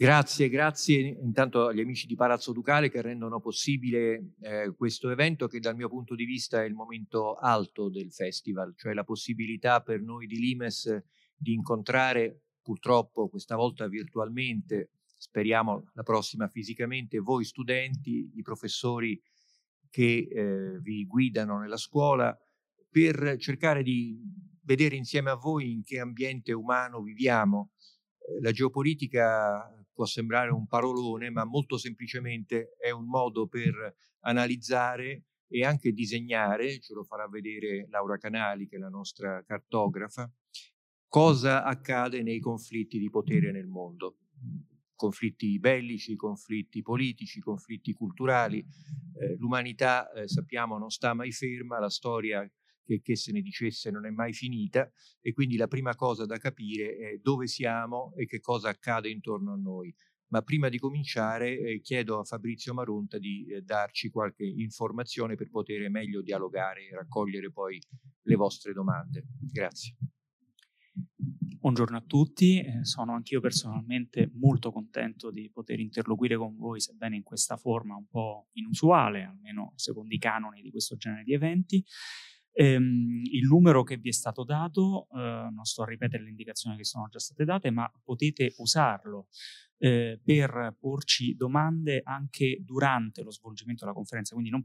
Grazie, grazie intanto agli amici di Palazzo Ducale che rendono possibile eh, questo evento che dal mio punto di vista è il momento alto del festival, cioè la possibilità per noi di Limes di incontrare purtroppo questa volta virtualmente, speriamo la prossima fisicamente, voi studenti, i professori che eh, vi guidano nella scuola per cercare di vedere insieme a voi in che ambiente umano viviamo. La geopolitica può sembrare un parolone, ma molto semplicemente è un modo per analizzare e anche disegnare, ce lo farà vedere Laura Canali, che è la nostra cartografa, cosa accade nei conflitti di potere nel mondo. Conflitti bellici, conflitti politici, conflitti culturali. Eh, l'umanità, eh, sappiamo, non sta mai ferma, la storia che, che se ne dicesse non è mai finita e quindi la prima cosa da capire è dove siamo e che cosa accade intorno a noi. Ma prima di cominciare eh, chiedo a Fabrizio Maronta di eh, darci qualche informazione per poter meglio dialogare e raccogliere poi le vostre domande. Grazie. Buongiorno a tutti, eh, sono anch'io personalmente molto contento di poter interloquire con voi, sebbene in questa forma un po' inusuale, almeno secondo i canoni di questo genere di eventi. Ehm, il numero che vi è stato dato, eh, non sto a ripetere le indicazioni che sono già state date, ma potete usarlo eh, per porci domande anche durante lo svolgimento della conferenza, quindi non,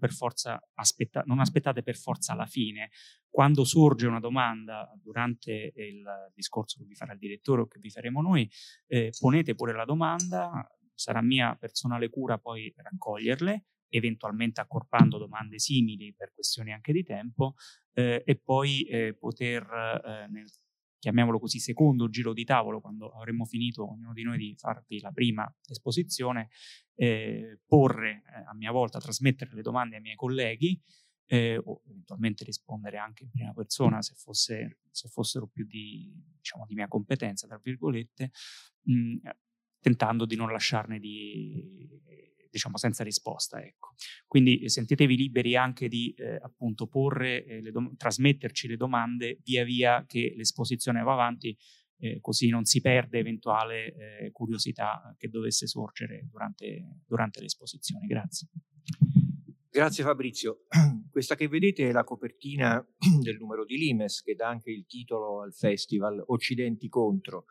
aspetta, non aspettate per forza alla fine. Quando sorge una domanda durante il discorso che vi farà il direttore o che vi faremo noi, eh, ponete pure la domanda, sarà mia personale cura poi raccoglierle eventualmente accorpando domande simili per questioni anche di tempo eh, e poi eh, poter, eh, nel, chiamiamolo così, secondo giro di tavolo, quando avremo finito ognuno di noi di farvi la prima esposizione, eh, porre eh, a mia volta, trasmettere le domande ai miei colleghi eh, o eventualmente rispondere anche in prima persona se, fosse, se fossero più di, diciamo, di, mia competenza, tra virgolette, mh, tentando di non lasciarne di diciamo senza risposta. Ecco. Quindi eh, sentitevi liberi anche di eh, appunto porre, eh, le dom- trasmetterci le domande via via che l'esposizione va avanti, eh, così non si perde eventuale eh, curiosità che dovesse sorgere durante, durante l'esposizione. Grazie. Grazie Fabrizio. Questa che vedete è la copertina del numero di Limes che dà anche il titolo al festival Occidenti contro.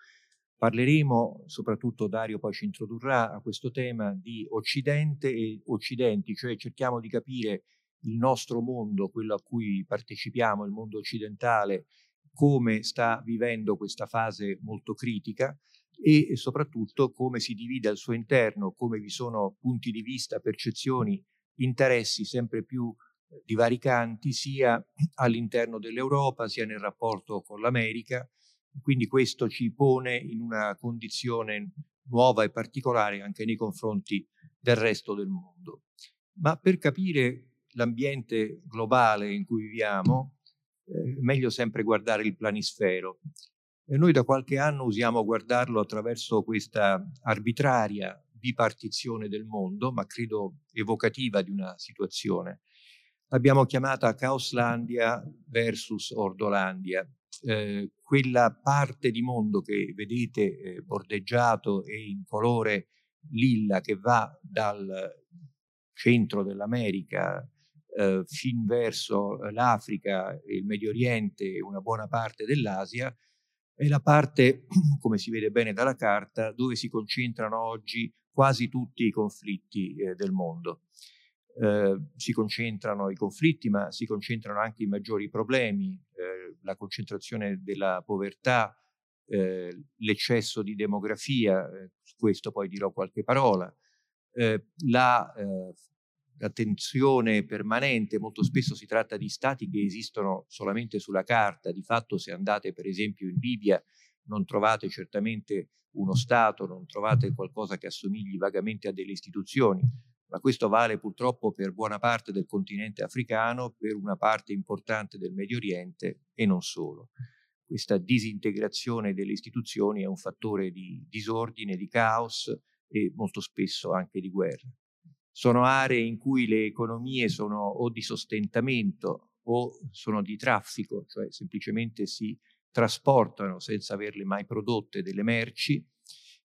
Parleremo, soprattutto Dario poi ci introdurrà a questo tema di Occidente e Occidenti, cioè cerchiamo di capire il nostro mondo, quello a cui partecipiamo, il mondo occidentale, come sta vivendo questa fase molto critica e soprattutto come si divide al suo interno, come vi sono punti di vista, percezioni, interessi sempre più eh, divaricanti sia all'interno dell'Europa sia nel rapporto con l'America quindi questo ci pone in una condizione nuova e particolare anche nei confronti del resto del mondo. Ma per capire l'ambiente globale in cui viviamo, eh, meglio sempre guardare il planisfero. E noi da qualche anno usiamo guardarlo attraverso questa arbitraria bipartizione del mondo, ma credo evocativa di una situazione. L'abbiamo chiamata Caoslandia versus Ordolandia eh, quella parte di mondo che vedete eh, bordeggiato e in colore lilla che va dal centro dell'America eh, fin verso l'Africa, il Medio Oriente e una buona parte dell'Asia, è la parte, come si vede bene dalla carta, dove si concentrano oggi quasi tutti i conflitti eh, del mondo. Eh, si concentrano i conflitti, ma si concentrano anche i maggiori problemi, eh, la concentrazione della povertà, eh, l'eccesso di demografia, eh, su questo poi dirò qualche parola, eh, la, eh, la tensione permanente, molto spesso si tratta di stati che esistono solamente sulla carta, di fatto se andate per esempio in Libia non trovate certamente uno Stato, non trovate qualcosa che assomigli vagamente a delle istituzioni, ma questo vale purtroppo per buona parte del continente africano, per una parte importante del Medio Oriente e non solo. Questa disintegrazione delle istituzioni è un fattore di disordine, di caos e molto spesso anche di guerra. Sono aree in cui le economie sono o di sostentamento o sono di traffico, cioè semplicemente si trasportano senza averle mai prodotte delle merci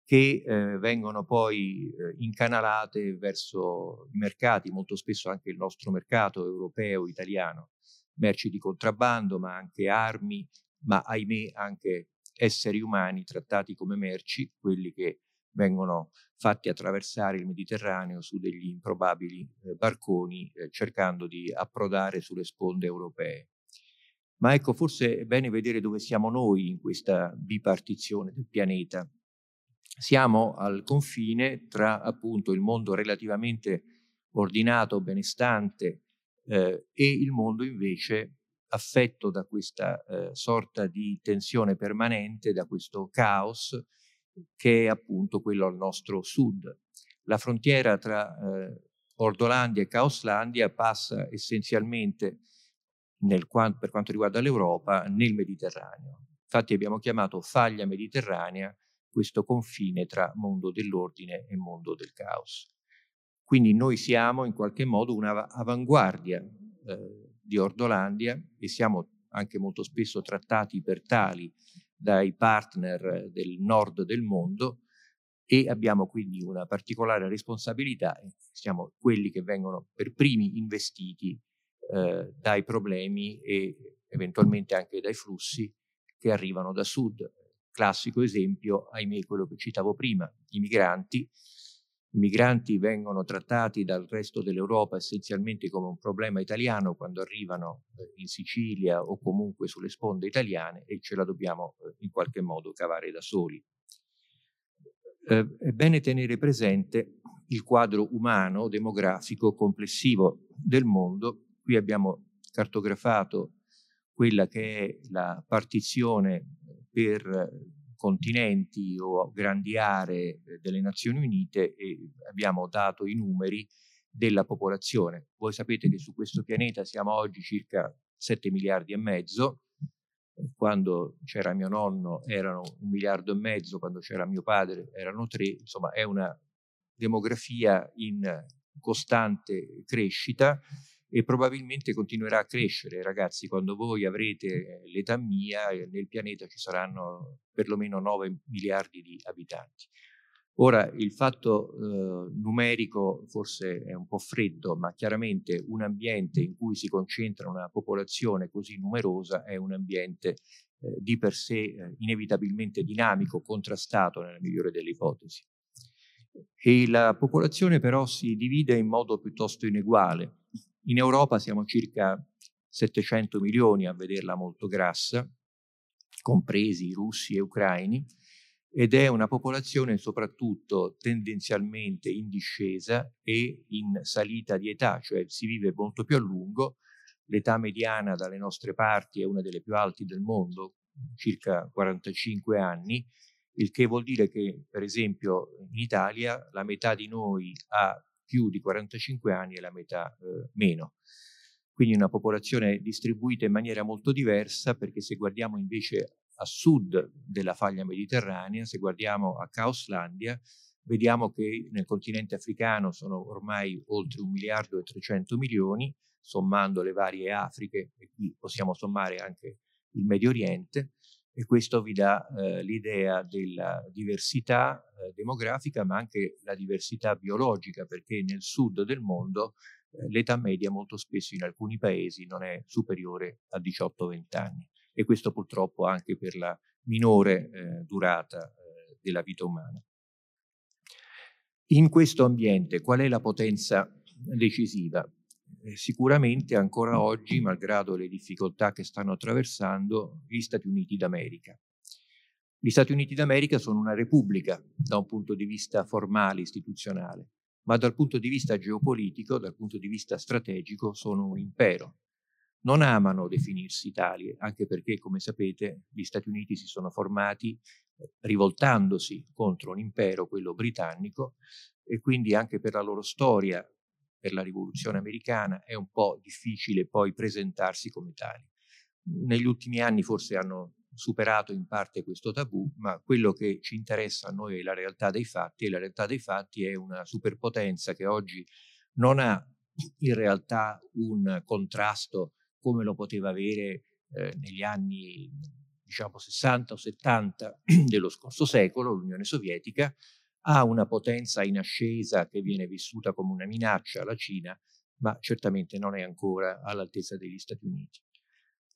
che eh, vengono poi eh, incanalate verso i mercati, molto spesso anche il nostro mercato europeo, italiano, merci di contrabbando, ma anche armi, ma ahimè anche esseri umani trattati come merci, quelli che vengono fatti attraversare il Mediterraneo su degli improbabili eh, barconi eh, cercando di approdare sulle sponde europee. Ma ecco, forse è bene vedere dove siamo noi in questa bipartizione del pianeta. Siamo al confine tra appunto il mondo relativamente ordinato, benestante eh, e il mondo invece affetto da questa eh, sorta di tensione permanente, da questo caos che è appunto quello al nostro sud. La frontiera tra eh, Ordolandia e Caoslandia passa essenzialmente nel, per quanto riguarda l'Europa nel Mediterraneo. Infatti abbiamo chiamato faglia mediterranea questo confine tra mondo dell'ordine e mondo del caos. Quindi noi siamo in qualche modo un'avanguardia eh, di Ordolandia e siamo anche molto spesso trattati per tali dai partner del nord del mondo e abbiamo quindi una particolare responsabilità, siamo quelli che vengono per primi investiti eh, dai problemi e eventualmente anche dai flussi che arrivano da sud. Classico esempio, ahimè, quello che citavo prima, i migranti i migranti vengono trattati dal resto dell'Europa essenzialmente come un problema italiano quando arrivano eh, in Sicilia o comunque sulle sponde italiane e ce la dobbiamo eh, in qualche modo cavare da soli. Eh, è bene tenere presente il quadro umano, demografico, complessivo del mondo. Qui abbiamo cartografato quella che è la partizione per continenti o grandi aree eh, delle Nazioni Unite e abbiamo dato i numeri della popolazione. Voi sapete che su questo pianeta siamo oggi circa 7 miliardi e mezzo, quando c'era mio nonno erano un miliardo e mezzo, quando c'era mio padre erano tre, insomma è una demografia in costante crescita e probabilmente continuerà a crescere, ragazzi, quando voi avrete eh, l'età mia, nel pianeta ci saranno perlomeno 9 miliardi di abitanti. Ora, il fatto eh, numerico forse è un po' freddo, ma chiaramente un ambiente in cui si concentra una popolazione così numerosa è un ambiente eh, di per sé eh, inevitabilmente dinamico, contrastato nella migliore delle ipotesi. E la popolazione però si divide in modo piuttosto ineguale. In Europa siamo circa 700 milioni a vederla molto grassa, compresi russi e ucraini, ed è una popolazione soprattutto tendenzialmente in discesa e in salita di età, cioè si vive molto più a lungo, l'età mediana dalle nostre parti è una delle più alte del mondo, circa 45 anni, il che vuol dire che per esempio in Italia la metà di noi ha più di 45 anni e la metà eh, meno. Quindi una popolazione distribuita in maniera molto diversa perché se guardiamo invece a sud della faglia mediterranea, se guardiamo a Caoslandia, vediamo che nel continente africano sono ormai oltre un miliardo e 300 milioni, sommando le varie Afriche, e qui possiamo sommare anche il Medio Oriente, e questo vi dà eh, l'idea della diversità eh, demografica ma anche la diversità biologica perché nel sud del mondo eh, l'età media molto spesso in alcuni paesi non è superiore a 18-20 anni e questo purtroppo anche per la minore eh, durata eh, della vita umana. In questo ambiente qual è la potenza decisiva? Eh, sicuramente ancora oggi, malgrado le difficoltà che stanno attraversando, gli Stati Uniti d'America. Gli Stati Uniti d'America sono una repubblica da un punto di vista formale, istituzionale, ma dal punto di vista geopolitico, dal punto di vista strategico, sono un impero. Non amano definirsi tali, anche perché, come sapete, gli Stati Uniti si sono formati eh, rivoltandosi contro un impero, quello britannico, e quindi anche per la loro storia per la rivoluzione americana, è un po' difficile poi presentarsi come tali. Negli ultimi anni forse hanno superato in parte questo tabù, ma quello che ci interessa a noi è la realtà dei fatti e la realtà dei fatti è una superpotenza che oggi non ha in realtà un contrasto come lo poteva avere eh, negli anni diciamo 60 o 70 dello scorso secolo, l'Unione Sovietica, ha una potenza in ascesa che viene vissuta come una minaccia alla Cina, ma certamente non è ancora all'altezza degli Stati Uniti.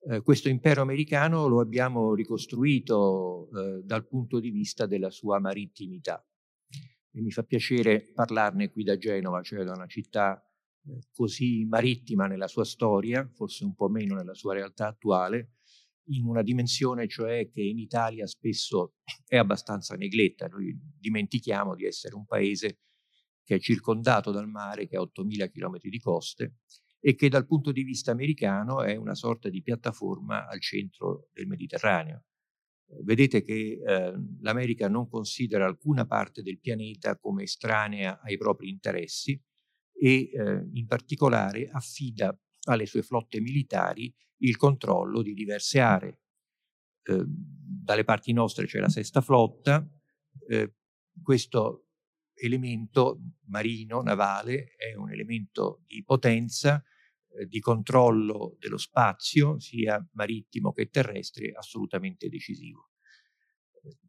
Eh, questo impero americano lo abbiamo ricostruito eh, dal punto di vista della sua marittimità. E mi fa piacere parlarne qui da Genova, cioè da una città eh, così marittima nella sua storia, forse un po' meno nella sua realtà attuale, in una dimensione cioè che in Italia spesso è abbastanza negletta. Noi dimentichiamo di essere un paese che è circondato dal mare, che ha 8.000 km di coste e che dal punto di vista americano è una sorta di piattaforma al centro del Mediterraneo. Vedete che eh, l'America non considera alcuna parte del pianeta come estranea ai propri interessi e eh, in particolare affida alle sue flotte militari il controllo di diverse aree. Eh, dalle parti nostre c'è la sesta flotta, eh, questo elemento marino, navale, è un elemento di potenza, eh, di controllo dello spazio, sia marittimo che terrestre, assolutamente decisivo.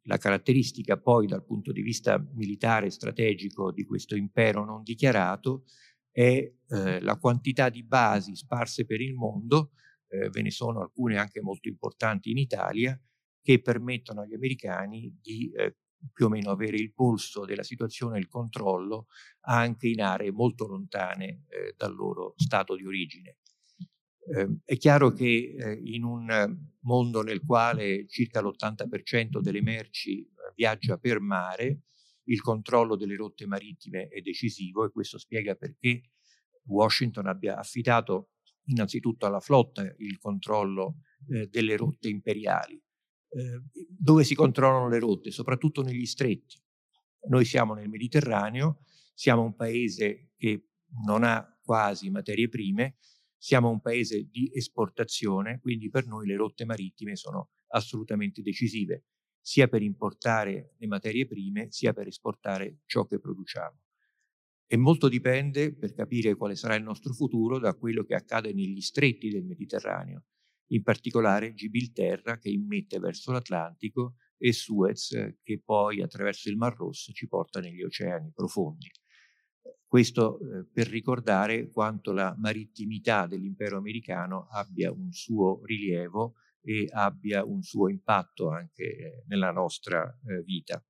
La caratteristica poi dal punto di vista militare strategico di questo impero non dichiarato è eh, la quantità di basi sparse per il mondo eh, ve ne sono alcune anche molto importanti in Italia, che permettono agli americani di eh, più o meno avere il polso della situazione e il controllo anche in aree molto lontane eh, dal loro stato di origine. Eh, è chiaro che eh, in un mondo nel quale circa l'80% delle merci eh, viaggia per mare, il controllo delle rotte marittime è decisivo e questo spiega perché Washington abbia affidato innanzitutto alla flotta il controllo eh, delle rotte imperiali. Eh, dove si controllano le rotte? Soprattutto negli stretti. Noi siamo nel Mediterraneo, siamo un paese che non ha quasi materie prime, siamo un paese di esportazione, quindi per noi le rotte marittime sono assolutamente decisive, sia per importare le materie prime, sia per esportare ciò che produciamo. E molto dipende, per capire quale sarà il nostro futuro, da quello che accade negli stretti del Mediterraneo, in particolare Gibilterra che immette verso l'Atlantico e Suez che poi attraverso il Mar Rosso ci porta negli oceani profondi. Questo eh, per ricordare quanto la marittimità dell'impero americano abbia un suo rilievo e abbia un suo impatto anche eh, nella nostra eh, vita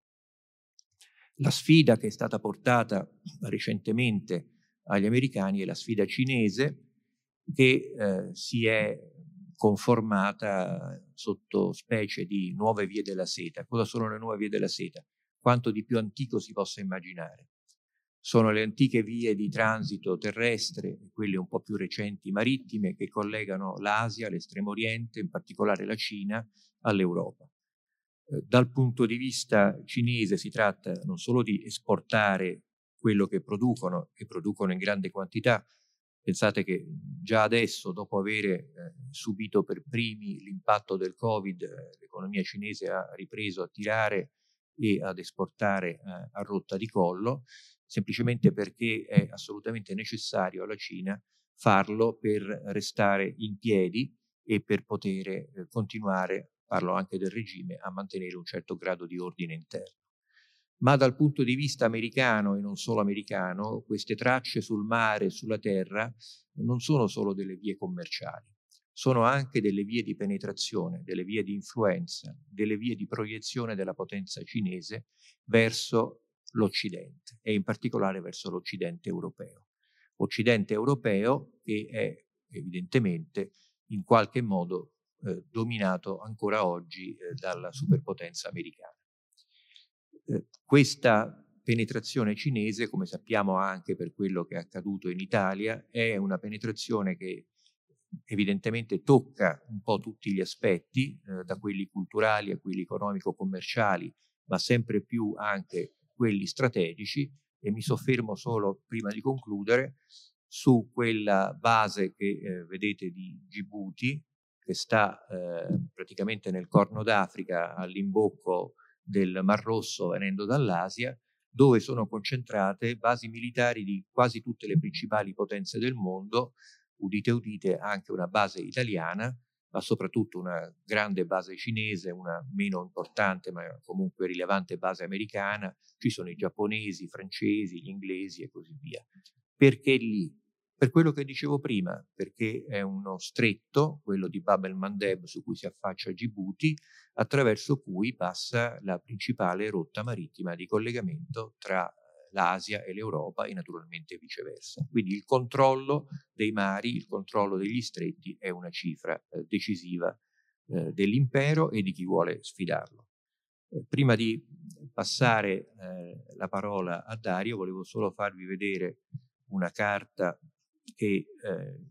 la sfida che è stata portata recentemente agli americani è la sfida cinese che eh, si è conformata sotto specie di nuove vie della seta. Cosa sono le nuove vie della seta? Quanto di più antico si possa immaginare. Sono le antiche vie di transito terrestre e quelle un po' più recenti marittime che collegano l'Asia, l'estremo oriente, in particolare la Cina, all'Europa. Eh, dal punto di vista cinese si tratta non solo di esportare quello che producono e producono in grande quantità, pensate che già adesso, dopo aver eh, subito per primi l'impatto del Covid, eh, l'economia cinese ha ripreso a tirare e ad esportare eh, a rotta di collo, semplicemente perché è assolutamente necessario alla Cina farlo per restare in piedi e per poter eh, continuare parlo anche del regime, a mantenere un certo grado di ordine interno. Ma dal punto di vista americano e non solo americano, queste tracce sul mare e sulla terra non sono solo delle vie commerciali, sono anche delle vie di penetrazione, delle vie di influenza, delle vie di proiezione della potenza cinese verso l'Occidente e in particolare verso l'Occidente europeo. Occidente europeo che è evidentemente in qualche modo eh, dominato ancora oggi eh, dalla superpotenza americana. Eh, questa penetrazione cinese, come sappiamo anche per quello che è accaduto in Italia, è una penetrazione che evidentemente tocca un po' tutti gli aspetti, eh, da quelli culturali a quelli economico-commerciali, ma sempre più anche quelli strategici, e mi soffermo solo, prima di concludere, su quella base che eh, vedete di Djibouti, che sta eh, praticamente nel Corno d'Africa all'imbocco del Mar Rosso venendo dall'Asia, dove sono concentrate basi militari di quasi tutte le principali potenze del mondo, udite udite anche una base italiana, ma soprattutto una grande base cinese, una meno importante ma comunque rilevante base americana, ci sono i giapponesi, i francesi, gli inglesi e così via. Perché lì? Per quello che dicevo prima, perché è uno stretto, quello di Bab el-Mandeb su cui si affaccia Djibouti, attraverso cui passa la principale rotta marittima di collegamento tra l'Asia e l'Europa e naturalmente viceversa. Quindi il controllo dei mari, il controllo degli stretti è una cifra eh, decisiva eh, dell'impero e di chi vuole sfidarlo. Eh, prima di passare la parola a Dario, volevo solo farvi vedere una carta che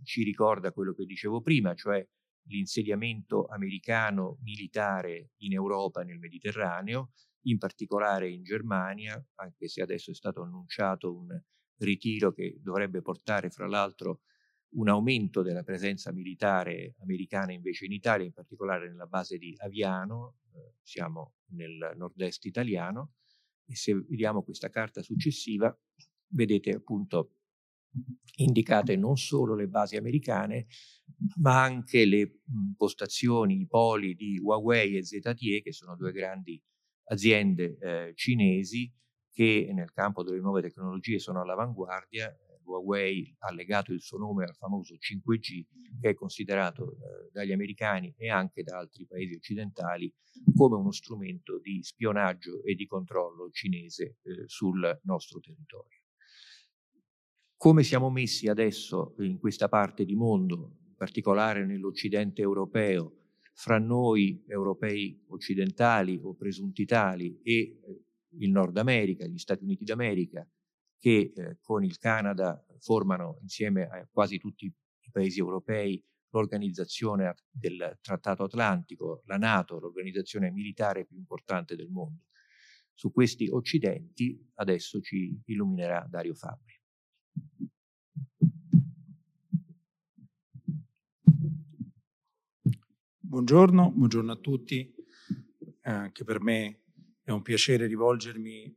ci ricorda quello che dicevo prima, cioè l'insediamento americano militare in Europa e nel Mediterraneo, in particolare in Germania, anche se adesso è stato annunciato un ritiro che dovrebbe portare fra l'altro un aumento della presenza militare americana invece in Italia, in particolare nella base di Aviano, eh, siamo nel nord-est italiano, e se vediamo questa carta successiva, vedete appunto indicate non solo le basi americane, ma anche le postazioni, i poli di Huawei e ZTE, che sono due grandi aziende eh, cinesi che nel campo delle nuove tecnologie sono all'avanguardia. Huawei ha legato il suo nome al famoso 5G, che è considerato eh, dagli americani e anche da altri paesi occidentali come uno strumento di spionaggio e di controllo cinese eh, sul nostro territorio. Come siamo messi adesso in questa parte di mondo, in particolare nell'Occidente europeo, fra noi europei occidentali o presunti tali e eh, il Nord America, gli Stati Uniti d'America, che eh, con il Canada formano insieme a quasi tutti i paesi europei l'organizzazione del Trattato Atlantico, la Nato, l'organizzazione militare più importante del mondo. Su questi occidenti adesso ci illuminerà Dario Fabri. Buongiorno, buongiorno a tutti. Eh, anche per me è un piacere rivolgermi eh,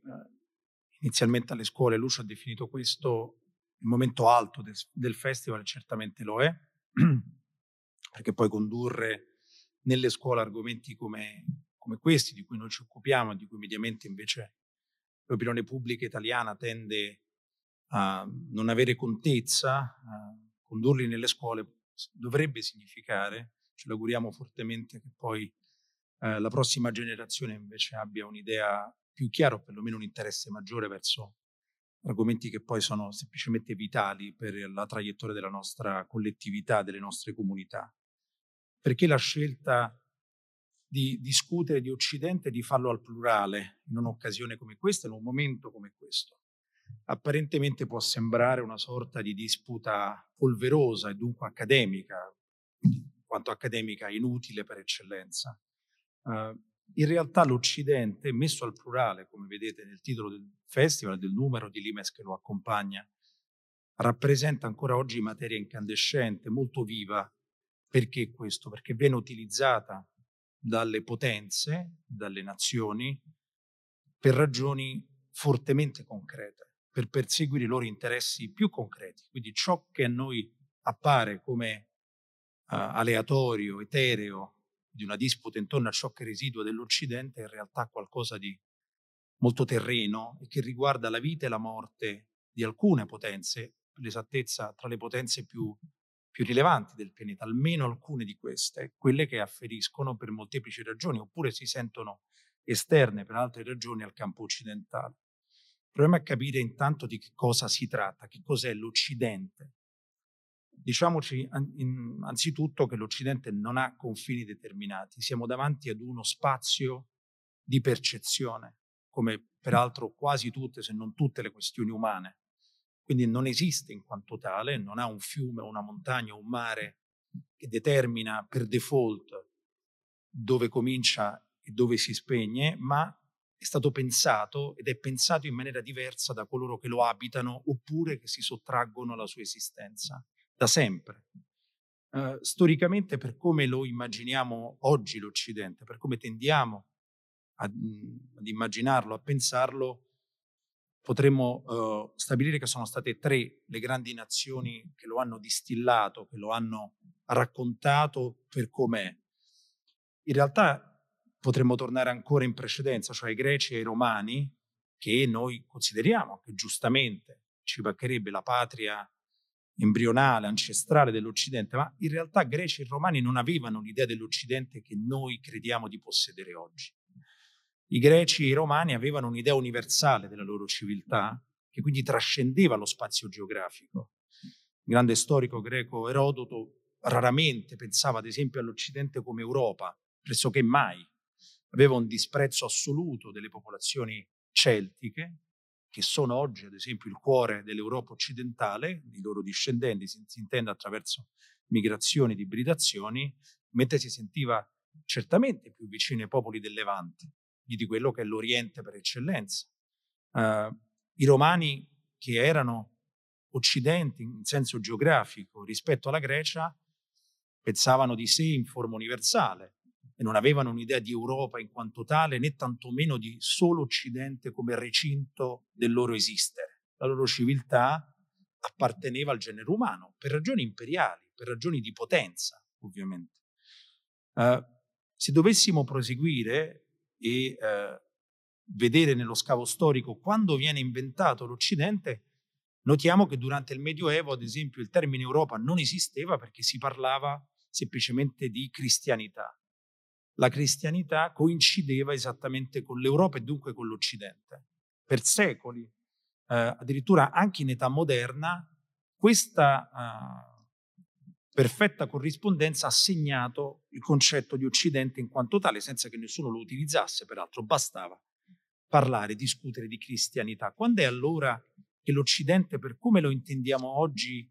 inizialmente alle scuole. Lucio ha definito questo il momento alto del, del festival, certamente lo è, perché poi condurre nelle scuole argomenti come, come questi, di cui noi ci occupiamo, di cui mediamente invece l'opinione pubblica italiana tende a non avere contezza, condurli nelle scuole dovrebbe significare ce l'auguriamo fortemente che poi eh, la prossima generazione invece abbia un'idea più chiara o perlomeno un interesse maggiore verso argomenti che poi sono semplicemente vitali per la traiettoria della nostra collettività, delle nostre comunità. Perché la scelta di discutere di Occidente e di farlo al plurale in un'occasione come questa, in un momento come questo? Apparentemente può sembrare una sorta di disputa polverosa e dunque accademica, quanto accademica inutile per eccellenza. Uh, in realtà l'Occidente, messo al plurale, come vedete nel titolo del festival, del numero di Limes che lo accompagna, rappresenta ancora oggi materia incandescente, molto viva. Perché questo? Perché viene utilizzata dalle potenze, dalle nazioni, per ragioni fortemente concrete, per perseguire i loro interessi più concreti. Quindi ciò che a noi appare come aleatorio, etereo, di una disputa intorno a ciò che residua dell'Occidente è in realtà qualcosa di molto terreno e che riguarda la vita e la morte di alcune potenze, per l'esattezza tra le potenze più, più rilevanti del pianeta, almeno alcune di queste, quelle che afferiscono per molteplici ragioni oppure si sentono esterne per altre ragioni al campo occidentale. Proviamo a capire intanto di che cosa si tratta, che cos'è l'Occidente, Diciamoci anzitutto che l'Occidente non ha confini determinati, siamo davanti ad uno spazio di percezione, come peraltro quasi tutte, se non tutte le questioni umane. Quindi non esiste in quanto tale, non ha un fiume, una montagna, un mare che determina per default dove comincia e dove si spegne, ma è stato pensato ed è pensato in maniera diversa da coloro che lo abitano oppure che si sottraggono alla sua esistenza da sempre. Uh, storicamente, per come lo immaginiamo oggi l'Occidente, per come tendiamo ad, ad immaginarlo, a pensarlo, potremmo uh, stabilire che sono state tre le grandi nazioni che lo hanno distillato, che lo hanno raccontato per com'è. In realtà potremmo tornare ancora in precedenza, cioè i greci e i romani, che noi consideriamo che giustamente ci mancherebbe la patria embrionale, ancestrale dell'Occidente, ma in realtà greci e romani non avevano l'idea dell'Occidente che noi crediamo di possedere oggi. I greci e i romani avevano un'idea universale della loro civiltà, che quindi trascendeva lo spazio geografico. Il grande storico greco Erodoto raramente pensava ad esempio all'Occidente come Europa, pressoché mai. Aveva un disprezzo assoluto delle popolazioni celtiche, che sono oggi ad esempio il cuore dell'Europa occidentale, i loro discendenti, si, si intende attraverso migrazioni ed ibridazioni, mentre si sentiva certamente più vicino ai popoli del Levante, di quello che è l'Oriente per eccellenza. Uh, I romani che erano occidenti in senso geografico rispetto alla Grecia pensavano di sé in forma universale e non avevano un'idea di Europa in quanto tale, né tantomeno di solo Occidente come recinto del loro esistere. La loro civiltà apparteneva al genere umano per ragioni imperiali, per ragioni di potenza, ovviamente. Uh, se dovessimo proseguire e uh, vedere nello scavo storico quando viene inventato l'Occidente, notiamo che durante il Medioevo, ad esempio, il termine Europa non esisteva perché si parlava semplicemente di cristianità. La cristianità coincideva esattamente con l'Europa e dunque con l'Occidente. Per secoli, eh, addirittura anche in età moderna, questa eh, perfetta corrispondenza ha segnato il concetto di Occidente in quanto tale, senza che nessuno lo utilizzasse, peraltro bastava parlare, discutere di cristianità. Quando è allora che l'Occidente, per come lo intendiamo oggi,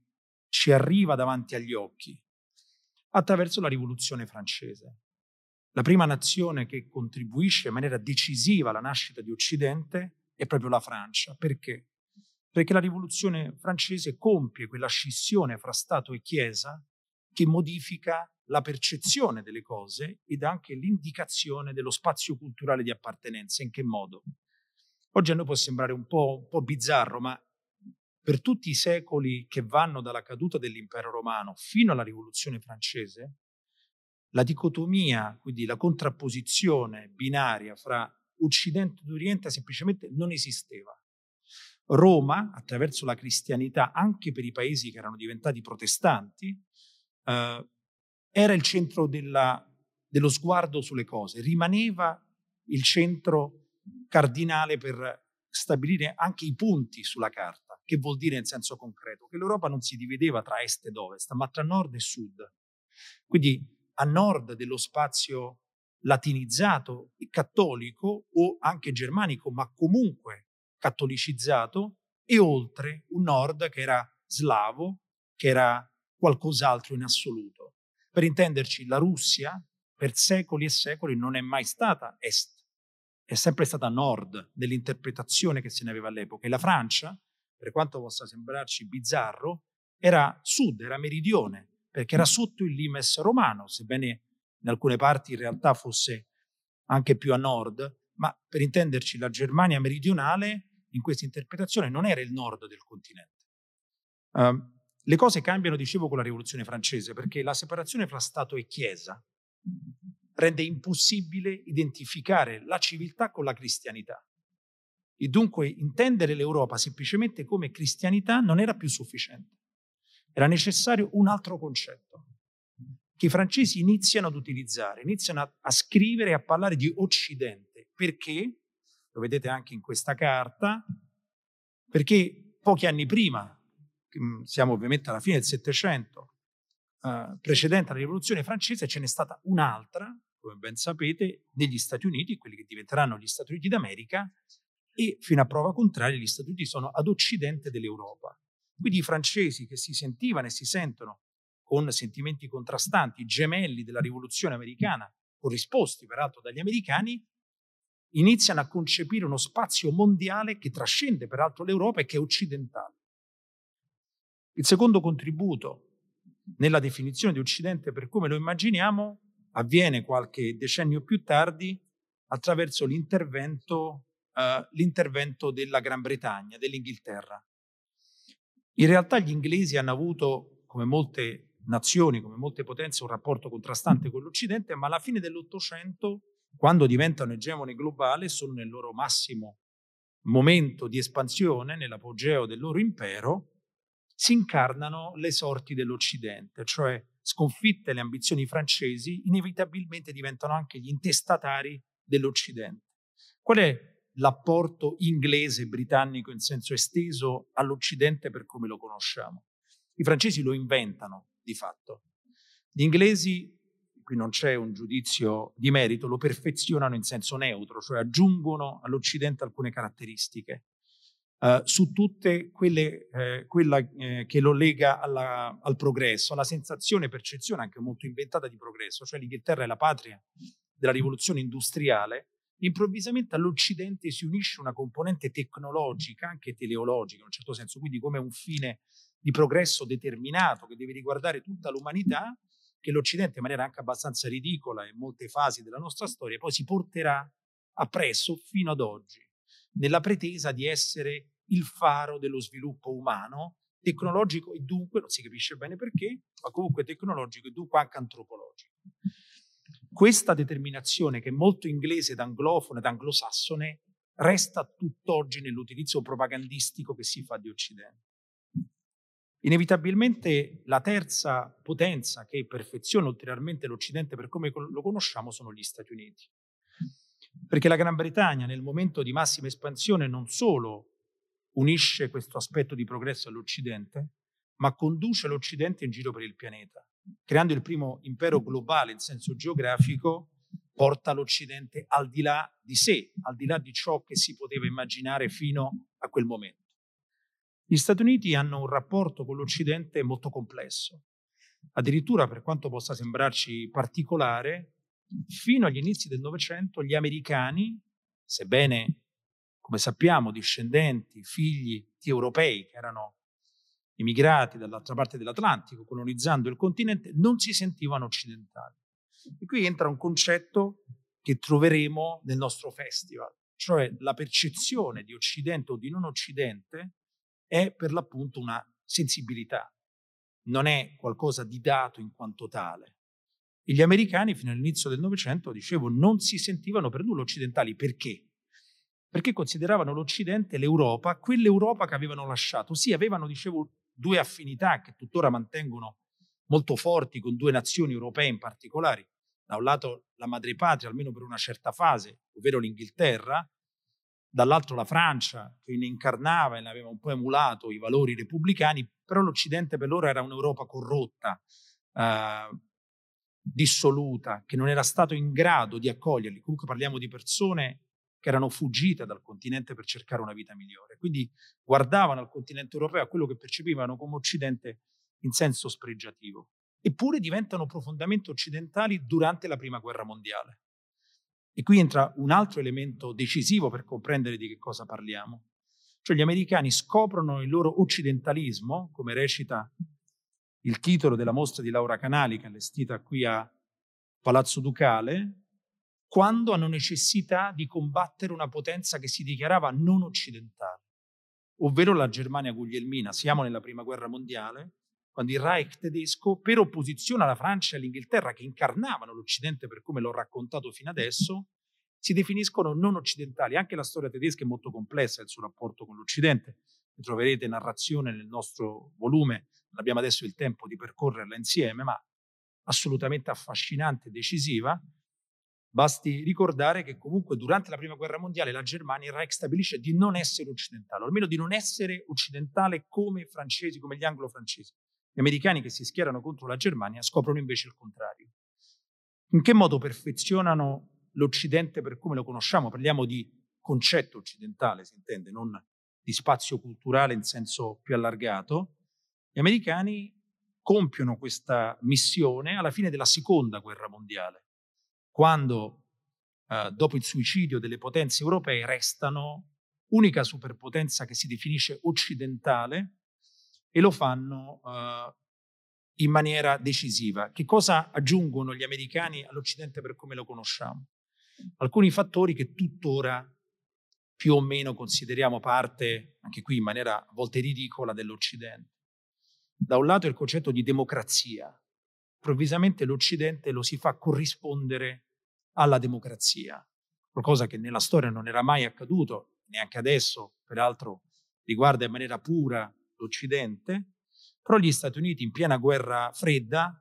ci arriva davanti agli occhi? attraverso la rivoluzione francese. La prima nazione che contribuisce in maniera decisiva alla nascita di Occidente è proprio la Francia. Perché? Perché la rivoluzione francese compie quella scissione fra Stato e Chiesa che modifica la percezione delle cose ed anche l'indicazione dello spazio culturale di appartenenza. In che modo? Oggi a noi può sembrare un po', un po bizzarro, ma per tutti i secoli che vanno dalla caduta dell'impero romano fino alla rivoluzione francese, la dicotomia, quindi la contrapposizione binaria fra Occidente ed Oriente semplicemente non esisteva. Roma, attraverso la cristianità, anche per i paesi che erano diventati protestanti, eh, era il centro della, dello sguardo sulle cose, rimaneva il centro cardinale per stabilire anche i punti sulla carta. Che vuol dire in senso concreto? Che l'Europa non si divideva tra est ed ovest, ma tra nord e sud. Quindi a nord dello spazio latinizzato e cattolico o anche germanico, ma comunque cattolicizzato, e oltre un nord che era slavo, che era qualcos'altro in assoluto. Per intenderci, la Russia per secoli e secoli non è mai stata est, è sempre stata nord nell'interpretazione che se ne aveva all'epoca. E la Francia per quanto possa sembrarci bizzarro, era sud, era meridione, perché era sotto il limes romano, sebbene in alcune parti in realtà fosse anche più a nord, ma per intenderci la Germania meridionale in questa interpretazione non era il nord del continente. Uh, le cose cambiano, dicevo, con la rivoluzione francese, perché la separazione fra Stato e Chiesa rende impossibile identificare la civiltà con la cristianità. E dunque intendere l'Europa semplicemente come cristianità non era più sufficiente. Era necessario un altro concetto che i francesi iniziano ad utilizzare, iniziano a, a scrivere e a parlare di Occidente. Perché? Lo vedete anche in questa carta, perché pochi anni prima, mm, siamo ovviamente alla fine del Settecento, eh, precedente alla rivoluzione francese, ce n'è stata un'altra, come ben sapete, negli Stati Uniti, quelli che diventeranno gli Stati Uniti d'America, e fino a prova contraria gli Stati Uniti sono ad occidente dell'Europa. Quindi i francesi che si sentivano e si sentono con sentimenti contrastanti, gemelli della rivoluzione americana, corrisposti peraltro dagli americani, iniziano a concepire uno spazio mondiale che trascende peraltro l'Europa e che è occidentale. Il secondo contributo nella definizione di Occidente per come lo immaginiamo avviene qualche decennio più tardi attraverso l'intervento uh, l'intervento della Gran Bretagna, dell'Inghilterra. In realtà gli inglesi hanno avuto, come molte nazioni, come molte potenze, un rapporto contrastante con l'Occidente, ma alla fine dell'Ottocento, quando diventano egemone globale, sono nel loro massimo momento di espansione, nell'apogeo del loro impero, si incarnano le sorti dell'Occidente, cioè sconfitte le ambizioni francesi, inevitabilmente diventano anche gli intestatari dell'Occidente. Qual è l'apporto inglese britannico in senso esteso all'Occidente per come lo conosciamo? I francesi lo inventano di fatto. Gli inglesi, qui non c'è un giudizio di merito, lo perfezionano in senso neutro, cioè aggiungono all'Occidente alcune caratteristiche. Uh, su tutte quelle eh, quella eh, che lo lega alla, al progresso, alla sensazione, percezione anche molto inventata di progresso, cioè l'Inghilterra è la patria della rivoluzione industriale, improvvisamente all'Occidente si unisce una componente tecnologica, anche teleologica in un certo senso, quindi come un fine di progresso determinato che deve riguardare tutta l'umanità, che l'Occidente in maniera anche abbastanza ridicola in molte fasi della nostra storia poi si porterà appresso fino ad oggi, nella pretesa di essere il faro dello sviluppo umano, tecnologico e dunque, non si capisce bene perché, ma comunque tecnologico e dunque anche antropologico. Questa determinazione, che è molto inglese ed anglofono ed anglosassone, resta tutt'oggi nell'utilizzo propagandistico che si fa di Occidente. Inevitabilmente la terza potenza che perfeziona ulteriormente l'Occidente per come lo conosciamo sono gli Stati Uniti. Perché la Gran Bretagna nel momento di massima espansione non solo unisce questo aspetto di progresso all'Occidente, ma conduce l'Occidente in giro per il pianeta creando il primo impero globale in senso geografico, porta l'Occidente al di là di sé, al di là di ciò che si poteva immaginare fino a quel momento. Gli Stati Uniti hanno un rapporto con l'Occidente molto complesso. Addirittura, per quanto possa sembrarci particolare, fino agli inizi del Novecento gli americani, sebbene, come sappiamo, discendenti, figli di europei che erano emigrati dall'altra parte dell'Atlantico, colonizzando il continente, non si sentivano occidentali. E qui entra un concetto che troveremo nel nostro festival, cioè la percezione di Occidente o di non Occidente è per l'appunto una sensibilità, non è qualcosa di dato in quanto tale. E gli americani fino all'inizio del Novecento, dicevo, non si sentivano per nulla occidentali. Perché? Perché consideravano l'Occidente l'Europa, quell'Europa che avevano lasciato. Sì, avevano, dicevo, due affinità che tuttora mantengono molto forti con due nazioni europee in particolare. Da un lato la madrepatria, almeno per una certa fase, ovvero l'Inghilterra, dall'altro la Francia, che ne incarnava e ne aveva un po' emulato i valori repubblicani, però l'Occidente per loro era un'Europa corrotta, eh, dissoluta, che non era stato in grado di accoglierli. Comunque parliamo di persone che erano fuggite dal continente per cercare una vita migliore. Quindi guardavano al continente europeo, a quello che percepivano come Occidente in senso spregiativo. Eppure diventano profondamente occidentali durante la Prima Guerra Mondiale. E qui entra un altro elemento decisivo per comprendere di che cosa parliamo. Cioè gli americani scoprono il loro occidentalismo, come recita il titolo della mostra di Laura Canali, che è allestita qui a Palazzo Ducale, quando hanno necessità di combattere una potenza che si dichiarava non occidentale, ovvero la Germania guglielmina. Siamo nella prima guerra mondiale, quando il Reich tedesco, per opposizione alla Francia e all'Inghilterra, che incarnavano l'Occidente per come l'ho raccontato fino adesso, si definiscono non occidentali. Anche la storia tedesca è molto complessa, il suo rapporto con l'Occidente. Ne troverete narrazione nel nostro volume, non abbiamo adesso il tempo di percorrerla insieme, ma assolutamente affascinante e decisiva. Basti ricordare che comunque durante la prima guerra mondiale la Germania, il Reich stabilisce di non essere occidentale, o almeno di non essere occidentale come i francesi, come gli anglo-francesi. Gli americani che si schierano contro la Germania scoprono invece il contrario. In che modo perfezionano l'Occidente per come lo conosciamo? Parliamo di concetto occidentale, si intende, non di spazio culturale in senso più allargato. Gli americani compiono questa missione alla fine della seconda guerra mondiale quando eh, dopo il suicidio delle potenze europee restano unica superpotenza che si definisce occidentale e lo fanno eh, in maniera decisiva. Che cosa aggiungono gli americani all'Occidente per come lo conosciamo? Alcuni fattori che tuttora più o meno consideriamo parte, anche qui in maniera a volte ridicola, dell'Occidente. Da un lato il concetto di democrazia, improvvisamente l'Occidente lo si fa corrispondere alla democrazia, qualcosa che nella storia non era mai accaduto, neanche adesso, peraltro riguarda in maniera pura l'Occidente, però gli Stati Uniti in piena guerra fredda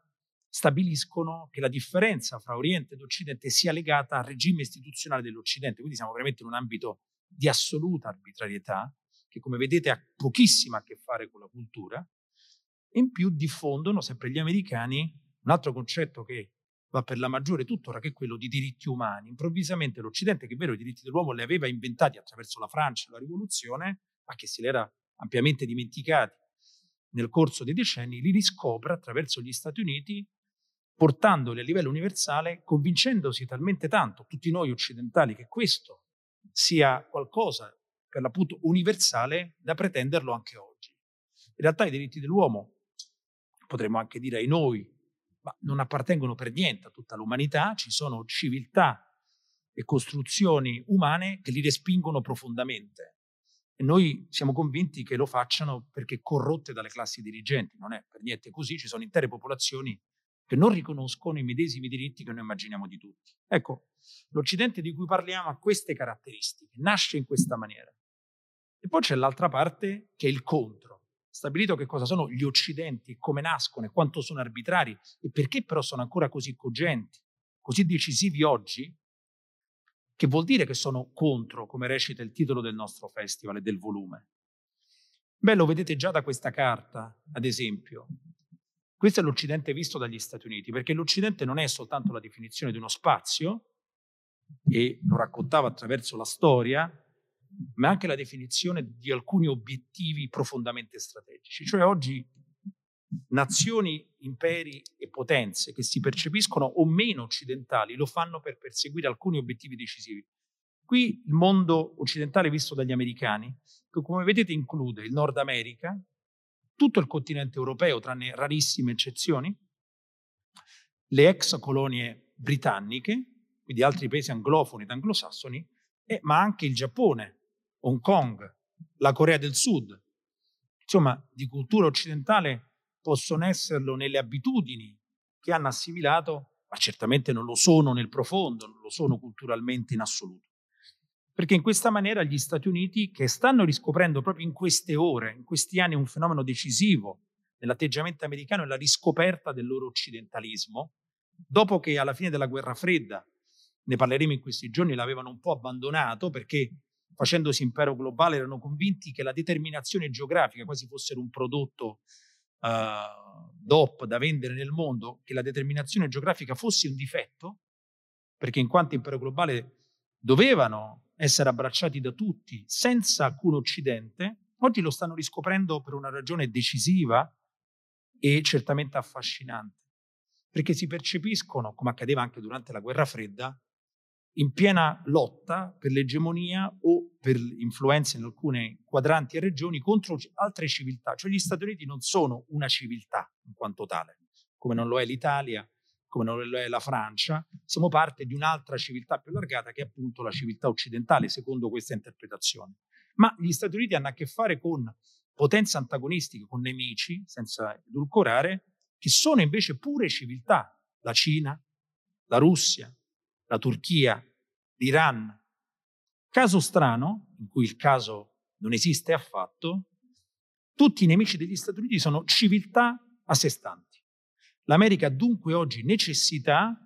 stabiliscono che la differenza fra Oriente ed Occidente sia legata al regime istituzionale dell'Occidente, quindi siamo veramente in un ambito di assoluta arbitrarietà, che come vedete ha pochissimo a che fare con la cultura, in più diffondono sempre gli americani un altro concetto che va per la maggiore tuttora, che è quello di diritti umani. Improvvisamente l'Occidente, che è vero i diritti dell'uomo li aveva inventati attraverso la Francia e la rivoluzione, ma che se li era ampiamente dimenticati nel corso dei decenni, li riscopre attraverso gli Stati Uniti portandoli a livello universale, convincendosi talmente tanto, tutti noi occidentali, che questo sia qualcosa per l'appunto universale da pretenderlo anche oggi. In realtà i diritti dell'uomo, potremmo anche dire ai noi, ma non appartengono per niente a tutta l'umanità, ci sono civiltà e costruzioni umane che li respingono profondamente. E noi siamo convinti che lo facciano perché corrotte dalle classi dirigenti. Non è per niente così, ci sono intere popolazioni che non riconoscono i medesimi diritti che noi immaginiamo di tutti. Ecco, l'Occidente di cui parliamo ha queste caratteristiche, nasce in questa maniera. E poi c'è l'altra parte che è il contro. Stabilito che cosa sono gli Occidenti, come nascono e quanto sono arbitrari e perché però sono ancora così cogenti, così decisivi oggi, che vuol dire che sono contro, come recita il titolo del nostro festival e del volume. Beh, lo vedete già da questa carta, ad esempio. Questo è l'Occidente visto dagli Stati Uniti, perché l'Occidente non è soltanto la definizione di uno spazio, e lo raccontava attraverso la storia, ma anche la definizione di alcuni obiettivi profondamente strategici. Cioè oggi nazioni, imperi e potenze che si percepiscono o meno occidentali lo fanno per perseguire alcuni obiettivi decisivi. Qui il mondo occidentale visto dagli americani, che come vedete include il Nord America, tutto il continente europeo, tranne rarissime eccezioni, le ex colonie britanniche, quindi altri paesi anglofoni ed anglosassoni, eh, ma anche il Giappone, Hong Kong, la Corea del Sud. Insomma, di cultura occidentale possono esserlo nelle abitudini che hanno assimilato, ma certamente non lo sono nel profondo, non lo sono culturalmente in assoluto perché in questa maniera gli Stati Uniti, che stanno riscoprendo proprio in queste ore, in questi anni, un fenomeno decisivo nell'atteggiamento americano è la riscoperta del loro occidentalismo, dopo che alla fine della guerra fredda, ne parleremo in questi giorni, l'avevano un po' abbandonato perché facendosi impero globale erano convinti che la determinazione geografica quasi fosse un prodotto uh, DOP da vendere nel mondo, che la determinazione geografica fosse un difetto, perché in quanto impero globale dovevano essere abbracciati da tutti senza alcun Occidente, oggi lo stanno riscoprendo per una ragione decisiva e certamente affascinante, perché si percepiscono, come accadeva anche durante la guerra fredda, in piena lotta per l'egemonia o per influenze in alcune quadranti e regioni contro altre civiltà. Cioè gli Stati Uniti non sono una civiltà in quanto tale, come non lo è l'Italia, come non lo è la Francia, siamo parte di un'altra civiltà più allargata che è appunto la civiltà occidentale, secondo questa interpretazione. Ma gli Stati Uniti hanno a che fare con potenze antagonistiche, con nemici, senza edulcorare, che sono invece pure civiltà, la Cina, la Russia, la Turchia, l'Iran. Caso strano, in cui il caso non esiste affatto, tutti i nemici degli Stati Uniti sono civiltà a sé stanti. L'America ha dunque oggi necessità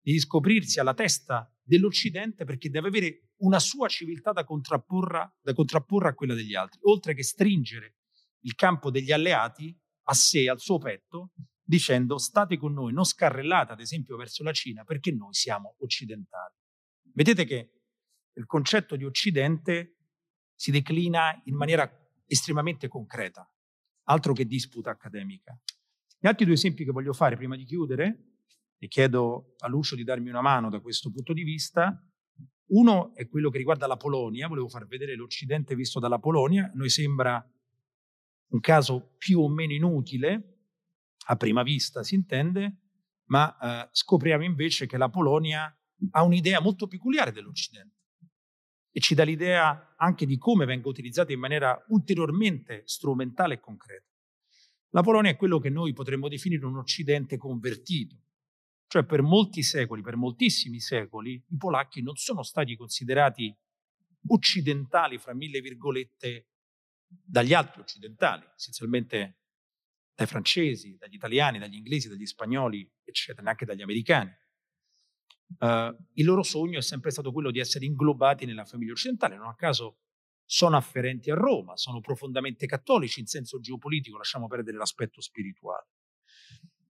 di scoprirsi alla testa dell'Occidente perché deve avere una sua civiltà da contrapporre, da contrapporre a quella degli altri, oltre che stringere il campo degli alleati a sé, al suo petto, dicendo state con noi, non scarrellate ad esempio verso la Cina perché noi siamo occidentali. Vedete che il concetto di Occidente si declina in maniera estremamente concreta, altro che disputa accademica. Gli altri due esempi che voglio fare prima di chiudere, e chiedo a Lucio di darmi una mano da questo punto di vista, uno è quello che riguarda la Polonia, volevo far vedere l'Occidente visto dalla Polonia, a noi sembra un caso più o meno inutile, a prima vista si intende, ma eh, scopriamo invece che la Polonia ha un'idea molto peculiare dell'Occidente. e ci dà l'idea anche di come venga utilizzata in maniera ulteriormente strumentale e concreta. La Polonia è quello che noi potremmo definire un Occidente convertito, cioè per molti secoli, per moltissimi secoli, i polacchi non sono stati considerati occidentali, fra mille virgolette, dagli altri occidentali, essenzialmente dai francesi, dagli italiani, dagli inglesi, dagli spagnoli, eccetera, neanche dagli americani. Uh, il loro sogno è sempre stato quello di essere inglobati nella famiglia occidentale, non a caso sono afferenti a Roma, sono profondamente cattolici in senso geopolitico, lasciamo perdere l'aspetto spirituale.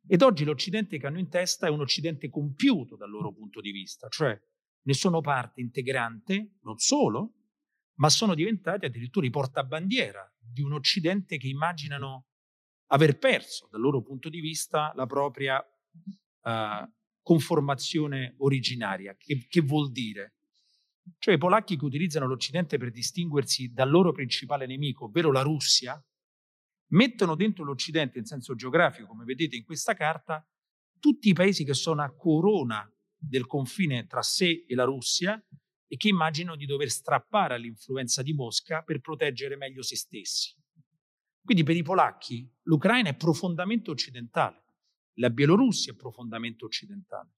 Ed oggi l'Occidente che hanno in testa è un Occidente compiuto dal loro punto di vista, cioè ne sono parte integrante, non solo, ma sono diventati addirittura i portabandiera di un Occidente che immaginano aver perso dal loro punto di vista la propria uh, conformazione originaria. Che, che vuol dire? Cioè i polacchi che utilizzano l'Occidente per distinguersi dal loro principale nemico, ovvero la Russia, mettono dentro l'Occidente in senso geografico, come vedete in questa carta, tutti i paesi che sono a corona del confine tra sé e la Russia e che immaginano di dover strappare all'influenza di Mosca per proteggere meglio se stessi. Quindi per i polacchi l'Ucraina è profondamente occidentale, la Bielorussia è profondamente occidentale,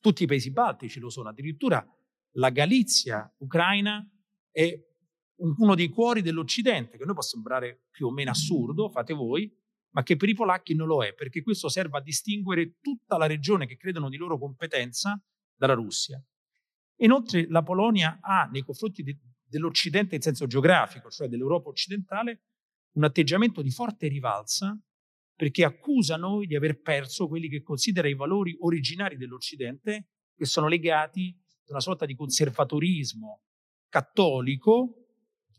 tutti i paesi baltici lo sono, addirittura la Galizia ucraina è uno dei cuori dell'Occidente, che a noi può sembrare più o meno assurdo, fate voi, ma che per i polacchi non lo è, perché questo serve a distinguere tutta la regione che credono di loro competenza dalla Russia. Inoltre la Polonia ha nei confronti de- dell'Occidente in senso geografico, cioè dell'Europa occidentale, un atteggiamento di forte rivalsa perché accusa noi di aver perso quelli che considera i valori originari dell'Occidente che sono legati a una sorta di conservatorismo cattolico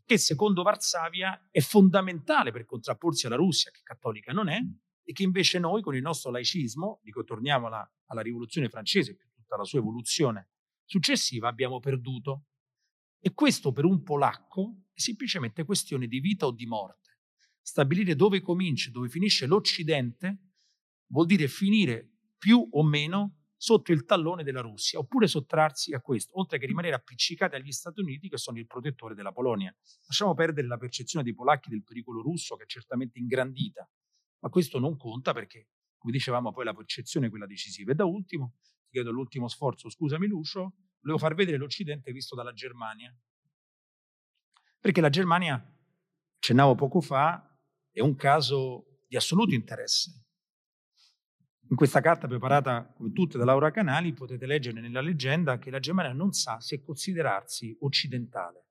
che secondo Varsavia è fondamentale per contrapporsi alla Russia, che cattolica non è, e che invece noi con il nostro laicismo, dico torniamo alla, alla rivoluzione francese e tutta la sua evoluzione successiva, abbiamo perduto. E questo per un polacco è semplicemente questione di vita o di morte. Stabilire dove comincia e dove finisce l'Occidente vuol dire finire più o meno sotto il tallone della Russia, oppure sottrarsi a questo, oltre che rimanere appiccicati agli Stati Uniti che sono il protettore della Polonia. Lasciamo perdere la percezione dei polacchi del pericolo russo che è certamente ingrandita, ma questo non conta perché, come dicevamo, poi la percezione è quella decisiva. E da ultimo, ti chiedo l'ultimo sforzo, scusami Lucio, volevo far vedere l'Occidente visto dalla Germania. Perché la Germania, accennavo poco fa, è un caso di assoluto interesse. In questa carta preparata come tutte da Laura Canali potete leggere nella leggenda che la Germania non sa se considerarsi occidentale.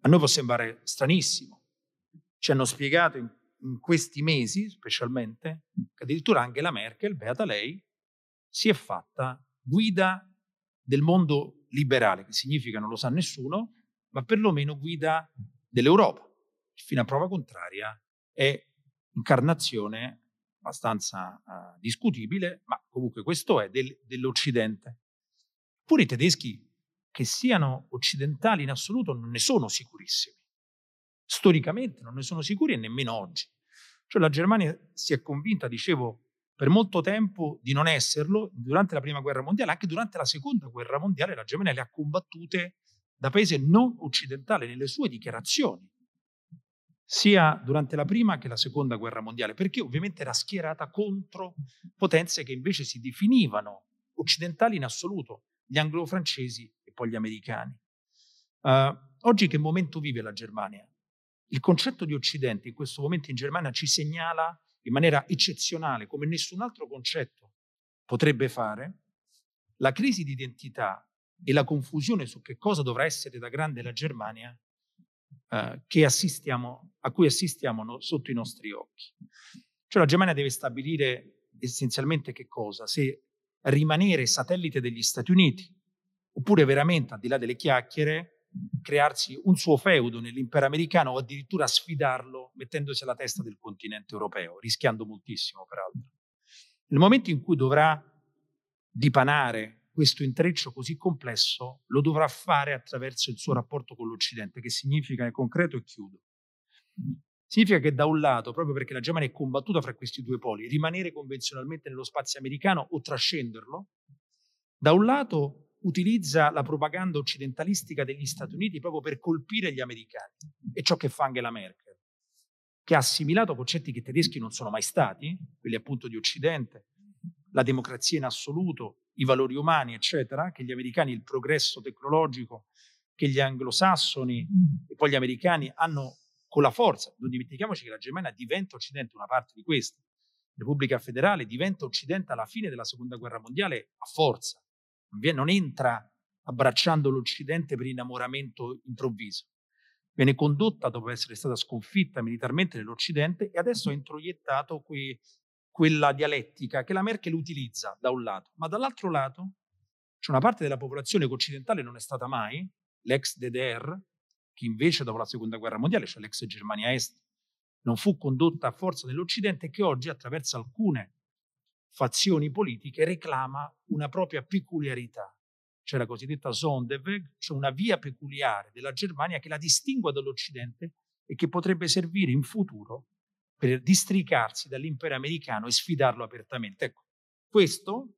A noi può sembrare stranissimo. Ci hanno spiegato in, in questi mesi, specialmente, che addirittura Angela Merkel, beata lei, si è fatta guida del mondo liberale, che significa non lo sa nessuno, ma perlomeno guida dell'Europa. Fino a prova contraria è incarnazione abbastanza uh, discutibile, ma comunque questo è del, dell'Occidente. Pure i tedeschi che siano occidentali in assoluto non ne sono sicurissimi. Storicamente non ne sono sicuri e nemmeno oggi. Cioè la Germania si è convinta, dicevo, per molto tempo di non esserlo, durante la Prima Guerra Mondiale, anche durante la Seconda Guerra Mondiale la Germania le ha combattute da paese non occidentale nelle sue dichiarazioni sia durante la prima che la seconda guerra mondiale, perché ovviamente era schierata contro potenze che invece si definivano occidentali in assoluto, gli anglo-francesi e poi gli americani. Uh, oggi che momento vive la Germania? Il concetto di Occidente in questo momento in Germania ci segnala in maniera eccezionale, come nessun altro concetto potrebbe fare, la crisi di identità e la confusione su che cosa dovrà essere da grande la Germania eh, assistiamo, a cui assistiamo no, sotto i nostri occhi. Cioè la Germania deve stabilire essenzialmente che cosa? Se rimanere satellite degli Stati Uniti, oppure veramente, al di là delle chiacchiere, crearsi un suo feudo nell'impero americano o addirittura sfidarlo mettendosi alla testa del continente europeo, rischiando moltissimo peraltro. Nel momento in cui dovrà dipanare questo intreccio così complesso lo dovrà fare attraverso il suo rapporto con l'Occidente, che significa, in concreto, e chiudo, significa che da un lato, proprio perché la Germania è combattuta fra questi due poli, rimanere convenzionalmente nello spazio americano o trascenderlo, da un lato utilizza la propaganda occidentalistica degli Stati Uniti proprio per colpire gli americani. E ciò che fa Angela Merkel, che ha assimilato concetti che tedeschi non sono mai stati, quelli appunto di Occidente, la democrazia in assoluto, i valori umani, eccetera, che gli americani, il progresso tecnologico, che gli anglosassoni e poi gli americani hanno con la forza. Non dimentichiamoci che la Germania diventa Occidente una parte di questa. Repubblica federale diventa Occidente alla fine della seconda guerra mondiale a forza non entra abbracciando l'Occidente per innamoramento improvviso. Viene condotta dopo essere stata sconfitta militarmente nell'Occidente e adesso ha introiettato que, quella dialettica che la Merkel utilizza da un lato, ma dall'altro lato c'è una parte della popolazione che occidentale non è stata mai, l'ex DDR, che invece dopo la seconda guerra mondiale, cioè l'ex Germania Est, non fu condotta a forza nell'Occidente e che oggi attraverso alcune fazioni politiche reclama una propria peculiarità. C'è la cosiddetta Sonderweg, cioè una via peculiare della Germania che la distingue dall'Occidente e che potrebbe servire in futuro per districarsi dall'impero americano e sfidarlo apertamente. Ecco, questo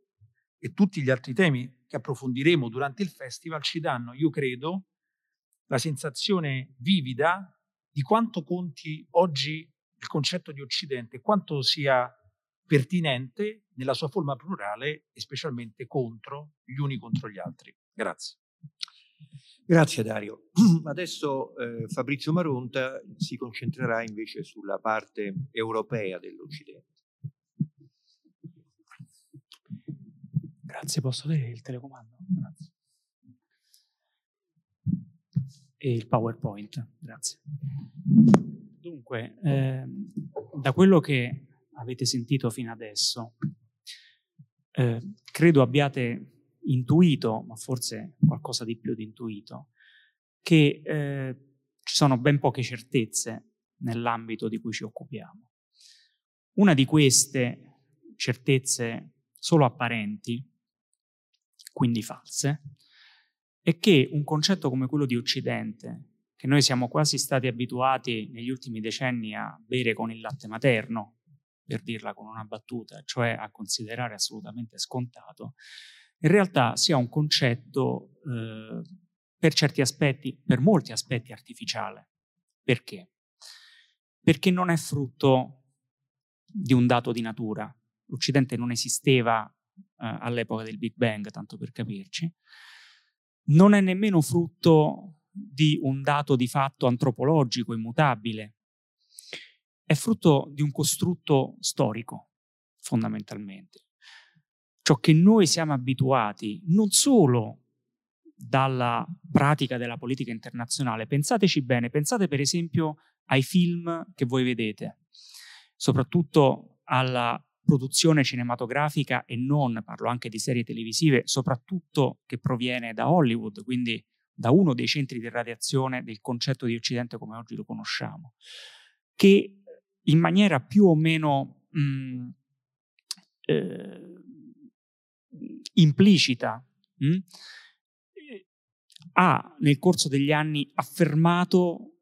e tutti gli altri temi che approfondiremo durante il festival ci danno, io credo, la sensazione vivida di quanto conti oggi il concetto di Occidente, quanto sia pertinente nella sua forma plurale e specialmente contro gli uni contro gli altri. Grazie. Grazie Dario. Adesso eh, Fabrizio Maronta si concentrerà invece sulla parte europea dell'Occidente. Grazie, posso vedere il telecomando? Grazie. E il PowerPoint, grazie. Dunque, eh, da quello che avete sentito fino adesso, eh, credo abbiate intuito, ma forse qualcosa di più di intuito, che eh, ci sono ben poche certezze nell'ambito di cui ci occupiamo. Una di queste certezze solo apparenti, quindi false, è che un concetto come quello di Occidente, che noi siamo quasi stati abituati negli ultimi decenni a bere con il latte materno, per dirla con una battuta, cioè a considerare assolutamente scontato, in realtà sia un concetto eh, per certi aspetti, per molti aspetti artificiale. Perché? Perché non è frutto di un dato di natura. L'Occidente non esisteva eh, all'epoca del Big Bang, tanto per capirci. Non è nemmeno frutto di un dato di fatto antropologico immutabile, è frutto di un costrutto storico, fondamentalmente. Ciò che noi siamo abituati non solo dalla pratica della politica internazionale, pensateci bene, pensate per esempio ai film che voi vedete, soprattutto alla produzione cinematografica e non, parlo anche di serie televisive, soprattutto che proviene da Hollywood, quindi da uno dei centri di radiazione del concetto di Occidente come oggi lo conosciamo, che in maniera più o meno mh, mm, eh, implicita mh, ha nel corso degli anni affermato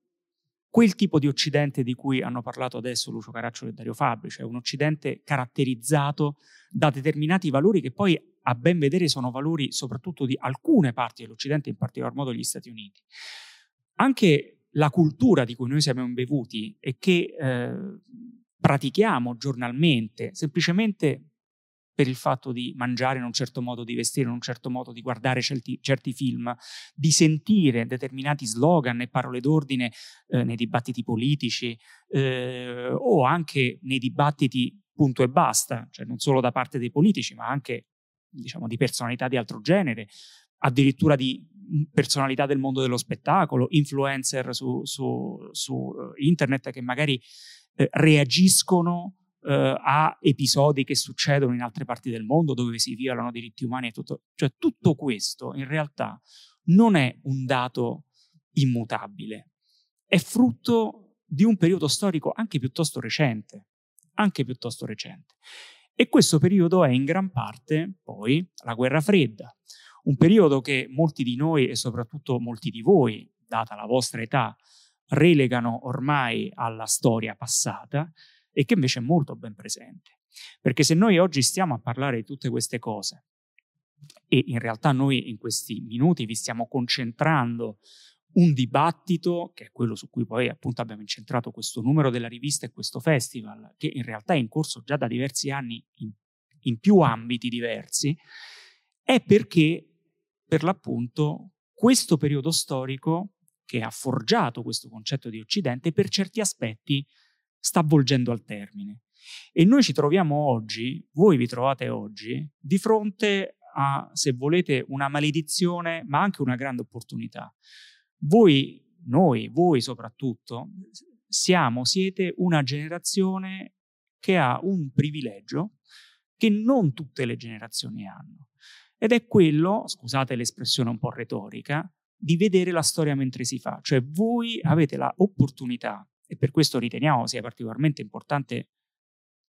quel tipo di Occidente di cui hanno parlato adesso Lucio Caracciolo e Dario Fabri, cioè un Occidente caratterizzato da determinati valori che poi a ben vedere sono valori soprattutto di alcune parti dell'Occidente, in particolar modo gli Stati Uniti. Anche la cultura di cui noi siamo imbevuti e che eh, pratichiamo giornalmente, semplicemente per il fatto di mangiare in un certo modo, di vestire in un certo modo, di guardare certi, certi film, di sentire determinati slogan e parole d'ordine eh, nei dibattiti politici eh, o anche nei dibattiti punto e basta, cioè non solo da parte dei politici, ma anche diciamo, di personalità di altro genere, addirittura di personalità del mondo dello spettacolo, influencer su, su, su eh, internet che magari eh, reagiscono eh, a episodi che succedono in altre parti del mondo dove si violano diritti umani e tutto. Cioè tutto questo in realtà non è un dato immutabile, è frutto di un periodo storico anche piuttosto recente, anche piuttosto recente. E questo periodo è in gran parte poi la guerra fredda, un periodo che molti di noi e soprattutto molti di voi, data la vostra età, relegano ormai alla storia passata e che invece è molto ben presente. Perché se noi oggi stiamo a parlare di tutte queste cose, e in realtà noi in questi minuti vi stiamo concentrando un dibattito, che è quello su cui poi appunto abbiamo incentrato questo numero della rivista e questo festival, che in realtà è in corso già da diversi anni in, in più ambiti diversi, è perché per l'appunto questo periodo storico che ha forgiato questo concetto di Occidente per certi aspetti sta volgendo al termine. E noi ci troviamo oggi, voi vi trovate oggi, di fronte a, se volete, una maledizione, ma anche una grande opportunità. Voi, noi, voi soprattutto, siamo, siete una generazione che ha un privilegio che non tutte le generazioni hanno. Ed è quello, scusate l'espressione un po' retorica, di vedere la storia mentre si fa. Cioè voi avete l'opportunità, e per questo riteniamo sia particolarmente importante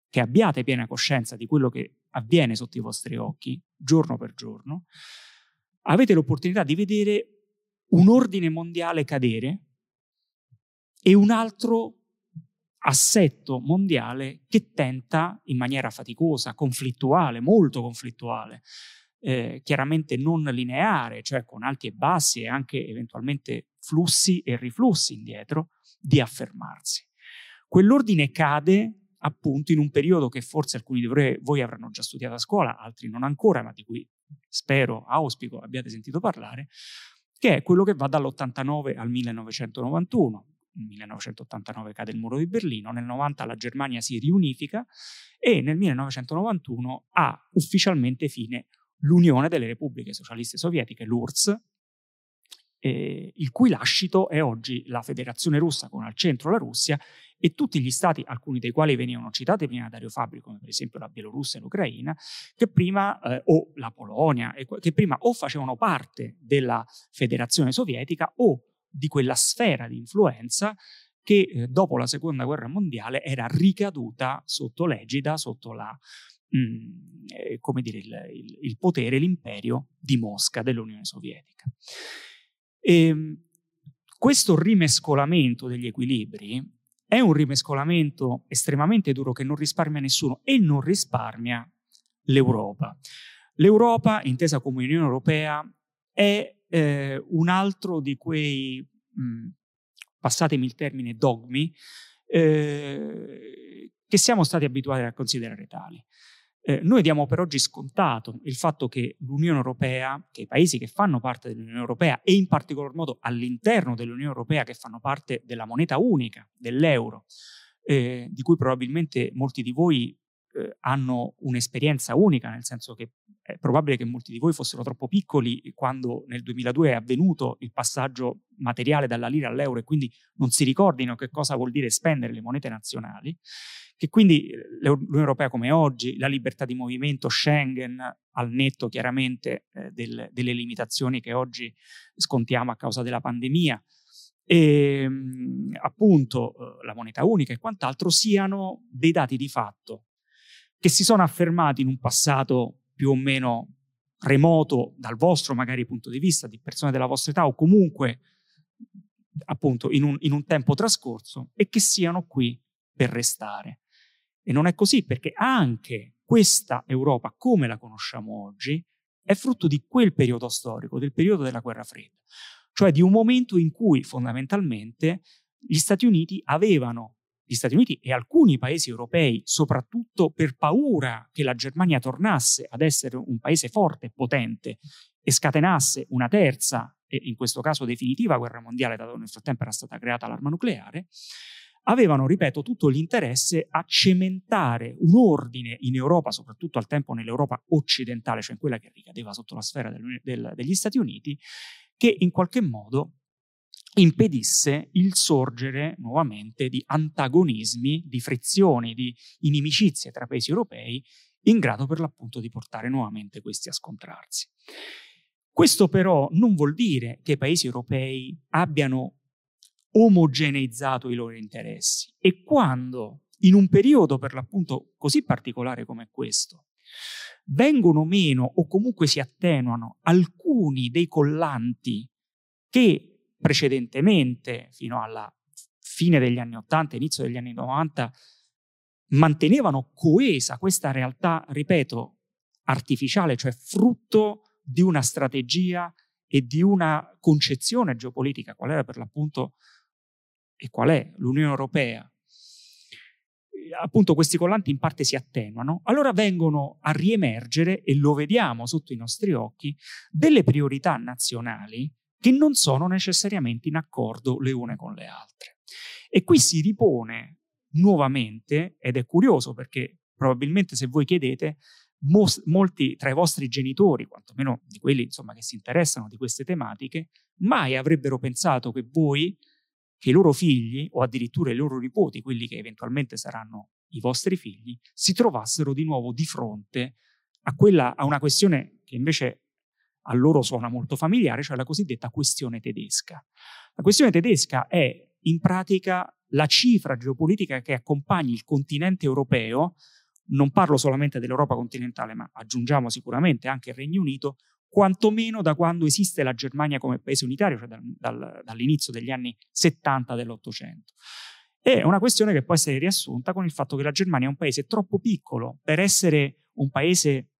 che abbiate piena coscienza di quello che avviene sotto i vostri occhi, giorno per giorno, avete l'opportunità di vedere un ordine mondiale cadere e un altro assetto mondiale che tenta in maniera faticosa, conflittuale, molto conflittuale, eh, chiaramente non lineare, cioè con alti e bassi e anche eventualmente flussi e riflussi indietro, di affermarsi. Quell'ordine cade appunto in un periodo che forse alcuni di voi avranno già studiato a scuola, altri non ancora, ma di cui spero, auspico, abbiate sentito parlare, che è quello che va dall'89 al 1991. Nel 1989 cade il muro di Berlino, nel 90 la Germania si riunifica e nel 1991 ha ufficialmente fine l'Unione delle Repubbliche Socialiste Sovietiche, l'URSS, eh, il cui lascito è oggi la Federazione Russa con al centro la Russia e tutti gli stati, alcuni dei quali venivano citati prima da Dario Fabri, come per esempio la Bielorussia e l'Ucraina, che prima, eh, o la Polonia, che prima o facevano parte della Federazione Sovietica o di quella sfera di influenza che eh, dopo la Seconda Guerra Mondiale era ricaduta sotto l'egida, sotto la, mh, mm, eh, dire, il, il, il potere, l'imperio di Mosca dell'Unione Sovietica. E ehm, questo rimescolamento degli equilibri è un rimescolamento estremamente duro che non risparmia nessuno e non risparmia l'Europa. L'Europa, intesa come Unione Europea, è eh, un altro di quei, mh, passatemi il termine, dogmi eh, che siamo stati abituati a considerare tali. Eh, noi diamo per oggi scontato il fatto che l'Unione Europea, che i paesi che fanno parte dell'Unione Europea e in particolar modo all'interno dell'Unione Europea che fanno parte della moneta unica, dell'euro, eh, di cui probabilmente molti di voi eh, hanno un'esperienza unica, nel senso che è probabile che molti di voi fossero troppo piccoli quando nel 2002 è avvenuto il passaggio materiale dalla lira all'euro e quindi non si ricordino che cosa vuol dire spendere le monete nazionali, che quindi eh, l'Unione Europea come oggi, la libertà di movimento, Schengen, al netto chiaramente eh, del, delle limitazioni che oggi scontiamo a causa della pandemia, e appunto eh, la moneta unica e quant'altro siano dei dati di fatto che si sono affermati in un passato più o meno remoto dal vostro magari punto di vista, di persone della vostra età o comunque appunto in un, in un tempo trascorso e che siano qui per restare. E non è così perché anche questa Europa, come la conosciamo oggi, è frutto di quel periodo storico, del periodo della guerra fredda, cioè di un momento in cui fondamentalmente gli Stati Uniti avevano gli Stati Uniti e alcuni paesi europei, soprattutto per paura che la Germania tornasse ad essere un paese forte e potente e scatenasse una terza e in questo caso definitiva guerra mondiale, dato che nel frattempo era stata creata l'arma nucleare, avevano, ripeto, tutto l'interesse a cementare un ordine in Europa, soprattutto al tempo nell'Europa occidentale, cioè in quella che ricadeva sotto la sfera del, del, degli Stati Uniti, che in qualche modo impedisse il sorgere nuovamente di antagonismi, di frizioni, di inimicizie tra paesi europei in grado per l'appunto di portare nuovamente questi a scontrarsi. Questo però non vuol dire che i paesi europei abbiano omogeneizzato i loro interessi e quando in un periodo per l'appunto così particolare come questo vengono meno o comunque si attenuano alcuni dei collanti che precedentemente, fino alla fine degli anni 80, inizio degli anni 90, mantenevano coesa questa realtà, ripeto, artificiale, cioè frutto di una strategia e di una concezione geopolitica, qual era per l'appunto e qual è l'Unione Europea, appunto questi collanti in parte si attenuano, allora vengono a riemergere, e lo vediamo sotto i nostri occhi, delle priorità nazionali che non sono necessariamente in accordo le une con le altre. E qui si ripone nuovamente, ed è curioso perché probabilmente se voi chiedete, molti tra i vostri genitori, quantomeno di quelli insomma, che si interessano di queste tematiche, mai avrebbero pensato che voi, che i loro figli o addirittura i loro nipoti, quelli che eventualmente saranno i vostri figli, si trovassero di nuovo di fronte a, quella, a una questione che invece a loro suona molto familiare, cioè la cosiddetta questione tedesca. La questione tedesca è in pratica la cifra geopolitica che accompagna il continente europeo non parlo solamente dell'Europa continentale, ma aggiungiamo sicuramente anche il Regno Unito, quantomeno da quando esiste la Germania come paese unitario, cioè dal, dal, dall'inizio degli anni 70 dell'Ottocento. È una questione che può essere riassunta con il fatto che la Germania è un paese troppo piccolo per essere un paese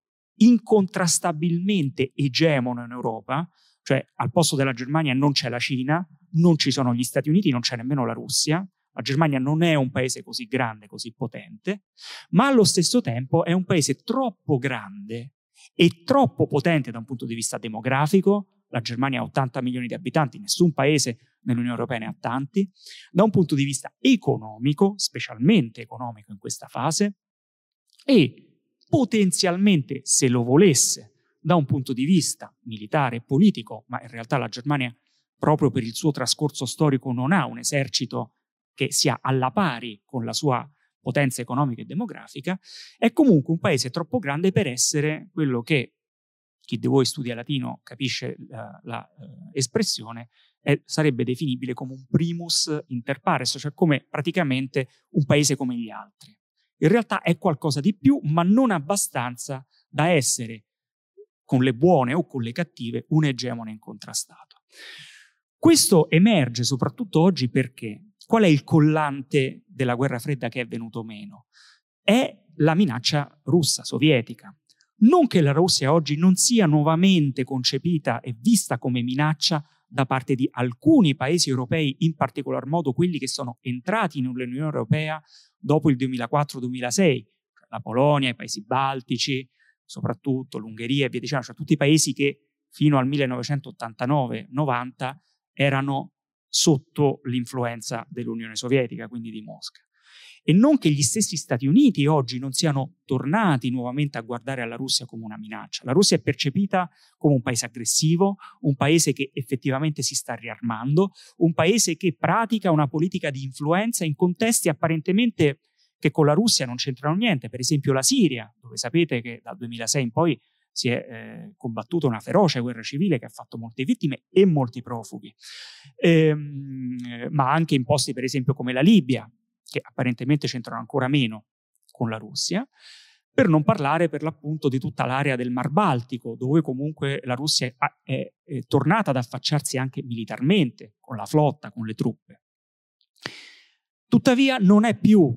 incontrastabilmente egemono in Europa, cioè al posto della Germania non c'è la Cina, non ci sono gli Stati Uniti, non c'è nemmeno la Russia, la Germania non è un paese così grande, così potente, ma allo stesso tempo è un paese troppo grande e troppo potente da un punto di vista demografico. La Germania ha 80 milioni di abitanti, nessun paese nell'Unione Europea ne ha tanti. Da un punto di vista economico, specialmente economico in questa fase, e potenzialmente, se lo volesse, da un punto di vista militare e politico, ma in realtà la Germania, proprio per il suo trascorso storico, non ha un esercito che sia alla pari con la sua potenza economica e demografica, è comunque un paese troppo grande per essere quello che chi di voi studia latino capisce l'espressione, la, uh, sarebbe definibile come un primus inter pares, cioè come praticamente un paese come gli altri. In realtà è qualcosa di più, ma non abbastanza da essere, con le buone o con le cattive, un egemone incontrastato. Questo emerge soprattutto oggi perché Qual è il collante della guerra fredda che è venuto meno? È la minaccia russa, sovietica. Non che la Russia oggi non sia nuovamente concepita e vista come minaccia da parte di alcuni paesi europei, in particolar modo quelli che sono entrati nell'Unione Europea dopo il 2004-2006, cioè la Polonia, i paesi baltici, soprattutto l'Ungheria e via dicendo, cioè tutti i paesi che fino al 1989-90 erano sotto l'influenza dell'Unione Sovietica, quindi di Mosca. E non che gli stessi Stati Uniti oggi non siano tornati nuovamente a guardare alla Russia come una minaccia. La Russia è percepita come un paese aggressivo, un paese che effettivamente si sta riarmando, un paese che pratica una politica di influenza in contesti apparentemente che con la Russia non c'entrano niente, per esempio la Siria, dove sapete che dal 2006 in poi si è eh, combattuta una feroce guerra civile che ha fatto molte vittime e molti profughi, ehm, ma anche in posti per esempio come la Libia, che apparentemente c'entrano ancora meno con la Russia, per non parlare per l'appunto di tutta l'area del Mar Baltico, dove comunque la Russia è, è, è tornata ad affacciarsi anche militarmente, con la flotta, con le truppe. Tuttavia non è più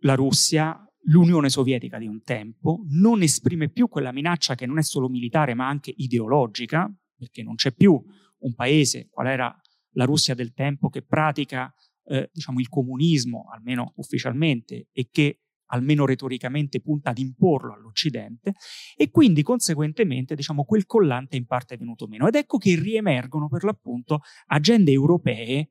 la Russia l'Unione Sovietica di un tempo, non esprime più quella minaccia che non è solo militare ma anche ideologica, perché non c'è più un paese, qual era la Russia del tempo, che pratica eh, diciamo, il comunismo, almeno ufficialmente, e che almeno retoricamente punta ad imporlo all'Occidente, e quindi conseguentemente diciamo, quel collante in parte è venuto meno. Ed ecco che riemergono per l'appunto agende europee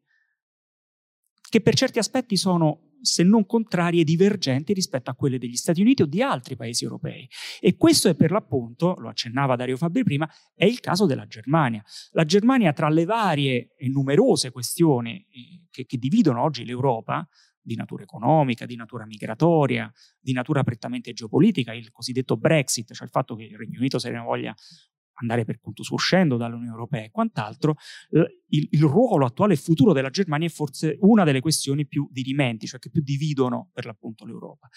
che per certi aspetti sono se non contrarie, divergenti rispetto a quelle degli Stati Uniti o di altri paesi europei. E questo è per l'appunto, lo accennava Dario Fabri prima, è il caso della Germania. La Germania, tra le varie e numerose questioni eh, che, che dividono oggi l'Europa, di natura economica, di natura migratoria, di natura prettamente geopolitica, il cosiddetto Brexit, cioè il fatto che il Regno Unito se ne voglia andare per conto suo uscendo dall'Unione Europea e quant'altro, il, il, ruolo attuale e futuro della Germania è forse una delle questioni più dirimenti, cioè che più dividono per l'appunto l'Europa.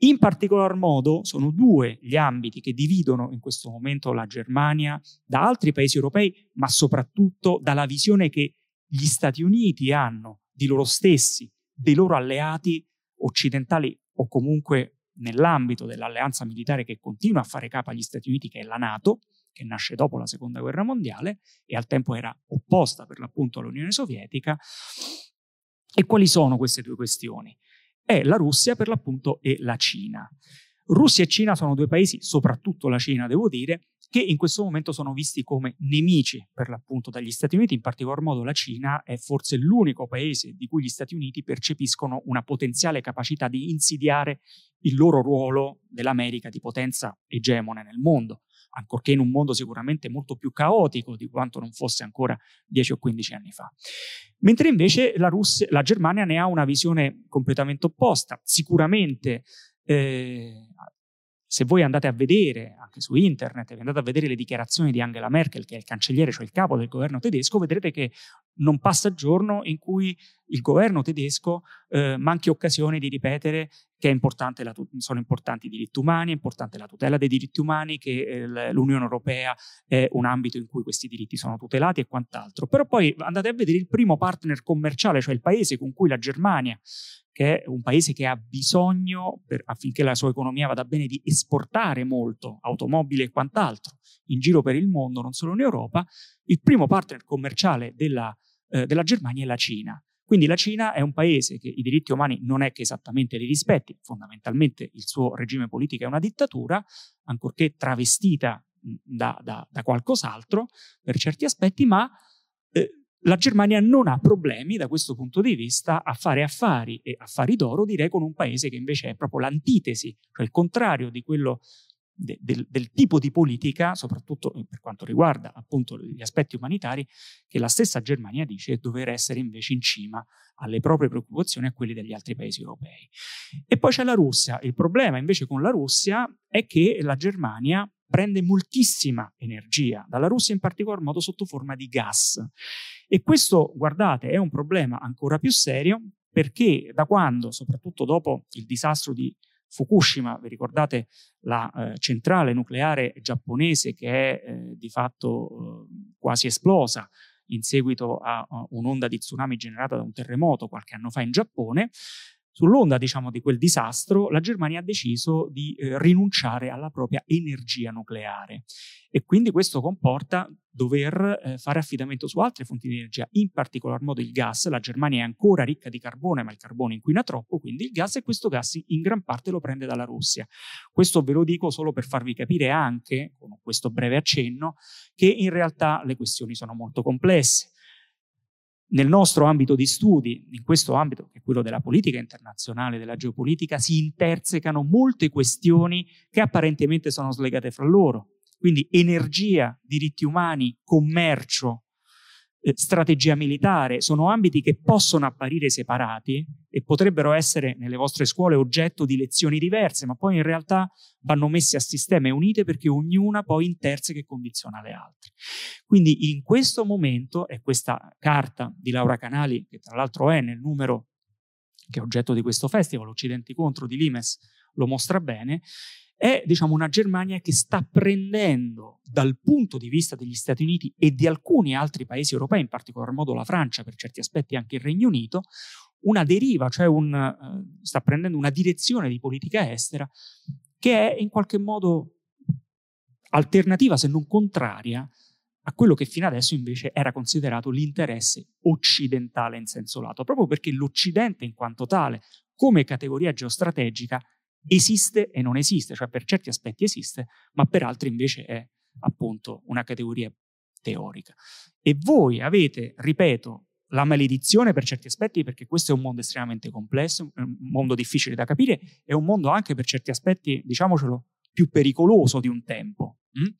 In particolar modo sono due gli ambiti che dividono in questo momento la Germania da altri paesi europei, ma soprattutto dalla visione che gli Stati Uniti hanno di loro stessi, dei loro alleati occidentali o comunque nell'ambito dell'alleanza militare che continua a fare capo agli Stati Uniti, che è la Nato, che nasce dopo la Seconda Guerra Mondiale e al tempo era opposta per l'appunto all'Unione Sovietica. E quali sono queste due questioni? È la Russia per l'appunto e la Cina. Russia e Cina sono due paesi, soprattutto la Cina devo dire, che in questo momento sono visti come nemici per l'appunto dagli Stati Uniti, in particolar modo la Cina è forse l'unico paese di cui gli Stati Uniti percepiscono una potenziale capacità di insidiare il loro ruolo dell'America di potenza egemone nel mondo, ancorché in un mondo sicuramente molto più caotico di quanto non fosse ancora 10 o 15 anni fa. Mentre invece la, Russia, la Germania ne ha una visione completamente opposta, sicuramente eh, se voi andate a vedere anche su internet, andate a vedere le dichiarazioni di Angela Merkel, che è il cancelliere, cioè il capo del governo tedesco, vedrete che non passa giorno in cui il governo tedesco eh, manchi occasione di ripetere che importante la, sono importanti i diritti umani, è importante la tutela dei diritti umani, che eh, l'Unione Europea è un ambito in cui questi diritti sono tutelati e quant'altro. Però poi andate a vedere il primo partner commerciale, cioè il paese con cui la Germania che è un paese che ha bisogno, per, affinché la sua economia vada bene, di esportare molto automobili e quant'altro in giro per il mondo, non solo in Europa, il primo partner commerciale della, eh, della Germania è la Cina. Quindi la Cina è un paese che i diritti umani non è che esattamente li rispetti, fondamentalmente il suo regime politico è una dittatura, ancorché travestita da, da, da qualcos'altro per certi aspetti, ma la Germania non ha problemi da questo punto di vista a fare affari e affari d'oro, direi, con un paese che invece è proprio l'antitesi, cioè il contrario di quello de, del, del, tipo di politica, soprattutto per quanto riguarda appunto gli aspetti umanitari, che la stessa Germania dice dover essere invece in cima alle proprie preoccupazioni e a quelli degli altri paesi europei. E poi c'è la Russia. Il problema invece con la Russia è che la Germania prende moltissima energia dalla Russia, in particolar modo sotto forma di gas. E questo, guardate, è un problema ancora più serio perché da quando, soprattutto dopo il disastro di Fukushima, vi ricordate la eh, centrale nucleare giapponese che è eh, di fatto eh, quasi esplosa in seguito a, a un'onda di tsunami generata da un terremoto qualche anno fa in Giappone, Sull'onda diciamo, di quel disastro, la Germania ha deciso di eh, rinunciare alla propria energia nucleare e quindi questo comporta dover eh, fare affidamento su altre fonti di energia, in particolar modo il gas. La Germania è ancora ricca di carbone, ma il carbone inquina troppo, quindi il gas e questo gas in gran parte lo prende dalla Russia. Questo ve lo dico solo per farvi capire anche, con questo breve accenno, che in realtà le questioni sono molto complesse nel nostro ambito di studi, in questo ambito che è quello della politica internazionale, della geopolitica, si intersecano molte questioni che apparentemente sono slegate fra loro. Quindi energia, diritti umani, commercio, strategia militare sono ambiti che possono apparire separati e potrebbero essere nelle vostre scuole oggetto di lezioni diverse, ma poi in realtà vanno messi a sistema e unite perché ognuna poi interseca e condiziona le altre. Quindi in questo momento, e questa carta di Laura Canali, che tra l'altro è nel numero che è oggetto di questo festival, Occidenti contro di Limes, lo mostra bene, è diciamo, una Germania che sta prendendo dal punto di vista degli Stati Uniti e di alcuni altri paesi europei, in particolar modo la Francia, per certi aspetti anche il Regno Unito, una deriva, cioè un, uh, sta prendendo una direzione di politica estera che è in qualche modo alternativa, se non contraria, a quello che fino adesso invece era considerato l'interesse occidentale in senso lato, proprio perché l'Occidente in quanto tale, come categoria geostrategica, esiste e non esiste, cioè per certi aspetti esiste, ma per altri invece è appunto una categoria teorica. E voi avete, ripeto, la maledizione per certi aspetti, perché questo è un mondo estremamente complesso, un mondo difficile da capire, è un mondo anche per certi aspetti, diciamocelo, più pericoloso di un tempo. Hm?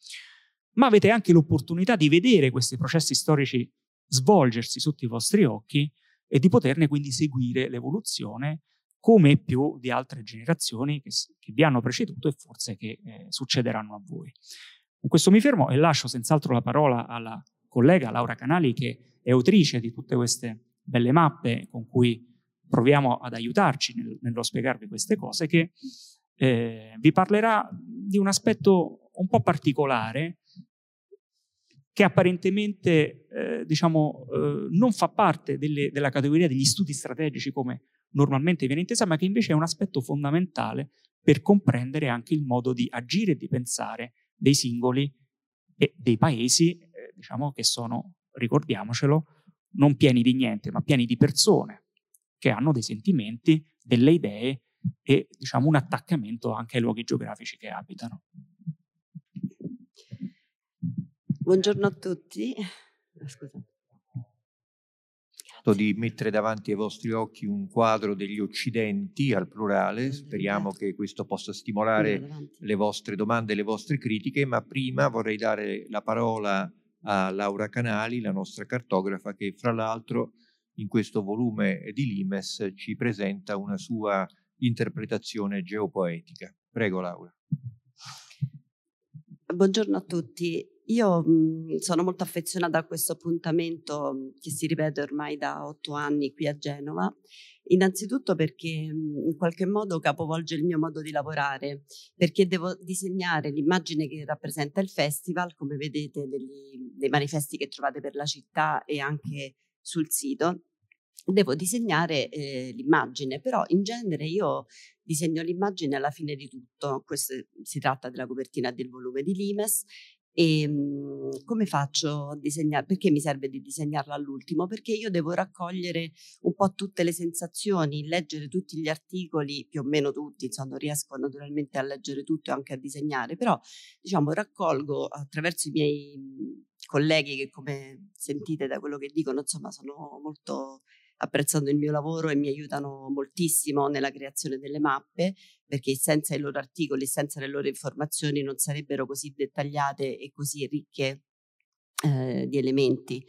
Ma avete anche l'opportunità di vedere questi processi storici svolgersi sotto i vostri occhi e di poterne quindi seguire l'evoluzione come più di altre generazioni che, che vi hanno preceduto e forse che eh, succederanno a voi. Con questo mi fermo e lascio senz'altro la parola alla collega Laura Canali che è autrice di tutte queste belle mappe con cui proviamo ad aiutarci nel, nello spiegarvi queste cose, che eh, vi parlerà di un aspetto un po' particolare che apparentemente eh, diciamo, eh, non fa parte delle, della categoria degli studi strategici come normalmente viene intesa, ma che invece è un aspetto fondamentale per comprendere anche il modo di agire e di pensare dei singoli e dei paesi, eh, diciamo che sono, ricordiamocelo, non pieni di niente, ma pieni di persone che hanno dei sentimenti, delle idee e diciamo un attaccamento anche ai luoghi geografici che abitano. Buongiorno a tutti. Scusa di mettere davanti ai vostri occhi un quadro degli occidenti al plurale. Speriamo che questo possa stimolare le vostre domande e le vostre critiche, ma prima vorrei dare la parola a Laura Canali, la nostra cartografa, che fra l'altro in questo volume di Limes ci presenta una sua interpretazione geopoetica. Prego Laura. Buongiorno a tutti. Io mh, sono molto affezionata a questo appuntamento che si ripete ormai da otto anni qui a Genova, innanzitutto perché mh, in qualche modo capovolge il mio modo di lavorare, perché devo disegnare l'immagine che rappresenta il festival, come vedete degli, dei manifesti che trovate per la città e anche sul sito, devo disegnare eh, l'immagine, però in genere io disegno l'immagine alla fine di tutto. Questo, si tratta della copertina del volume di Limes e ehm, come faccio a disegnare? Perché mi serve di disegnarla all'ultimo? Perché io devo raccogliere un po' tutte le sensazioni, leggere tutti gli articoli, più o meno tutti, insomma, non riesco naturalmente a leggere tutto e anche a disegnare, però diciamo raccolgo attraverso i miei colleghi che come sentite da quello che dicono, insomma, sono molto apprezzando il mio lavoro e mi aiutano moltissimo nella creazione delle mappe, perché senza i loro articoli, senza le loro informazioni non sarebbero così dettagliate e così ricche eh, di elementi.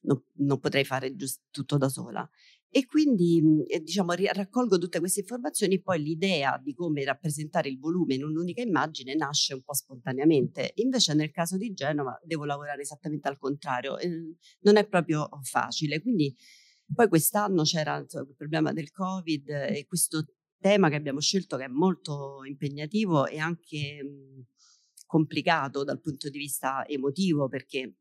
Non, non, potrei fare giusto tutto da sola. E quindi eh, diciamo, raccolgo tutte queste informazioni e poi l'idea di come rappresentare il volume in un'unica immagine nasce un po' spontaneamente. Invece nel caso di Genova devo lavorare esattamente al contrario, eh, non è proprio facile. Quindi poi quest'anno c'era insomma, il problema del Covid e questo tema che abbiamo scelto che è molto impegnativo e anche mh, complicato dal punto di vista emotivo perché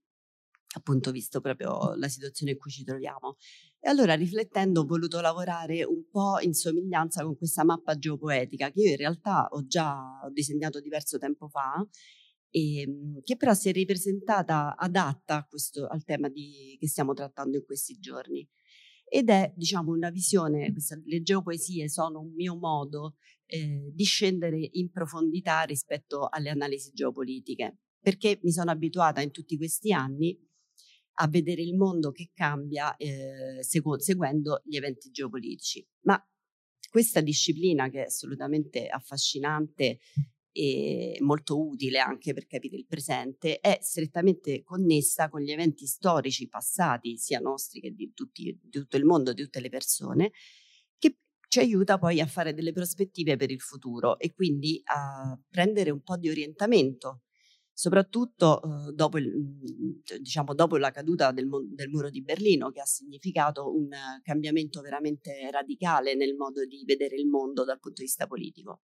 appunto visto proprio la situazione in cui ci troviamo. E allora riflettendo ho voluto lavorare un po' in somiglianza con questa mappa geopoetica che io in realtà ho già disegnato diverso tempo fa e ehm, che però si è ripresentata adatta questo, al tema di, che stiamo trattando in questi giorni ed è diciamo una visione, questa, le geopoesie sono un mio modo eh, di scendere in profondità rispetto alle analisi geopolitiche, perché mi sono abituata in tutti questi anni a vedere il mondo che cambia eh, segu- seguendo gli eventi geopolitici. Ma questa disciplina che è assolutamente affascinante e molto utile anche per capire il presente, è strettamente connessa con gli eventi storici passati, sia nostri che di, tutti, di tutto il mondo, di tutte le persone, che ci aiuta poi a fare delle prospettive per il futuro e quindi a prendere un po' di orientamento, soprattutto eh, dopo, il, diciamo, dopo, la caduta del, del, muro di Berlino, che ha significato un cambiamento veramente radicale nel modo di vedere il mondo dal punto di vista politico.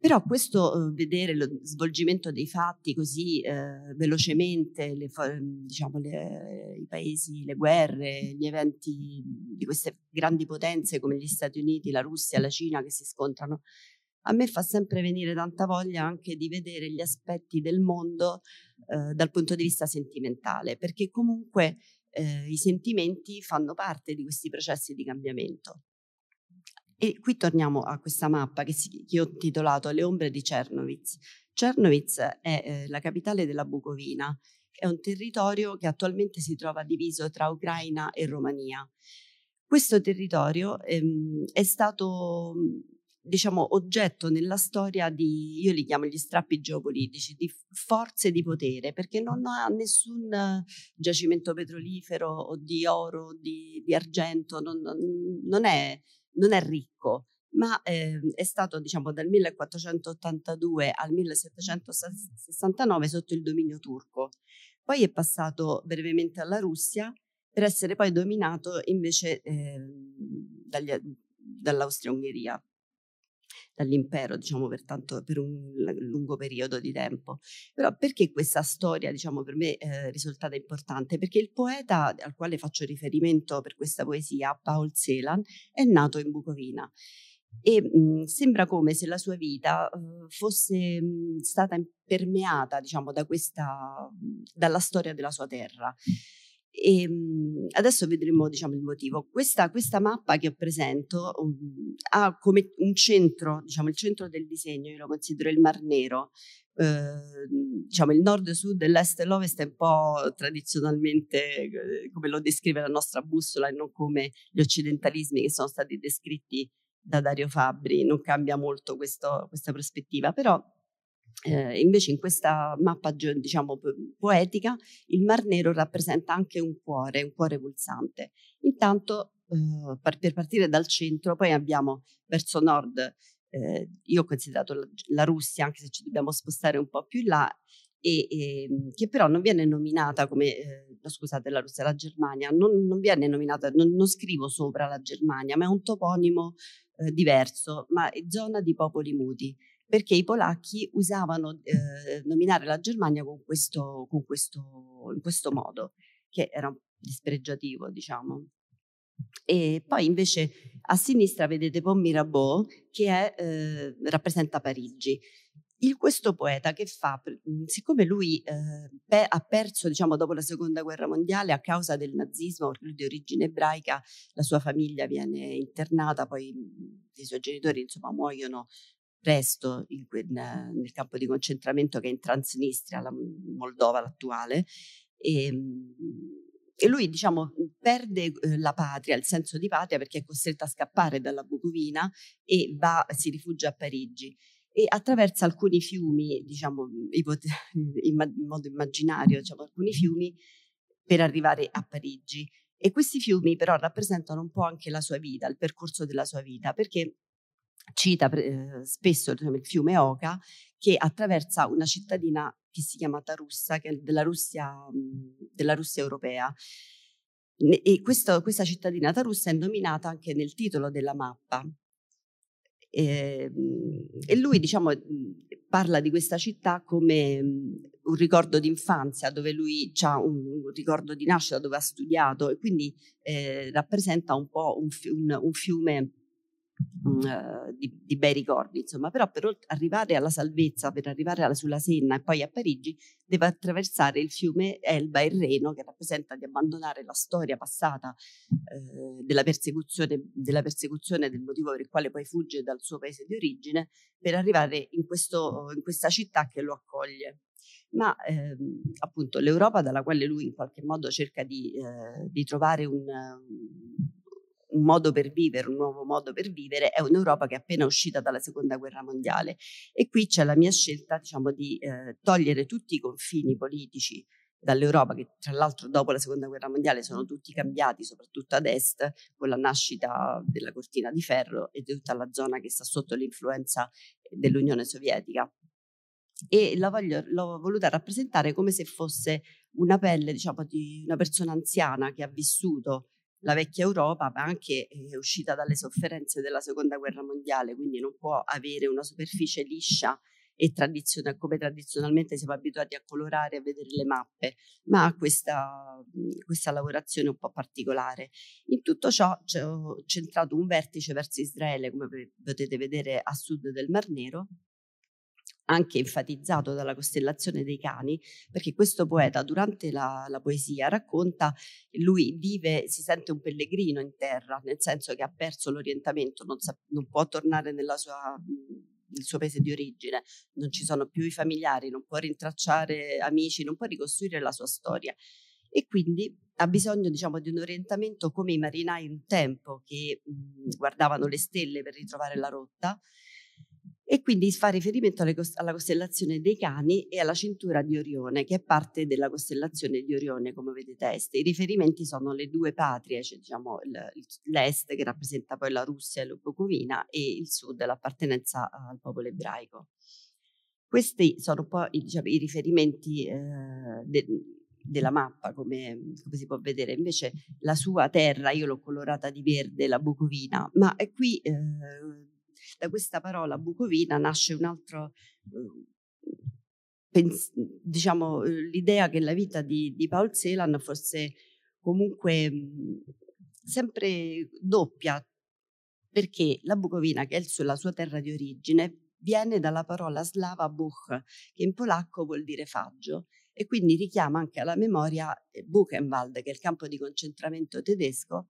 Però questo uh, vedere lo svolgimento dei fatti così uh, velocemente, le, diciamo, le, i paesi, le guerre, gli eventi di queste grandi potenze come gli Stati Uniti, la Russia, la Cina che si scontrano, a me fa sempre venire tanta voglia anche di vedere gli aspetti del mondo uh, dal punto di vista sentimentale, perché comunque i sentimenti fanno parte di questi processi di cambiamento. E qui torniamo a questa mappa che, si, che ho titolato Le ombre di Czernowitz. Czernowitz è eh, la capitale della Bucovina, è un territorio che attualmente si trova diviso tra Ucraina e Romania. Questo territorio ehm, è stato diciamo, oggetto nella storia di, io li chiamo gli strappi geopolitici, di forze di potere, perché non ha nessun giacimento petrolifero o di oro o di, di argento, non, non, è non è ricco, ma eh, è stato diciamo dal 1482 al 1769 sotto il dominio turco. Poi è passato brevemente alla Russia per essere poi dominato invece eh, dall'Austria-Ungheria dall'impero, diciamo, per, tanto, per un lungo periodo di tempo. Però perché questa storia, diciamo, per me è eh, risultata importante? Perché il poeta al quale faccio riferimento per questa poesia, Paul Celan, è nato in Bucovina e mh, sembra come se la sua vita uh, fosse mh, stata permeata diciamo, da questa, dalla storia della sua terra. E, mh, adesso vedremo diciamo, il motivo. Questa, questa mappa che presento um, ha come un centro, diciamo, il centro del disegno, io lo considero il Mar Nero, Uh, diciamo il nord-sud e l'est e l'ovest è un po' tradizionalmente eh, come lo descrive la nostra bussola e non come gli occidentalismi che sono stati descritti da Dario Fabbri, non cambia molto questo, questa prospettiva, però eh, invece in questa mappa diciamo poetica il Mar Nero rappresenta anche un cuore, un cuore pulsante. Intanto eh, per, partire dal centro poi abbiamo verso nord, eh, io ho considerato la, la, Russia, anche se ci dobbiamo spostare un po' più in là, e, e, che però non viene nominata come, eh, scusate, la Russia, la Germania, non, non viene nominata, non, non, scrivo sopra la Germania, ma è un toponimo eh, diverso, ma è zona di popoli muti, perché i polacchi usavano eh, nominare la Germania con questo, con questo, in questo modo, che era dispregiativo, diciamo. E poi invece a sinistra vedete Pont Mirabeau che è, eh, rappresenta Parigi il, questo poeta che fa, siccome lui eh, pe- ha perso diciamo, dopo la seconda guerra mondiale a causa del nazismo, di origine ebraica, la sua famiglia viene internata, poi i suoi genitori insomma muoiono presto in nel campo di concentramento che è in Transnistria, la Moldova l'attuale, e, ehm, e lui diciamo perde eh, la patria, il senso di patria perché è costretto a scappare dalla Bucovina e va, si rifugia a Parigi e attraversa alcuni fiumi, diciamo in modo immaginario, diciamo, alcuni fiumi per arrivare a Parigi. E questi fiumi però rappresentano un po' anche la sua vita, il percorso della sua vita, perché cita eh, spesso il fiume Oca che attraversa una cittadina che si chiama Tarussa, che è della Russia, della Russia europea. E questo, questa cittadina Tarussa è nominata anche nel titolo della mappa, e, ehm, e lui, diciamo, parla di questa città come un ricordo d'infanzia, dove lui ha un, un, ricordo di nascita, dove ha studiato e quindi eh, rappresenta un po' un, un, un fiume uh, di, di, bei ricordi, insomma, però per arrivare alla salvezza, per arrivare alla, sulla Senna e poi a Parigi, deve attraversare il fiume Elba e il Reno, che rappresenta di abbandonare la storia passata uh, della, persecuzione, della persecuzione, del motivo per il quale poi fugge dal suo paese di origine, per arrivare in, questo, in questa città che lo accoglie. Ma ehm, appunto l'Europa dalla quale lui in qualche modo cerca di, eh, di trovare un, un modo per vivere, un nuovo modo per vivere, è un'Europa che è appena uscita dalla seconda guerra mondiale. E qui c'è la mia scelta, diciamo, di eh, togliere tutti i confini politici dall'Europa, che tra l'altro dopo la seconda guerra mondiale sono tutti cambiati, soprattutto ad est, con la nascita della cortina di ferro e di tutta la zona che sta sotto l'influenza dell'Unione Sovietica. E la voglio, l'ho voluta rappresentare come se fosse una pelle, diciamo, di una persona anziana che ha vissuto la vecchia Europa, ma anche è eh, uscita dalle sofferenze della seconda guerra mondiale, quindi non può avere una superficie liscia e tradizionale, come tradizionalmente siamo abituati a colorare e a vedere le mappe, ma ha questa, questa lavorazione un po' particolare. In tutto ciò ho centrato un vertice verso Israele, come potete vedere a sud del Mar Nero, anche enfatizzato dalla costellazione dei cani, perché questo poeta durante la, la, poesia racconta, lui vive, si sente un pellegrino in terra, nel senso che ha perso l'orientamento, non, sa, non può tornare sua, nel suo paese di origine, non ci sono più i familiari, non può rintracciare amici, non può ricostruire la sua storia. E quindi ha bisogno diciamo, di un orientamento come i marinai un tempo che mh, guardavano le stelle per ritrovare la rotta, e quindi fa riferimento alla costellazione dei cani e alla cintura di Orione, che è parte della costellazione di Orione, come vedete est. I riferimenti sono le due patrie, cioè diciamo l'est che rappresenta poi la Russia e l'Ubucovina e il sud, l'appartenenza al popolo ebraico. Questi sono un po' i, diciamo, i riferimenti eh, de, della mappa, come, come, si può vedere. Invece la sua terra, io l'ho colorata di verde, la Bucovina, ma qui... Eh, da questa parola Bucovina nasce un altro, pens- diciamo, uhm, l'idea che la vita di, di Paul Celan fosse comunque mhmm, sempre doppia, perché la Bucovina, che è il suo, la sua terra di origine, viene dalla parola slava buch, che in polacco vuol dire faggio, e quindi richiama anche alla memoria eh, Buchenwald, che è il campo di concentramento tedesco,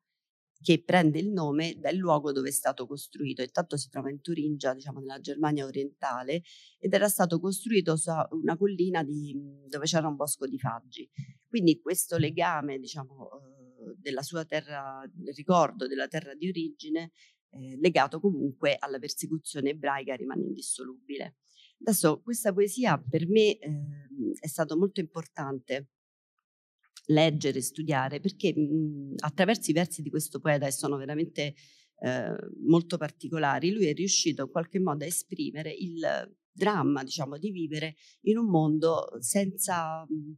che prende il nome dal luogo dove è stato costruito. Intanto si trova in Turingia, diciamo nella Germania orientale, ed era stato costruito su una collina di, dove c'era un bosco di faggi. Quindi questo legame, diciamo, eh, della sua terra, del ricordo della terra di origine, eh, legato comunque alla persecuzione ebraica, rimane indissolubile. Adesso questa poesia per me eh, è stato molto importante leggere, studiare, perché mh, attraverso i versi di questo poeta, che sono veramente eh, molto particolari, lui è riuscito in qualche modo a esprimere il dramma, diciamo, di vivere in un mondo senza... Mh,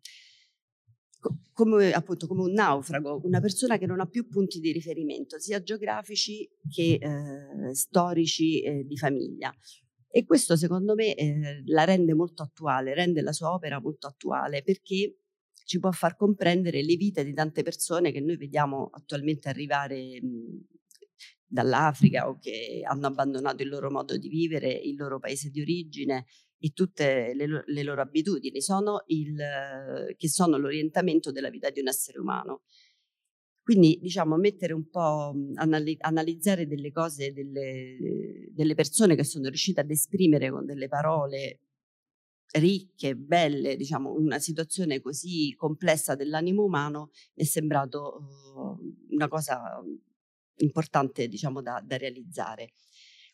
come, appunto, come un naufrago, una persona che non ha più punti di riferimento, sia geografici che eh, storici eh, di famiglia. E questo secondo me eh, la rende molto attuale, rende la sua opera molto attuale perché ci può far comprendere le vite di tante persone che noi vediamo attualmente arrivare mh, dall'Africa o che hanno abbandonato il loro modo di vivere, il loro paese di origine e tutte le, le loro abitudini, sono il, che sono l'orientamento della vita di un essere umano. Quindi diciamo mettere un po', anali- analizzare delle cose, delle, delle persone che sono riuscite ad esprimere con delle parole ricche, belle, diciamo, una situazione così complessa dell'animo umano mi è sembrato uh, una cosa importante, diciamo, da, da realizzare.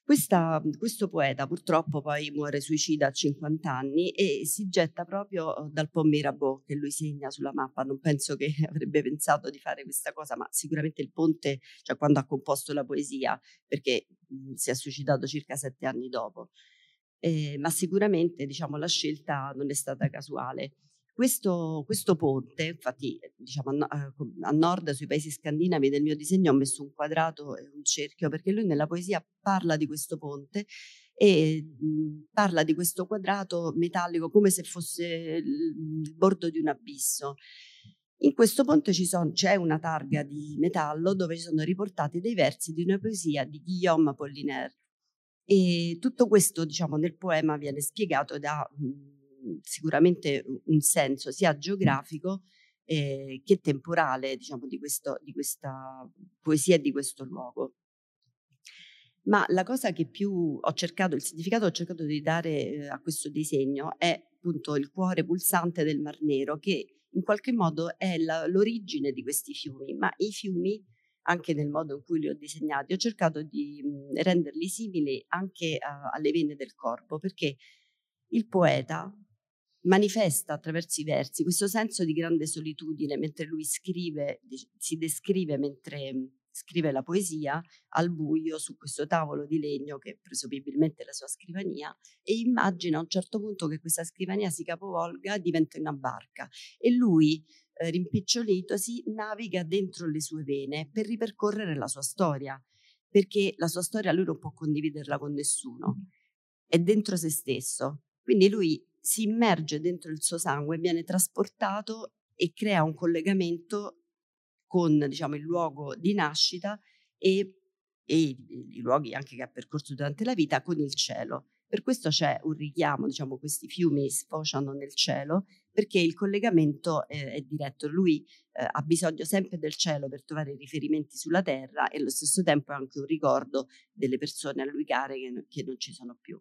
Questa, questo poeta purtroppo poi muore suicida a 50 anni e si getta proprio uhm, dal Pont Mirabeau che lui segna sulla mappa. Non penso che avrebbe pensato di fare questa cosa, ma sicuramente il ponte, cioè quando ha composto la poesia, perché mh, si è suicidato circa sette anni dopo eh, ma sicuramente diciamo, la scelta non è stata casuale. Questo, questo ponte, infatti, diciamo, a, a, nord, sui paesi scandinavi del mio disegno, ho messo un quadrato e un cerchio perché lui nella poesia parla di questo ponte e parla di questo quadrato metallico come se fosse il, bordo di un abisso. In questo ponte son, c'è una targa di metallo dove ci sono riportati dei versi di una poesia di Guillaume Apollinaire e tutto questo, diciamo, nel poema viene spiegato da mh, sicuramente un senso sia geografico eh, che temporale, diciamo, di, questo, di questa poesia e di questo luogo. Ma la cosa che più ho cercato, il significato che ho cercato di dare eh, a questo disegno è appunto il cuore pulsante del Mar Nero, che in qualche modo è la, l'origine di questi fiumi, ma i fiumi anche nel modo in cui li ho disegnati, ho cercato di mhmm, renderli simili anche a, alle vene del corpo, perché il poeta manifesta attraverso i versi questo senso di grande solitudine mentre lui scrive, si descrive mentre mhmm, scrive la poesia al buio su questo tavolo di legno che presumibilmente è la sua scrivania e immagina a un certo punto che questa scrivania si capovolga e diventa una barca. E lui eh, rimpicciolitosi naviga dentro le sue vene per ripercorrere la sua storia, perché la sua storia lui non può condividerla con nessuno, è dentro se stesso. Quindi lui si immerge dentro il suo sangue, viene trasportato e crea un collegamento con diciamo, il luogo di nascita e, e i luoghi anche che ha percorso durante la vita con il cielo. Per questo c'è un richiamo, diciamo, questi fiumi sfociano nel cielo perché il collegamento eh, è diretto. Lui eh, ha bisogno sempre del cielo per trovare riferimenti sulla terra e allo stesso tempo è anche un ricordo delle persone a lui care che, che non ci sono più.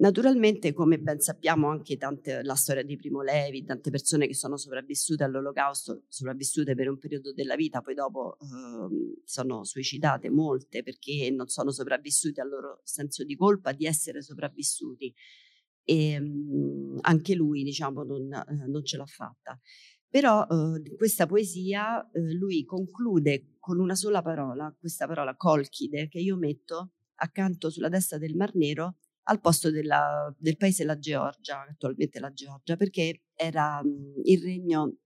Naturalmente, come ben sappiamo, anche tante, la storia di Primo Levi, tante persone che sono sopravvissute all'olocausto, sopravvissute per un periodo della vita, poi dopo eh, sono suicidate molte perché non sono sopravvissute al loro senso di colpa di essere sopravvissuti. E mh, anche lui, diciamo, non, eh, non, ce l'ha fatta. Però eh, questa poesia eh, lui conclude con una sola parola, questa parola colchide, che io metto accanto sulla destra del Mar Nero al posto della, del paese la Georgia, attualmente la Georgia, perché era mh, il regno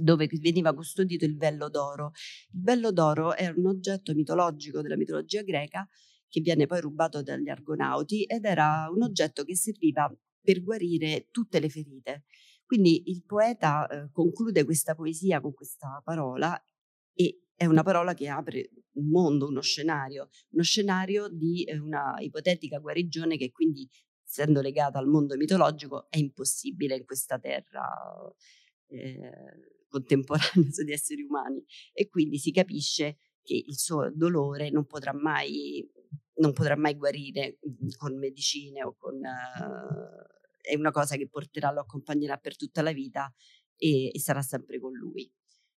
dove veniva custodito il vello d'oro. Il vello d'oro è un oggetto mitologico della mitologia greca che viene poi rubato dagli argonauti ed era un oggetto che serviva per guarire tutte le ferite. Quindi il poeta eh, conclude questa poesia con questa parola e è una parola che apre un mondo, uno scenario, uno scenario di eh, una ipotetica guarigione che quindi, essendo legata al mondo mitologico, è impossibile in questa terra eh, contemporanea di esseri umani. E quindi si capisce che il suo dolore non potrà mai, non potrà mai guarire mm, con medicine o con... Uh, è una cosa che porterà, lo accompagnerà per tutta la vita e, e sarà sempre con lui.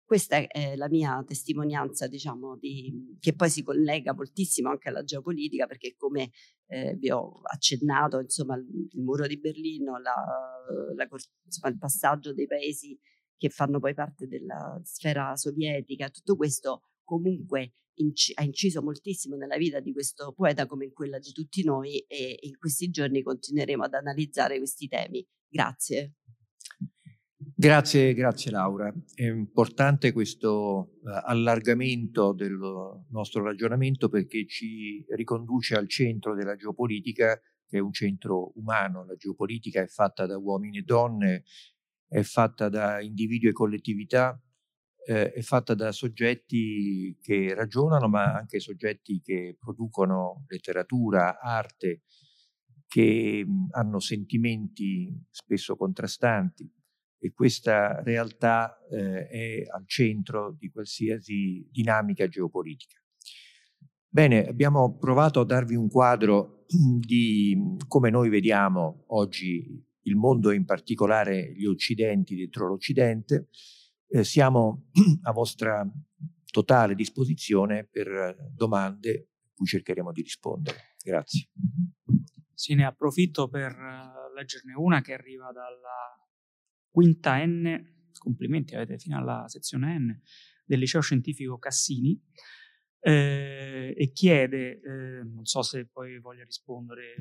Questa è la mia testimonianza, diciamo, di, che poi si collega moltissimo anche alla geopolitica, perché come eh, vi ho accennato, insomma, il, il muro di Berlino, la, la, insomma, il passaggio dei paesi che fanno poi parte della sfera sovietica, tutto questo comunque inc- ha inciso moltissimo nella vita di questo poeta come in quella di tutti noi e in questi giorni continueremo ad analizzare questi temi. Grazie. Grazie, grazie Laura. È importante questo uh, allargamento del nostro ragionamento perché ci riconduce al centro della geopolitica, che è un centro umano. La geopolitica è fatta da uomini e donne, è fatta da individui e collettività, eh, è fatta da soggetti che ragionano, ma anche soggetti che producono letteratura, arte, che mh, hanno sentimenti spesso contrastanti e questa realtà eh, è al centro di qualsiasi dinamica geopolitica. Bene, abbiamo provato a darvi un quadro di come noi vediamo oggi il mondo e in particolare gli occidenti dentro l'Occidente. Eh, siamo a vostra totale disposizione per domande cui cercheremo di rispondere. Grazie. Sì, ne approfitto per eh, leggerne una che arriva dalla quinta N, complimenti, avete fino alla sezione N, del liceo scientifico Cassini, eh, e chiede, eh, non so se poi voglia rispondere,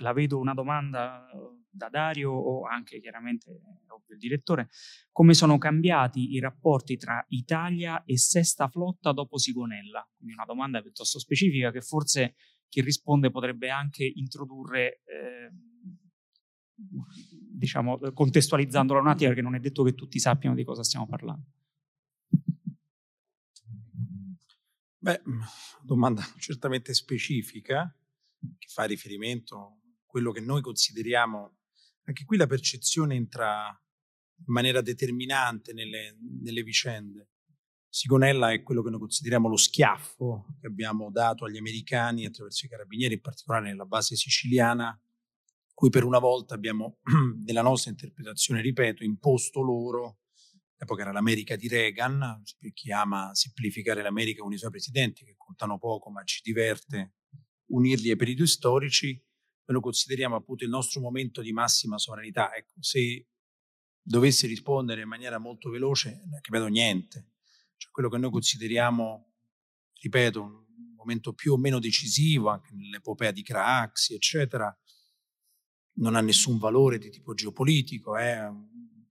la vedo una domanda da Dario o anche chiaramente ovvio, il direttore, come sono cambiati i rapporti tra Italia e Sesta Flotta dopo Sigonella? Quindi una domanda piuttosto specifica che forse chi risponde potrebbe anche introdurre eh, diciamo, contestualizzandola un attimo, perché non è detto che tutti sappiano di cosa stiamo parlando. Beh, domanda certamente specifica, che fa riferimento a quello che noi consideriamo, anche qui la percezione entra in maniera determinante nelle, nelle vicende. Sigonella è quello che noi consideriamo lo schiaffo che abbiamo dato agli americani attraverso i carabinieri, in particolare nella base siciliana, cui per una volta abbiamo, nella nostra interpretazione, ripeto, imposto loro, all'epoca era l'America di Reagan, per chi ama semplificare l'America con i suoi presidenti, che contano poco ma ci diverte unirli ai periodi storici, noi lo consideriamo appunto il nostro momento di massima sovranità. Ecco, se dovessi rispondere in maniera molto veloce, non capito niente. Cioè, quello che noi consideriamo, ripeto, un momento più o meno decisivo, anche nell'epopea di Craxi, eccetera, non ha nessun valore di tipo geopolitico, è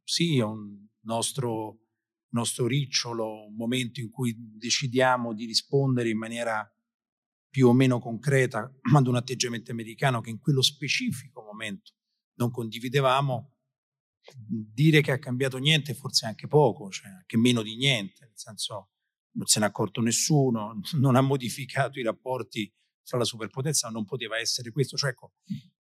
sì, è un nostro, nostro ricciolo, un momento in cui decidiamo di rispondere in maniera più o meno concreta ad un atteggiamento americano che in quello specifico momento non condividevamo, dire che ha cambiato niente forse anche poco, cioè anche meno di niente, nel senso non se n'è accorto nessuno, non ha modificato i rapporti fra la superpotenza, non poteva essere questo. Cioè, ecco,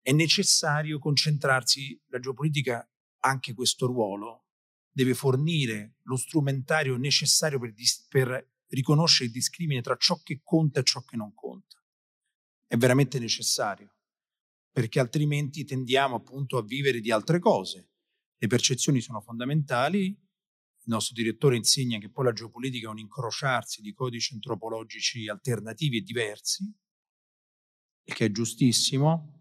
è necessario concentrarsi, la geopolitica anche questo ruolo deve fornire lo strumentario necessario per, dis- per riconoscere il discrimine tra ciò che conta e ciò che non conta. È veramente necessario, perché altrimenti tendiamo appunto a vivere di altre cose. Le percezioni sono fondamentali, il nostro direttore insegna che poi la geopolitica è un incrociarsi di codici antropologici alternativi e diversi, il che è giustissimo,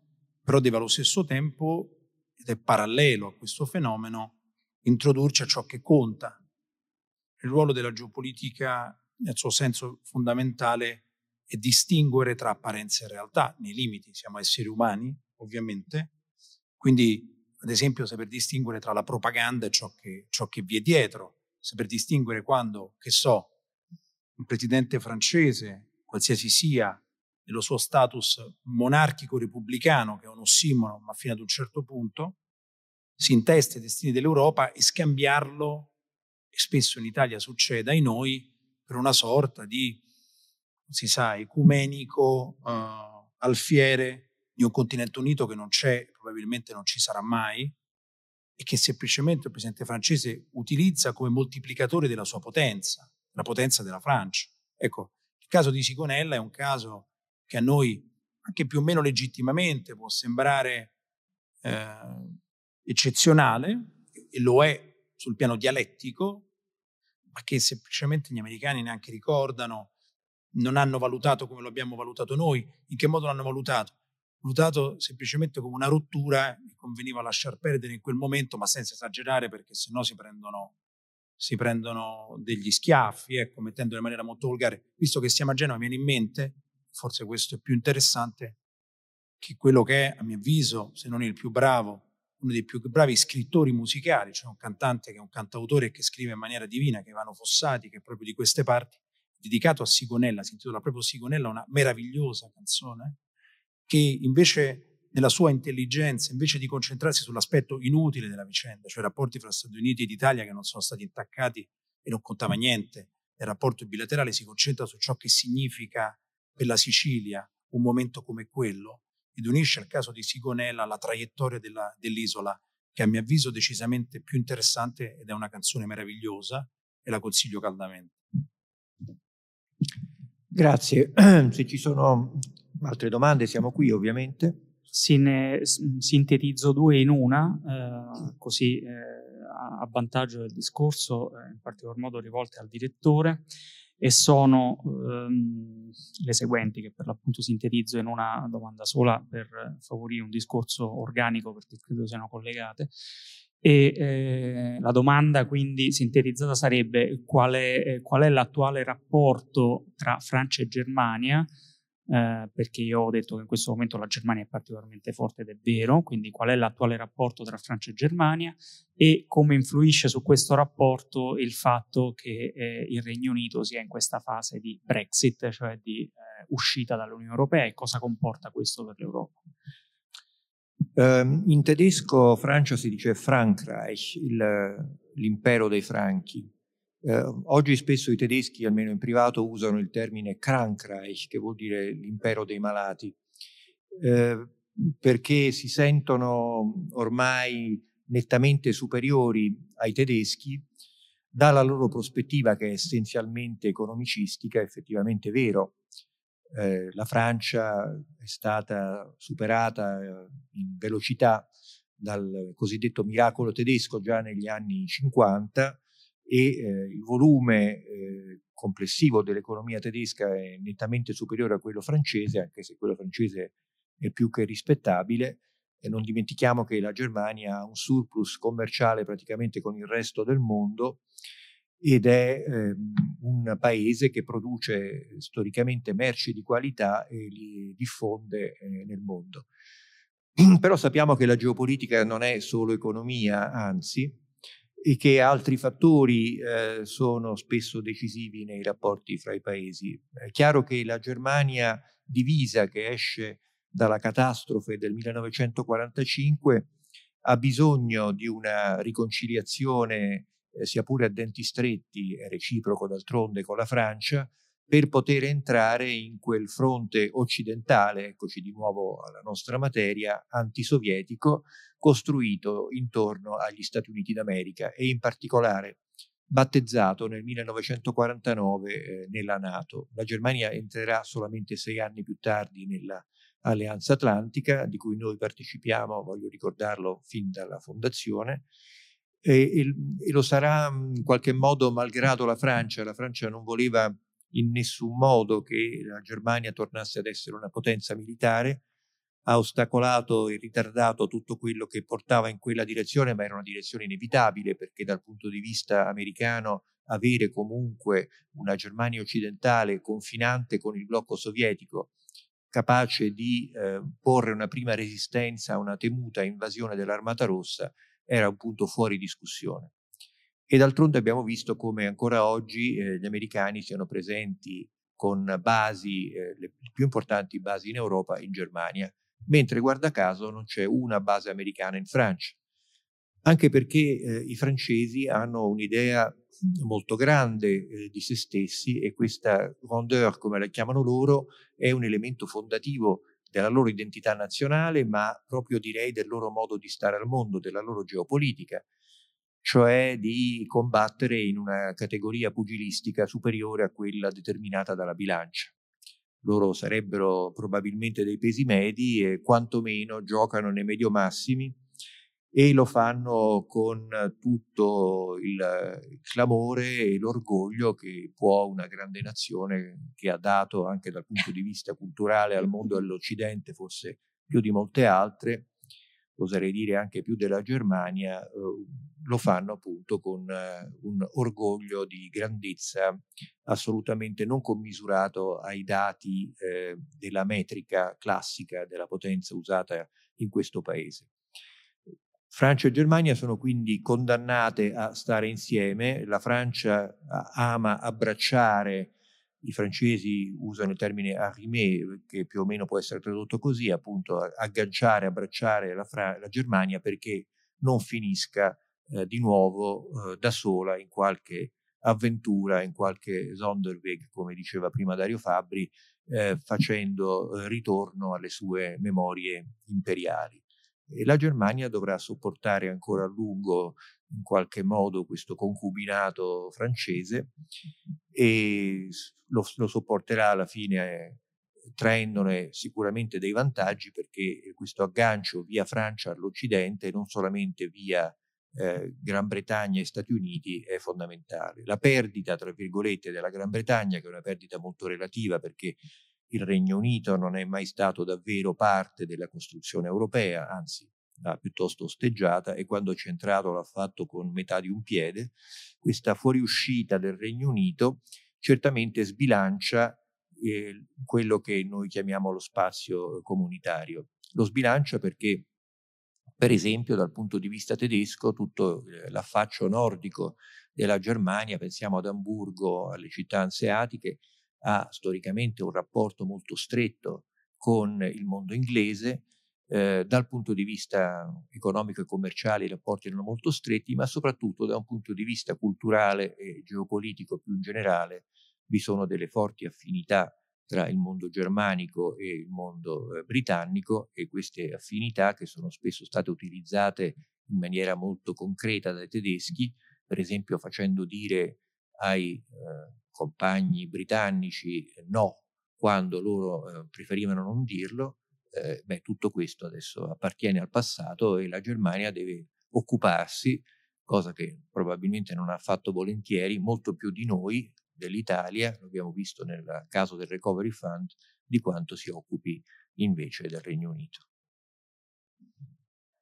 però deve allo stesso tempo, ed è parallelo a questo fenomeno, introdurci a ciò che conta. Il ruolo della geopolitica, nel suo senso fondamentale, è distinguere tra apparenza e realtà, nei limiti, siamo esseri umani, ovviamente, quindi ad esempio saper distinguere tra la propaganda e ciò che, ciò che vi è dietro, saper distinguere quando, che so, un presidente francese, qualsiasi sia, nello suo status monarchico-repubblicano, che è un ossimoro, ma fino ad un certo punto, si intesta i destini dell'Europa e scambiarlo, e spesso in Italia succede ai noi, per una sorta di, si sa, ecumenico uh, alfiere di un continente unito che non c'è, probabilmente non ci sarà mai, e che semplicemente il presidente francese utilizza come moltiplicatore della sua potenza, la potenza della Francia. Ecco, il caso di Sigonella è un caso che a noi, anche più o meno legittimamente, può sembrare eh, eccezionale, e lo è sul piano dialettico, ma che semplicemente gli americani neanche ricordano, non hanno valutato come lo abbiamo valutato noi. In che modo l'hanno valutato? valutato semplicemente come una rottura che conveniva lasciar perdere in quel momento, ma senza esagerare perché sennò si prendono, si prendono degli schiaffi, ecco, mettendolo in maniera molto volgare. Visto che siamo a Genova, viene in mente, forse questo è più interessante, che quello che è, a mio avviso, se non il più bravo, uno dei più bravi scrittori musicali, cioè un cantante che è un cantautore che scrive in maniera divina, che Ivano Fossati, che è proprio di queste parti, dedicato a Sigonella, si intitola proprio Sigonella, una meravigliosa canzone, che invece nella sua intelligenza, invece di concentrarsi sull'aspetto inutile della vicenda, cioè i rapporti fra Stati Uniti ed Italia che non sono stati intaccati e non contava niente nel rapporto bilaterale, si concentra su ciò che significa per la Sicilia un momento come quello ed unisce al caso di Sigonella la traiettoria della, dell'isola che a mio avviso decisamente più interessante ed è una canzone meravigliosa e la consiglio caldamente. Grazie. Se ci sono Altre domande? Siamo qui ovviamente. Sì, ne sintetizzo due in una, eh, così eh, a vantaggio del discorso, eh, in particolar modo rivolte al direttore, e sono ehm, le seguenti, che per l'appunto sintetizzo in una domanda sola per favorire un discorso organico, perché credo siano collegate. E eh, la domanda quindi sintetizzata sarebbe qual è, eh, qual è l'attuale rapporto tra Francia e Germania eh, perché io ho detto che in questo momento la Germania è particolarmente forte ed è vero, quindi qual è l'attuale rapporto tra Francia e Germania e come influisce su questo rapporto il fatto che eh, il Regno Unito sia in questa fase di Brexit, cioè di eh, uscita dall'Unione Europea e cosa comporta questo per l'Europa. Um, in tedesco Francia si dice Frankreich, il, l'impero dei Franchi. Eh, oggi spesso i tedeschi, almeno in privato, usano il termine Krankreich, che vuol dire l'impero dei malati, eh, perché si sentono ormai nettamente superiori ai tedeschi dalla loro prospettiva che è essenzialmente economicistica, effettivamente vero. Eh, la Francia è stata superata eh, in velocità dal cosiddetto miracolo tedesco già negli anni 50, e eh, il volume eh, complessivo dell'economia tedesca è nettamente superiore a quello francese, anche se quello francese è più che rispettabile. E non dimentichiamo che la Germania ha un surplus commerciale praticamente con il resto del mondo ed è eh, un paese che produce storicamente merci di qualità e li diffonde eh, nel mondo. Però sappiamo che la geopolitica non è solo economia, anzi, e che altri fattori eh, sono spesso decisivi nei rapporti fra i paesi. È chiaro che la Germania divisa che esce dalla catastrofe del 1945 ha bisogno di una riconciliazione, eh, sia pure a denti stretti, reciproco d'altronde con la Francia, per poter entrare in quel fronte occidentale, eccoci di nuovo alla nostra materia, antisovietico, costruito intorno agli Stati Uniti d'America e in particolare battezzato nel 1949 eh, nella Nato. La Germania entrerà solamente sei anni più tardi nell'Alleanza Atlantica, di cui noi partecipiamo, voglio ricordarlo, fin dalla fondazione, e, e, e lo sarà in qualche modo malgrado la Francia. La Francia non voleva in nessun modo che la Germania tornasse ad essere una potenza militare, ha ostacolato e ritardato tutto quello che portava in quella direzione, ma era una direzione inevitabile perché dal punto di vista americano avere comunque una Germania occidentale confinante con il blocco sovietico, capace di eh, porre una prima resistenza a una temuta invasione dell'Armata Rossa, era un punto fuori discussione. E d'altronde abbiamo visto come ancora oggi eh, gli americani siano presenti con basi, eh, le più importanti basi in Europa, in Germania, mentre guarda caso non c'è una base americana in Francia. Anche perché eh, i francesi hanno un'idea molto grande eh, di se stessi e questa grandeur, come la chiamano loro, è un elemento fondativo della loro identità nazionale, ma proprio direi del loro modo di stare al mondo, della loro geopolitica, cioè di combattere in una categoria pugilistica superiore a quella determinata dalla bilancia. Loro sarebbero probabilmente dei pesi medi e quantomeno giocano nei medio massimi e lo fanno con tutto il, clamore e l'orgoglio che può una grande nazione che ha dato anche dal punto di vista culturale al mondo e all'Occidente, forse più di molte altre, oserei dire anche più della Germania, eh, lo fanno appunto con eh, un orgoglio di grandezza assolutamente non commisurato ai dati eh, della metrica classica della potenza usata in questo paese. Francia e Germania sono quindi condannate a stare insieme, la Francia ama abbracciare, i francesi usano il termine arrimé, che più o meno può essere tradotto così, appunto agganciare, abbracciare la, Fra- la Germania perché non finisca eh, di nuovo eh, da sola in qualche avventura, in qualche Sonderweg, come diceva prima Dario Fabri, eh, facendo eh, ritorno alle sue memorie imperiali. E la Germania dovrà sopportare ancora a lungo in qualche modo questo concubinato francese e lo, lo sopporterà alla fine eh, traendone sicuramente dei vantaggi perché questo aggancio via Francia all'Occidente, non solamente via eh, Gran Bretagna e Stati Uniti, è fondamentale. La perdita, tra virgolette, della Gran Bretagna, che è una perdita molto relativa perché il Regno Unito non è mai stato davvero parte della costruzione europea, anzi l'ha piuttosto osteggiata e quando c'è entrato l'ha fatto con metà di un piede. Questa fuoriuscita del Regno Unito certamente sbilancia eh, quello che noi chiamiamo lo spazio comunitario. Lo sbilancia perché, per esempio, dal punto di vista tedesco, tutto eh, l'affaccio nordico della Germania, pensiamo ad Amburgo, alle città anseatiche, ha storicamente un rapporto molto stretto con il mondo inglese, eh, dal punto di vista economico e commerciale i rapporti erano molto stretti, ma soprattutto da un punto di vista culturale e geopolitico più in generale vi sono delle forti affinità tra il mondo germanico e il mondo eh, britannico e queste affinità che sono spesso state utilizzate in maniera molto concreta dai tedeschi, per esempio facendo dire ai eh, compagni britannici no quando loro eh, preferivano non dirlo, eh, beh, tutto questo adesso appartiene al passato e la Germania deve occuparsi, cosa che probabilmente non ha fatto volentieri, molto più di noi, dell'Italia, lo abbiamo visto nel caso del Recovery Fund, di quanto si occupi invece del Regno Unito.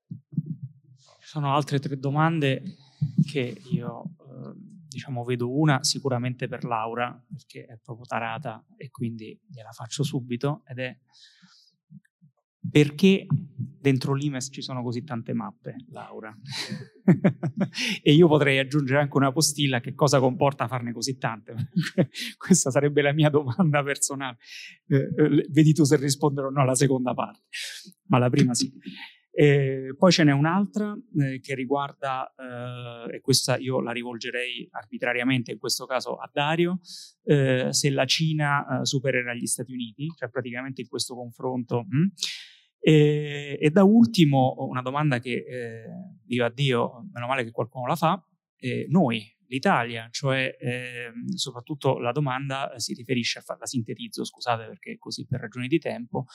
Ci sono altre tre domande che io eh, diciamo, vedo una sicuramente per Laura, perché è proprio tarata e quindi gliela faccio subito, ed è perché dentro l'IMES ci sono così tante mappe, Laura? e io potrei aggiungere anche una postilla, che cosa comporta farne così tante? Questa sarebbe la mia domanda personale. Eh, eh, vedi tu se rispondere o no alla seconda parte, ma la prima sì. E poi ce n'è un'altra eh, che riguarda, eh, e questa io la rivolgerei arbitrariamente in questo caso a Dario, eh, se la Cina eh, supererà gli Stati Uniti, cioè praticamente in questo confronto. Hm? E, e, da ultimo una domanda che, eh, io a Dio, meno male che qualcuno la fa, noi, l'Italia, cioè ehm, soprattutto la domanda si riferisce a, la sintetizzo, scusate perché così per ragioni di tempo,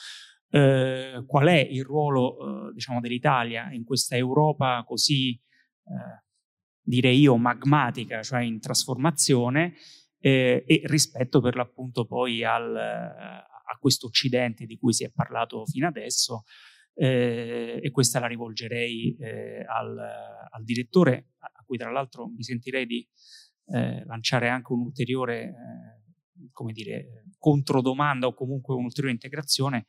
eh, qual è il ruolo eh, diciamo, dell'Italia in questa Europa così, eh, direi io, magmatica, cioè in trasformazione, eh, e rispetto per l'appunto poi al, a questo Occidente di cui si è parlato fino adesso. Eh, e questa la rivolgerei eh, al, al, direttore, a cui tra l'altro mi sentirei di lanciare anche un'ulteriore come dire, controdomanda o comunque un'ulteriore integrazione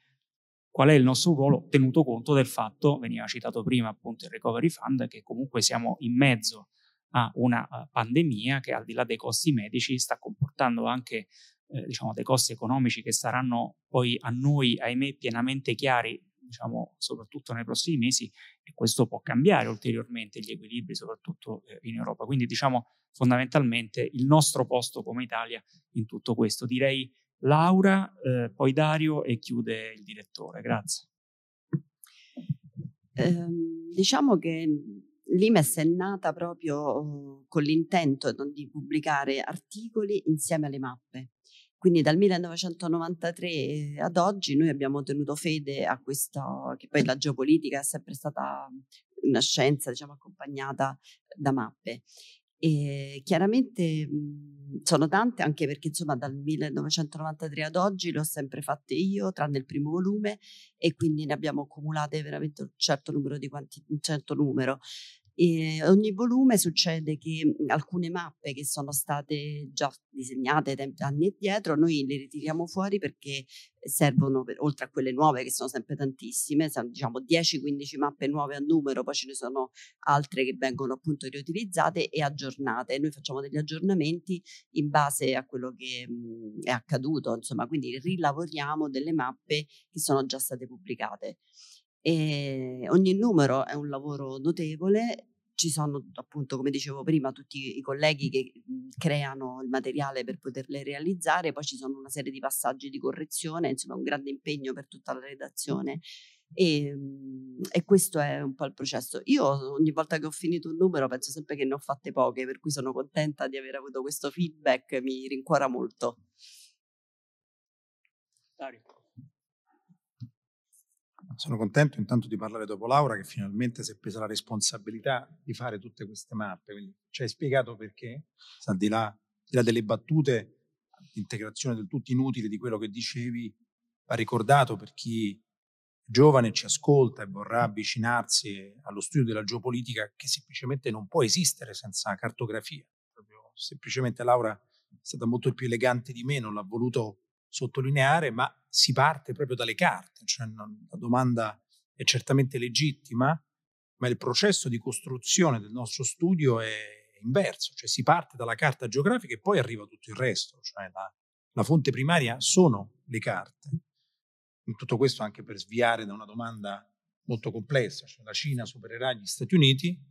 qual è il nostro ruolo tenuto conto del fatto, veniva citato prima appunto il Recovery Fund, che comunque siamo in mezzo a una uh, pandemia che al di là dei costi medici sta comportando anche eh, diciamo, dei costi economici che saranno poi a noi, ahimè, pienamente chiari diciamo, soprattutto nei prossimi mesi, e questo può cambiare ulteriormente gli equilibri, soprattutto eh, in Europa. Quindi, diciamo, fondamentalmente il nostro posto come Italia in tutto questo. Direi Laura, eh, poi Dario e chiude il direttore. Grazie. Eh, diciamo che l'IMES è nata proprio con l'intento di pubblicare articoli insieme alle mappe. Quindi dal 1993 ad oggi noi abbiamo tenuto fede a questo, che poi la geopolitica è sempre stata una scienza diciamo, accompagnata da mappe. E chiaramente mh, sono tante anche perché insomma dal 1993 ad oggi le ho sempre fatte io, tranne il primo volume, e quindi ne abbiamo accumulate veramente un certo numero di quanti, un certo numero. E ogni volume succede che mhmm, alcune mappe che sono state già disegnate anni addietro, noi le ritiriamo fuori perché servono, per, oltre a quelle nuove che sono sempre tantissime, sono, diciamo 10-15 mappe nuove a numero, poi ce ne sono altre che vengono appunto riutilizzate e aggiornate. Noi facciamo degli aggiornamenti in base a quello che mh, mhmm, è accaduto, insomma, quindi rilavoriamo delle mappe che sono già state pubblicate. E ogni numero è un lavoro notevole, ci sono appunto, come dicevo prima, tutti i colleghi che mhmm, creano il materiale per poterle realizzare, poi ci sono una serie di passaggi di correzione, insomma un grande impegno per tutta la redazione. E, mhmm, e, questo è un po' il processo. Io ogni volta che ho finito un numero penso sempre che ne ho fatte poche, per cui sono contenta di aver avuto questo feedback, mi rincuora molto. Dario. Sono contento intanto di parlare dopo Laura che finalmente si è presa la responsabilità di fare tutte queste mappe. Quindi ci hai spiegato perché, al di là, di là delle battute, l'integrazione del tutto inutile di quello che dicevi, va ricordato per chi giovane ci ascolta e vorrà avvicinarsi allo studio della geopolitica che semplicemente non può esistere senza cartografia. Proprio, semplicemente Laura è stata molto più elegante di me, non l'ha voluto sottolineare, ma si parte proprio dalle carte, cioè non, la domanda è certamente legittima, ma il processo di costruzione del nostro studio è inverso, cioè si parte dalla carta geografica e poi arriva tutto il resto, cioè la, la fonte primaria sono le carte. In tutto questo anche per sviare da una domanda molto complessa, cioè la Cina supererà gli Stati Uniti?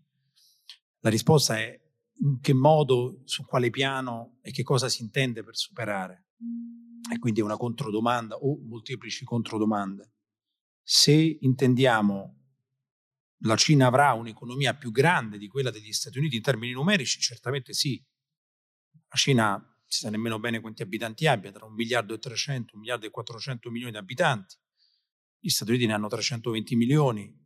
La risposta è in che modo, su quale piano e che cosa si intende per superare e quindi è una controdomanda o molteplici controdomande. Se intendiamo la Cina avrà un'economia più grande di quella degli Stati Uniti in termini numerici, certamente sì. La Cina non si sa nemmeno bene quanti abitanti abbia, tra un miliardo e 300, un miliardo e 400 milioni di abitanti. Gli Stati Uniti ne hanno 320 milioni.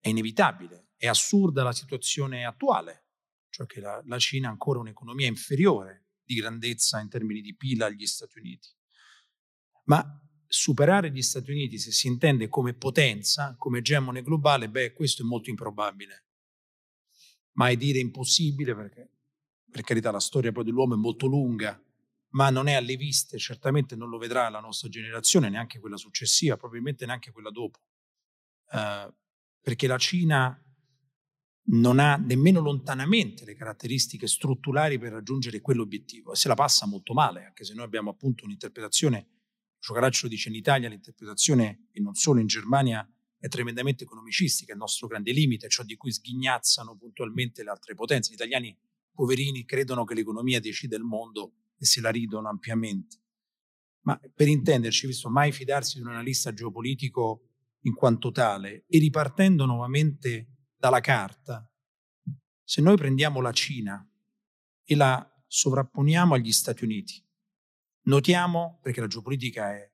È inevitabile, è assurda la situazione attuale, cioè che la, la Cina ha ancora un'economia inferiore di grandezza in termini di PIL agli Stati Uniti. Ma superare gli Stati Uniti, se si intende come potenza, come egemone globale, beh, questo è molto improbabile. Mai dire impossibile perché, per carità, la storia poi dell'uomo è molto lunga, ma non è alle viste, certamente non lo vedrà la nostra generazione, neanche quella successiva, probabilmente neanche quella dopo. Uh, perché la Cina non ha nemmeno lontanamente le caratteristiche strutturali per raggiungere quell'obiettivo e se la passa molto male, anche se noi abbiamo appunto un'interpretazione, Giocaraccio dice in Italia, l'interpretazione e non solo in Germania è tremendamente economicistica, è il nostro grande limite, ciò di cui sghignazzano puntualmente le altre potenze. Gli italiani poverini credono che l'economia decida il mondo e se la ridono ampiamente. Ma per intenderci, visto mai fidarsi di un analista geopolitico in quanto tale e ripartendo nuovamente dalla carta, se noi prendiamo la Cina e la sovrapponiamo agli Stati Uniti, notiamo, perché la geopolitica è,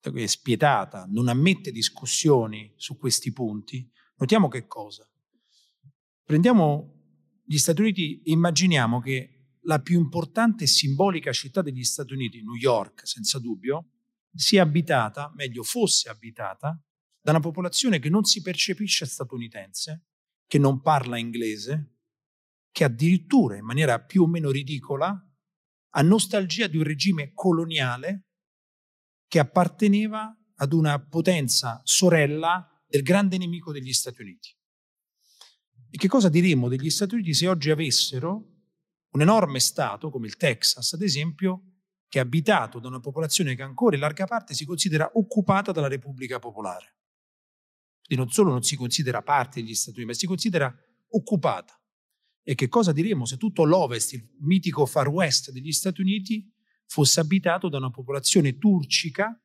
è spietata, non ammette discussioni su questi punti, notiamo che cosa? Prendiamo gli Stati Uniti e immaginiamo che la più importante e simbolica città degli Stati Uniti, New York, senza dubbio, sia abitata, meglio fosse abitata, da una popolazione che non si percepisce statunitense, che non parla inglese, che addirittura in maniera più o meno ridicola ha nostalgia di un regime coloniale che apparteneva ad una potenza sorella del grande nemico degli Stati Uniti. E che cosa diremmo degli Stati Uniti se oggi avessero un enorme Stato, come il Texas ad esempio, che è abitato da una popolazione che ancora in larga parte si considera occupata dalla Repubblica Popolare. Quindi non solo non si considera parte degli Stati Uniti, ma si considera occupata. E che cosa diremmo se tutto l'ovest, il mitico far west degli Stati Uniti, fosse abitato da una popolazione turcica,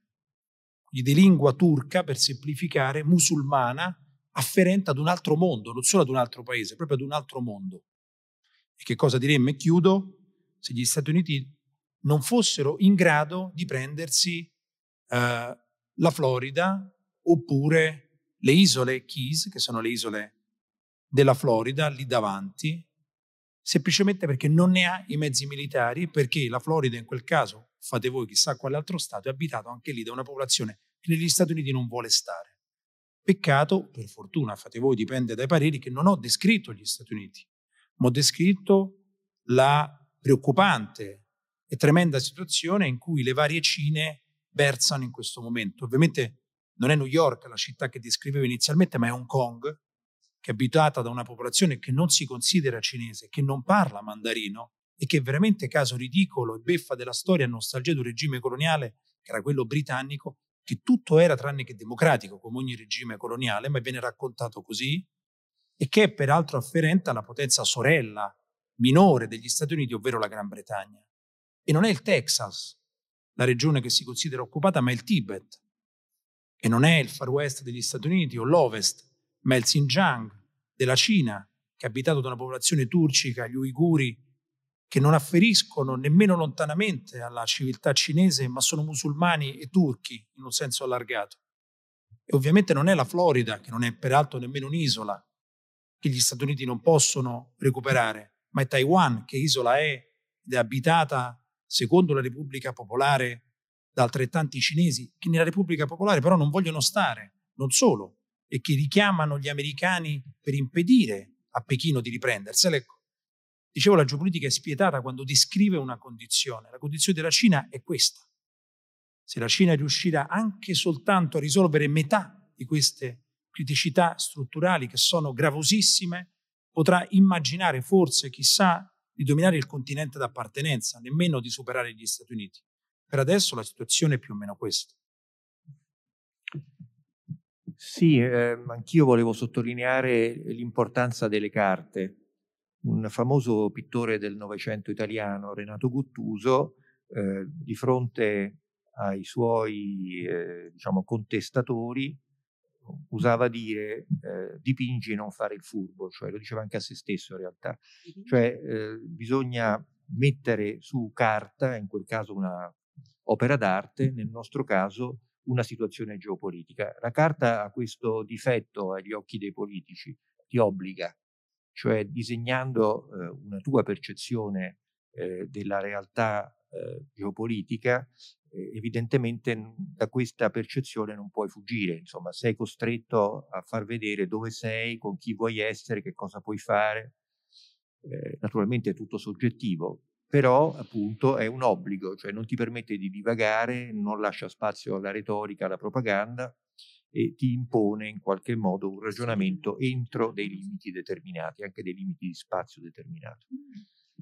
di lingua turca, per semplificare, musulmana, afferente ad un altro mondo, non solo ad un altro paese, proprio ad un altro mondo. E che cosa diremmo? E chiudo, se gli Stati Uniti non fossero in grado di prendersi eh, la Florida oppure le isole Keys, che sono le isole della Florida, lì davanti, semplicemente perché non ne ha i mezzi militari, perché la Florida in quel caso, fate voi chissà quale altro Stato, è abitato anche lì da una popolazione che negli Stati Uniti non vuole stare. Peccato, per fortuna, fate voi, dipende dai pareri, che non ho descritto gli Stati Uniti, ma ho descritto la preoccupante e tremenda situazione in cui le varie Cine versano in questo momento. Ovviamente non è New York la città che descrivevo inizialmente, ma è Hong Kong, che è abitata da una popolazione che non si considera cinese, che non parla mandarino e che è veramente caso ridicolo e beffa della storia e nostalgia di un regime coloniale che era quello britannico, che tutto era tranne che democratico, come ogni regime coloniale, ma viene raccontato così, e che è peraltro afferente alla potenza sorella minore degli Stati Uniti, ovvero la Gran Bretagna. E non è il Texas, la regione che si considera occupata, ma è il Tibet. E non è il far west degli Stati Uniti o l'ovest, ma il Xinjiang della Cina, che è abitato da una popolazione turcica, gli uiguri, che non afferiscono nemmeno lontanamente alla civiltà cinese, ma sono musulmani e turchi in un senso allargato. E ovviamente non è la Florida, che non è peraltro nemmeno un'isola, che gli Stati Uniti non possono recuperare, ma è Taiwan, che isola è ed è abitata, secondo la Repubblica Popolare, da altrettanti cinesi, che nella Repubblica Popolare però non vogliono stare, non solo, e che richiamano gli americani per impedire a Pechino di riprendersela. Ecco, Dicevo, la geopolitica è spietata quando descrive una condizione. La condizione della Cina è questa. Se la Cina riuscirà anche soltanto a risolvere metà di queste criticità strutturali che sono gravosissime, potrà immaginare forse, chissà, di dominare il continente d'appartenenza, nemmeno di superare gli Stati Uniti. Per adesso la situazione è più o meno questa. Sì, eh, anch'io volevo sottolineare l'importanza delle carte. Un famoso pittore del Novecento italiano, Renato Guttuso, eh, di fronte ai suoi eh, diciamo, contestatori, usava dire eh, dipingi e non fare il furbo, cioè lo diceva anche a se stesso in realtà, cioè eh, bisogna mettere su carta, in quel caso una opera d'arte, nel nostro caso una situazione geopolitica. La carta ha questo difetto agli occhi dei politici, ti obbliga cioè disegnando eh, una tua percezione eh, della realtà eh, geopolitica, evidentemente da questa percezione non puoi fuggire, insomma sei costretto a far vedere dove sei, con chi vuoi essere, che cosa puoi fare. Eh, naturalmente è tutto soggettivo, però appunto è un obbligo, cioè non ti permette di divagare, non lascia spazio alla retorica, alla propaganda, e ti impone in qualche modo un ragionamento entro dei limiti determinati, anche dei limiti di spazio determinato.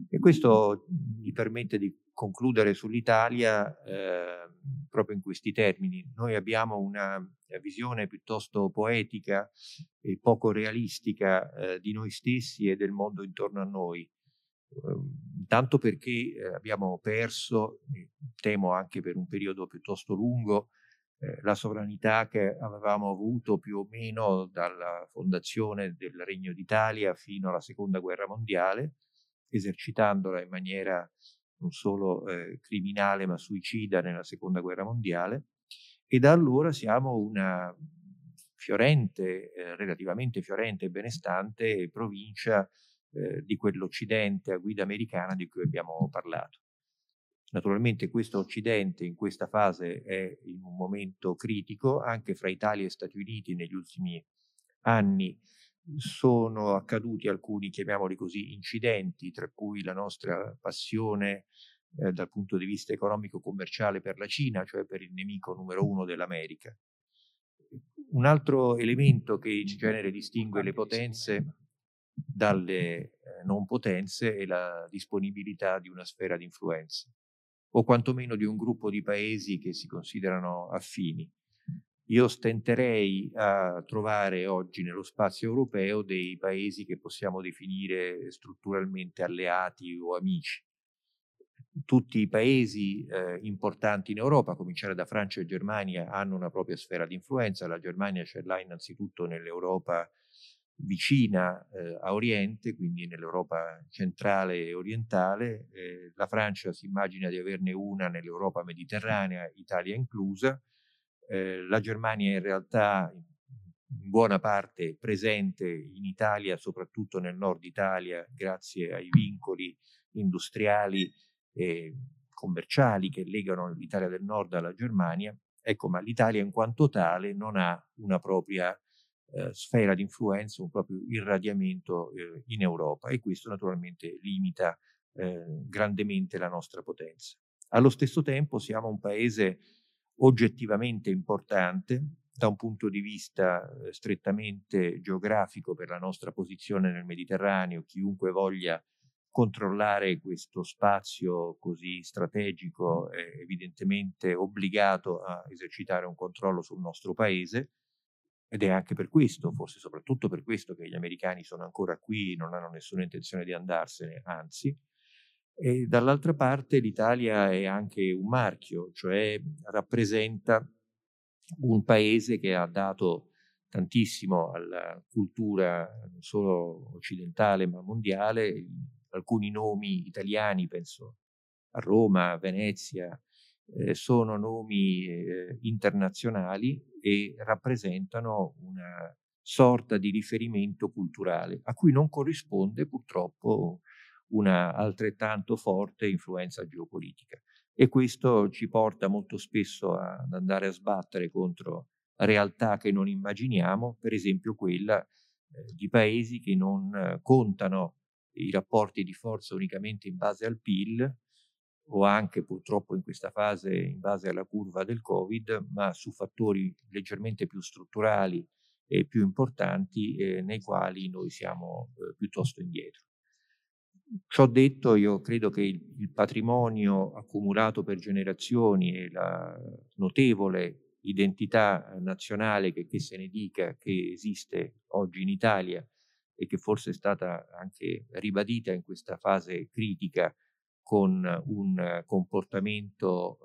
E questo mi permette di concludere sull'Italia eh, proprio in questi termini. Noi abbiamo una visione piuttosto poetica e poco realistica eh, di noi stessi e del mondo intorno a noi. Ehm, intanto perché eh, abbiamo perso, temo anche per un periodo piuttosto lungo, eh, la sovranità che avevamo avuto più o meno dalla fondazione del Regno d'Italia fino alla Seconda Guerra Mondiale, esercitandola in maniera non solo eh, criminale ma suicida nella Seconda Guerra Mondiale. E da allora siamo una fiorente, eh, relativamente fiorente e benestante provincia eh, di quell'Occidente a guida americana di cui abbiamo parlato. Naturalmente questo Occidente in questa fase è in un momento critico, anche fra Italia e Stati Uniti negli ultimi anni sono accaduti alcuni, chiamiamoli così, incidenti, tra cui la nostra passione eh, dal punto di vista economico-commerciale per la Cina, cioè per il nemico numero uno dell'America. Un altro elemento che in genere distingue le potenze dalle eh, non potenze è la disponibilità di una sfera di influenza o quantomeno di un gruppo di paesi che si considerano affini. Io stenterei a trovare oggi nello spazio europeo dei paesi che possiamo definire strutturalmente alleati o amici. Tutti i paesi eh, importanti in Europa, a cominciare da Francia e Germania, hanno una propria sfera di influenza. La Germania ce l'ha innanzitutto nell'Europa vicina eh, a Oriente, quindi nell'Europa centrale e orientale. Eh, la Francia si immagina di averne una nell'Europa mediterranea, Italia inclusa eh, la Germania in realtà in buona parte presente in Italia, soprattutto nel nord Italia, grazie ai vincoli industriali e commerciali che legano l'Italia del nord alla Germania. Ecco, ma l'Italia in quanto tale non ha una propria eh, sfera di influenza, un proprio irradiamento eh, in Europa. E questo naturalmente limita eh, grandemente la nostra potenza. Allo stesso tempo siamo un paese oggettivamente importante da un punto di vista eh, strettamente geografico per la nostra posizione nel Mediterraneo, chiunque voglia controllare questo spazio così strategico è evidentemente obbligato a esercitare un controllo sul nostro paese ed è anche per questo, forse soprattutto per questo che gli americani sono ancora qui, non hanno nessuna intenzione di andarsene, anzi, e dall'altra parte l'Italia è anche un marchio, cioè rappresenta un paese che ha dato tantissimo alla cultura non solo occidentale ma mondiale, alcuni nomi italiani, penso a Roma, a Venezia, eh, sono nomi eh, internazionali e rappresentano una sorta di riferimento culturale a cui non corrisponde purtroppo una altrettanto forte influenza geopolitica. E questo ci porta molto spesso ad andare a sbattere contro realtà che non immaginiamo, per esempio quella eh, di paesi che non eh, contano i rapporti di forza unicamente in base al PIL o anche purtroppo in questa fase in base alla curva del Covid, ma su fattori leggermente più strutturali e più importanti eh, nei quali noi siamo eh, piuttosto indietro. Ciò detto, io credo che il, il patrimonio accumulato per generazioni e la notevole identità nazionale che, che se ne dica che esiste oggi in Italia e che forse è stata anche ribadita in questa fase critica con un comportamento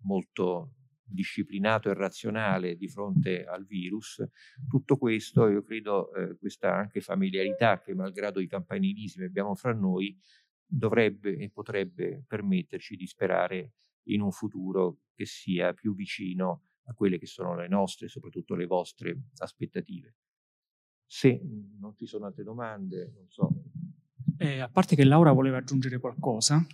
molto disciplinato e razionale di fronte al virus. Tutto questo, io credo, eh, questa anche familiarità che malgrado i campanilismi abbiamo fra noi, dovrebbe e potrebbe permetterci di sperare in un futuro che sia più vicino a quelle che sono le nostre, soprattutto le vostre aspettative. Se non ci sono altre domande, non so. Eh, a parte che Laura voleva aggiungere qualcosa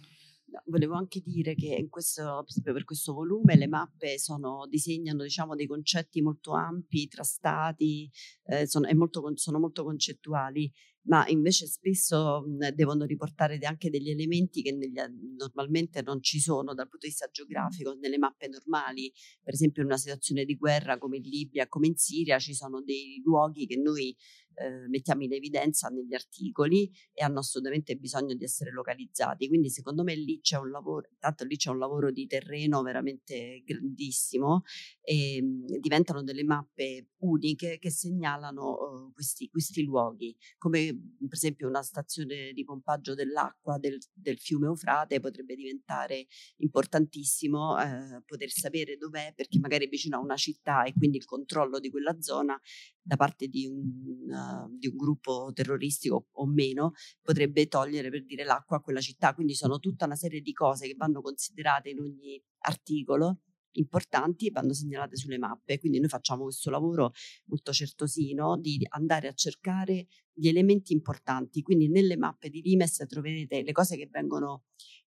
volevo anche dire che questo, per questo volume le mappe sono, disegnano diciamo, dei concetti molto ampi tra stati, eh, sono, molto, sono molto concettuali ma invece spesso mhmm, devono riportare anche degli elementi che negli, normalmente non ci sono dal punto di vista geografico nelle mappe normali. Per esempio in una situazione di guerra come in Libia, come in Siria, ci sono dei luoghi che noi eh, mettiamo in evidenza negli articoli e hanno assolutamente bisogno di essere localizzati. Quindi secondo me lì c'è un lavoro, tanto lì c'è un lavoro di terreno veramente grandissimo e mh, diventano delle mappe uniche che segnalano uh, questi, questi luoghi, come per esempio una stazione di pompaggio dell'acqua del, del fiume Eufrate potrebbe diventare importantissimo eh, poter sapere dov'è perché magari è vicino a una città e quindi il controllo di quella zona da parte di un, uh, di un gruppo terroristico o meno potrebbe togliere per dire l'acqua a quella città. Quindi sono tutta una serie di cose che vanno considerate in ogni articolo importanti e vanno segnalate sulle mappe. Quindi noi facciamo questo lavoro molto certosino di andare a cercare gli elementi importanti. Quindi nelle mappe di Limes troverete le cose che vengono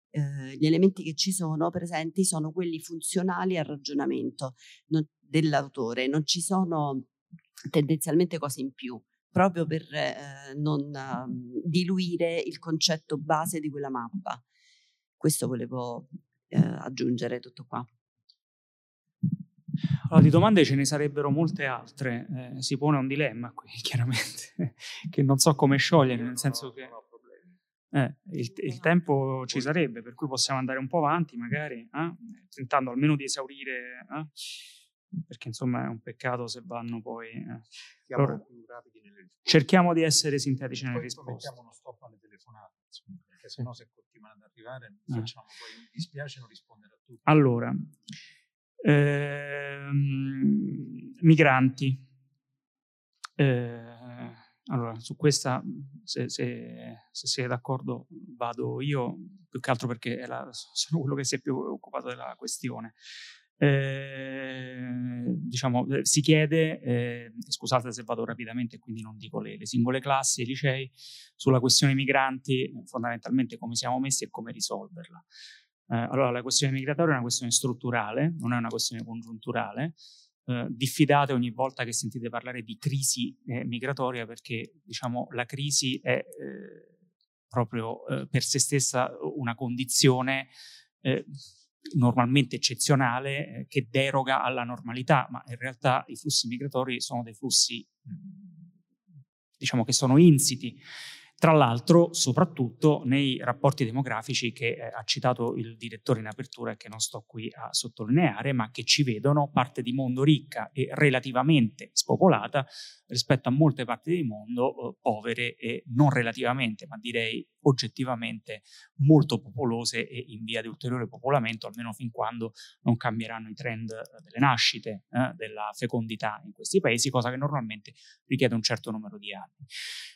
eh, gli elementi che ci sono presenti sono quelli funzionali al ragionamento non, dell'autore, non ci sono tendenzialmente cose in più, proprio per eh, non uh, diluire il concetto base di quella mappa. Questo volevo eh, aggiungere tutto qua. Allora, di domande ce ne sarebbero molte altre, eh, si pone un dilemma qui, chiaramente, che non so come sciogliere, nel senso che... Eh, il, il, tempo ci sarebbe, per cui possiamo andare un po' avanti, magari, eh? tentando almeno di esaurire, eh? Perché insomma è un peccato se vanno poi. Eh. Allora, cerchiamo di essere sintetici nelle risposte. Mettiamo uno stop alle telefonate, insomma, perché sennò se continuano ad arrivare, eh. facciamo poi, mi dispiace non rispondere a tutti. Allora, ehm, migranti. Eh, allora, su questa, se, se, se siete d'accordo, vado io, più che altro perché la, sono quello che si è più occupato della questione. Eh, diciamo, eh, si chiede, eh, scusate se vado rapidamente, quindi non dico le, le singole classi i licei, sulla questione migranti, fondamentalmente come siamo messi e come risolverla. Eh, allora, la questione migratoria è una questione strutturale, non è una questione congiunturale eh, diffidate ogni volta che sentite parlare di crisi eh, migratoria perché diciamo, la crisi è proprio per se stessa una condizione eh, normalmente eccezionale eh, che deroga alla normalità, ma in realtà i flussi migratori sono dei flussi diciamo che sono insiti. Tra l'altro, soprattutto nei rapporti demografici che eh, ha citato il direttore in apertura e che non sto qui a sottolineare, ma che ci vedono parte di mondo ricca e relativamente spopolata rispetto a molte parti del mondo eh, povere e non relativamente, ma direi oggettivamente molto popolose e in via di ulteriore popolamento, almeno fin quando non cambieranno i trend eh, delle nascite, eh, della fecondità in questi paesi, cosa che normalmente richiede un certo numero di anni.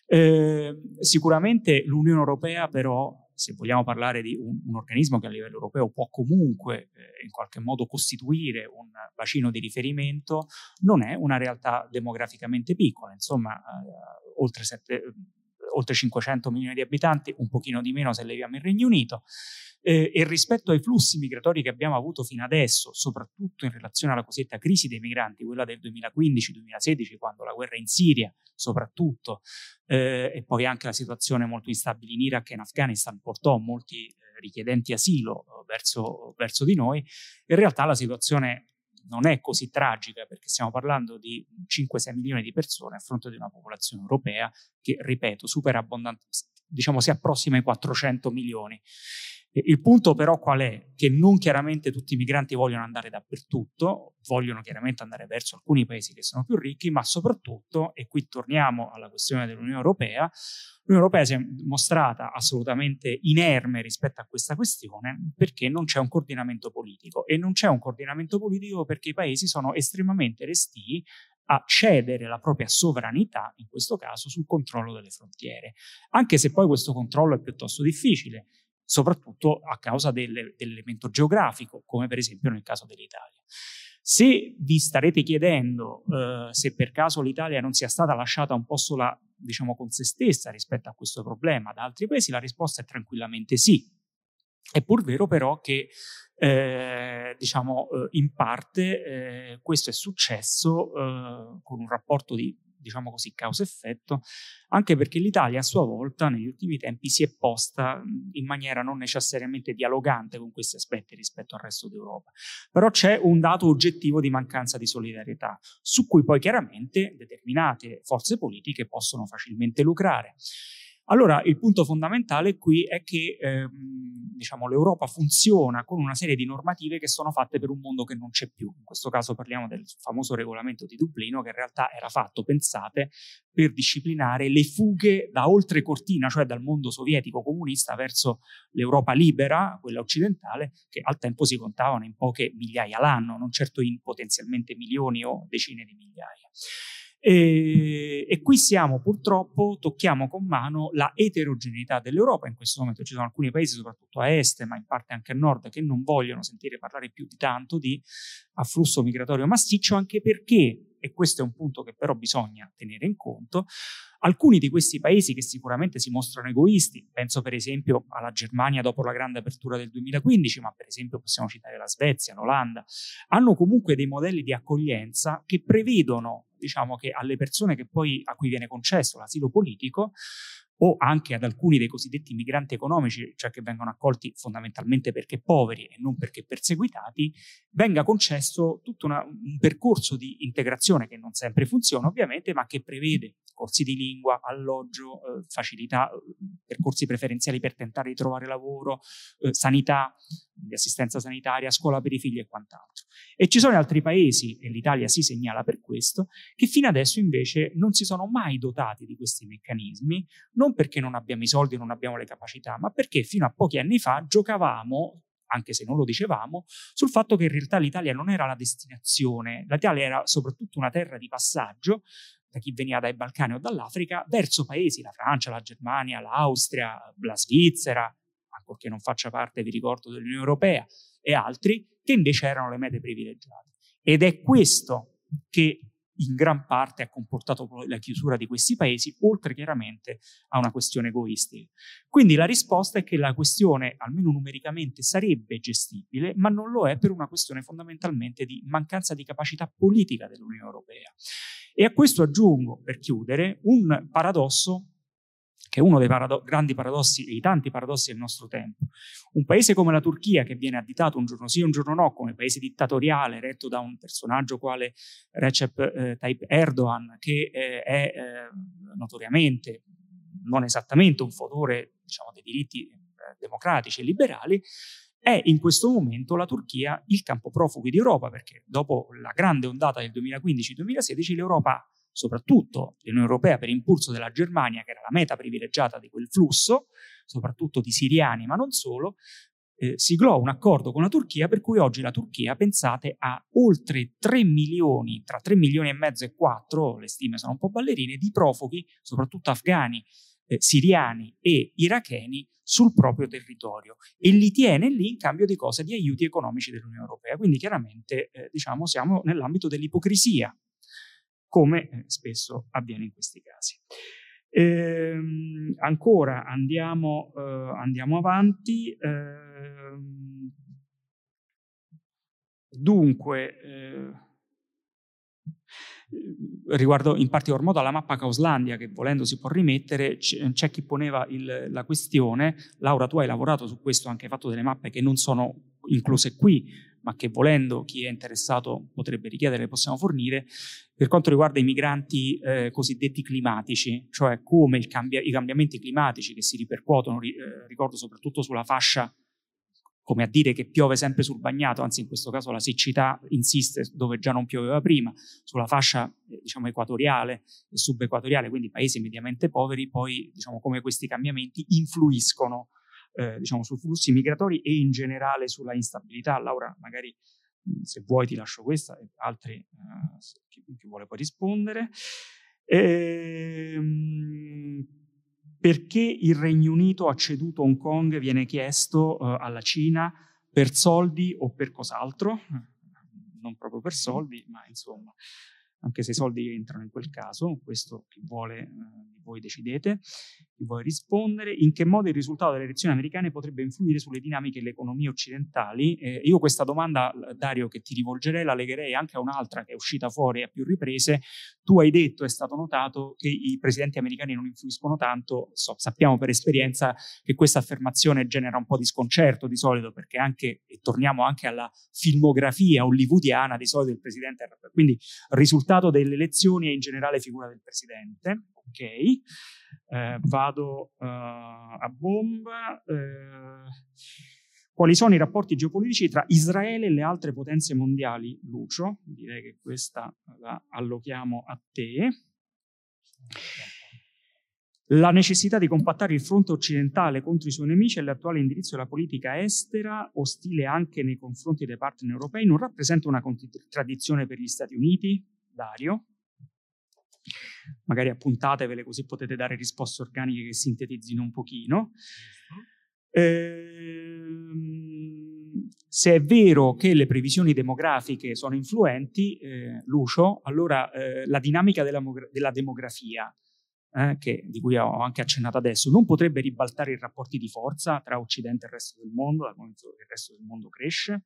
Eh, sicuramente l'Unione Europea però se vogliamo parlare di un, un, organismo che a livello europeo può comunque eh, in qualche modo costituire un bacino di riferimento, non è una realtà demograficamente piccola, insomma, eh, oltre, sette, oltre 500 milioni di abitanti, un pochino di meno se leviamo il Regno Unito. Eh, e rispetto ai flussi migratori che abbiamo avuto fino adesso, soprattutto in relazione alla cosiddetta crisi dei migranti, quella del 2015-2016, quando la guerra in Siria, soprattutto, eh, e poi anche la situazione molto instabile in Iraq e in Afghanistan portò molti eh, richiedenti asilo eh, verso, verso di noi, in realtà la situazione non è così tragica perché stiamo parlando di 5-6 milioni di persone a fronte di una popolazione europea che, ripeto, super abbondante, diciamo si approssima ai 400 milioni. Il punto però qual è? Che non chiaramente tutti i migranti vogliono andare dappertutto, vogliono chiaramente andare verso alcuni paesi che sono più ricchi, ma soprattutto, e qui torniamo alla questione dell'Unione Europea, l'Unione Europea si è mostrata assolutamente inerme rispetto a questa questione perché non c'è un coordinamento politico. E non c'è un coordinamento politico perché i paesi sono estremamente restii a cedere la propria sovranità, in questo caso, sul controllo delle frontiere, anche se poi questo controllo è piuttosto difficile soprattutto a causa del, dell'elemento geografico, come per esempio nel caso dell'Italia. Se vi starete chiedendo eh, se per caso l'Italia non sia stata lasciata un po' sola, diciamo, con se stessa rispetto a questo problema da altri paesi, la risposta è tranquillamente sì. È pur vero però che, eh, diciamo, eh, in parte eh, questo è successo eh, con un rapporto di diciamo così, causa-effetto, anche perché l'Italia a sua volta negli ultimi tempi si è posta in maniera non necessariamente dialogante con questi aspetti rispetto al resto d'Europa. Però c'è un dato oggettivo di mancanza di solidarietà, su cui poi chiaramente determinate forze politiche possono facilmente lucrare. Allora, il punto fondamentale qui è che ehm, diciamo, l'Europa funziona con una serie di normative che sono fatte per un mondo che non c'è più. In questo caso parliamo del famoso regolamento di Dublino, che in realtà era fatto, pensate, per disciplinare le fughe da oltre cortina, cioè dal mondo sovietico comunista verso l'Europa libera, quella occidentale, che al tempo si contavano in poche migliaia l'anno, non certo in potenzialmente milioni o decine di migliaia. E, e, qui siamo purtroppo, tocchiamo con mano la eterogeneità dell'Europa. In questo momento ci sono alcuni paesi, soprattutto a est, ma in parte anche a nord, che non vogliono sentire parlare più di tanto di afflusso migratorio massiccio, anche perché, e questo è un punto che però bisogna tenere in conto, alcuni di questi paesi che sicuramente si mostrano egoisti, penso per esempio alla Germania dopo la grande apertura del 2015, ma per esempio possiamo citare la Svezia, l'Olanda, hanno comunque dei modelli di accoglienza che prevedono diciamo che alle persone che poi, a cui viene concesso l'asilo politico o anche ad alcuni dei cosiddetti migranti economici, cioè che vengono accolti fondamentalmente perché poveri e non perché perseguitati, venga concesso tutto una, un percorso di integrazione che non sempre funziona ovviamente, ma che prevede corsi di lingua, alloggio, eh, facilità, percorsi preferenziali per tentare di trovare lavoro, eh, sanità, assistenza sanitaria, scuola per i figli e quant'altro. E ci sono altri paesi, e l'Italia si segnala per questo, che fino adesso invece non si sono mai dotati di questi meccanismi, non perché non abbiamo i soldi non abbiamo le capacità, ma perché fino a pochi anni fa giocavamo anche se non lo dicevamo, sul fatto che in realtà l'Italia non era la destinazione, l'Italia era soprattutto una terra di passaggio da chi veniva dai Balcani o dall'Africa verso paesi, la Francia, la Germania, l'Austria, la Svizzera, ancorché non faccia parte, vi ricordo, dell'Unione Europea, e altri, che invece erano le mete privilegiate. Ed è questo che in gran parte ha comportato la chiusura di questi paesi, oltre chiaramente a una questione egoistica. Quindi la risposta è che la questione, almeno numericamente, sarebbe gestibile, ma non lo è per una questione fondamentalmente di mancanza di capacità politica dell'Unione Europea. E a questo aggiungo, per chiudere, un paradosso che è uno dei parado- grandi paradossi e i tanti paradossi del nostro tempo. Un paese come la Turchia, che viene additato un giorno sì e un giorno no come paese dittatoriale, retto da un personaggio quale Recep eh, Tayyip Erdogan, che eh, è eh, notoriamente non esattamente un fotore diciamo, dei diritti eh, democratici e liberali, è in questo momento la Turchia il campo profughi d'Europa, perché dopo la grande ondata del 2015-2016 l'Europa soprattutto l'Unione Europea per impulso della Germania, che era la meta privilegiata di quel flusso, soprattutto di siriani, ma non solo, eh, siglò un accordo con la Turchia per cui oggi la Turchia, pensate, ha oltre 3 milioni, tra 3 milioni e mezzo e 4, le stime sono un po' ballerine, di profughi, soprattutto afghani, eh, siriani e iracheni, sul proprio territorio e li tiene lì in cambio di cose, di aiuti economici dell'Unione Europea. Quindi chiaramente eh, diciamo, siamo nell'ambito dell'ipocrisia come eh, spesso avviene in questi casi. Ehm, ancora andiamo, eh, andiamo avanti. Ehm, dunque, eh, riguardo in particolar modo alla mappa Causlandia, che volendo si può rimettere, c'è chi poneva il, la questione, Laura tu hai lavorato su questo, anche hai fatto delle mappe che non sono incluse qui, ma che volendo chi è interessato potrebbe richiedere, possiamo fornire, per quanto riguarda i migranti eh, cosiddetti climatici, cioè come cambia, i cambiamenti climatici che si ripercuotono, ri, eh, ricordo soprattutto sulla fascia, come a dire che piove sempre sul bagnato, anzi in questo caso la siccità insiste dove già non pioveva prima, sulla fascia eh, diciamo equatoriale e subequatoriale, quindi paesi mediamente poveri, poi diciamo come questi cambiamenti influiscono eh, diciamo, sui flussi migratori e in generale sulla instabilità. Laura, magari se vuoi ti lascio questa e altri eh, chi, chi, vuole poi rispondere. Ehm, perché il Regno Unito ha ceduto Hong Kong viene chiesto uh, alla Cina per soldi o per cos'altro? Non proprio per soldi, ma insomma, anche se i soldi entrano in quel caso, questo chi vuole, eh, voi decidete, chi vuole rispondere, in che modo il risultato delle elezioni americane potrebbe influire sulle dinamiche delle economie occidentali. Eh, io questa domanda, Dario, che ti rivolgerei, la legherei anche a un'altra che è uscita fuori a più riprese. Tu hai detto, è stato notato, che i presidenti americani non influiscono tanto, so, sappiamo per esperienza che questa affermazione genera un po' di sconcerto di solito, perché anche, e torniamo anche alla filmografia hollywoodiana, di solito il presidente, quindi risultato delle elezioni e in generale figura del presidente. Ok, eh, vado uh, a bomba. Eh, quali sono i rapporti geopolitici tra Israele e le altre potenze mondiali? Lucio, direi che questa la allochiamo a te. La necessità di compattare il fronte occidentale contro i suoi nemici e l'attuale indirizzo della politica estera, ostile anche nei confronti dei partner europei, non rappresenta una contraddizione per gli Stati Uniti? Dario. Magari appuntatevele così potete dare risposte organiche che sintetizzino un pochino. Ehm, se è vero che le previsioni demografiche sono influenti, eh, Lucio, allora eh, la dinamica della, della demografia, eh, che, di cui ho anche accennato adesso, non potrebbe ribaltare i rapporti di forza tra Occidente e il resto del mondo, da quando il resto del mondo cresce.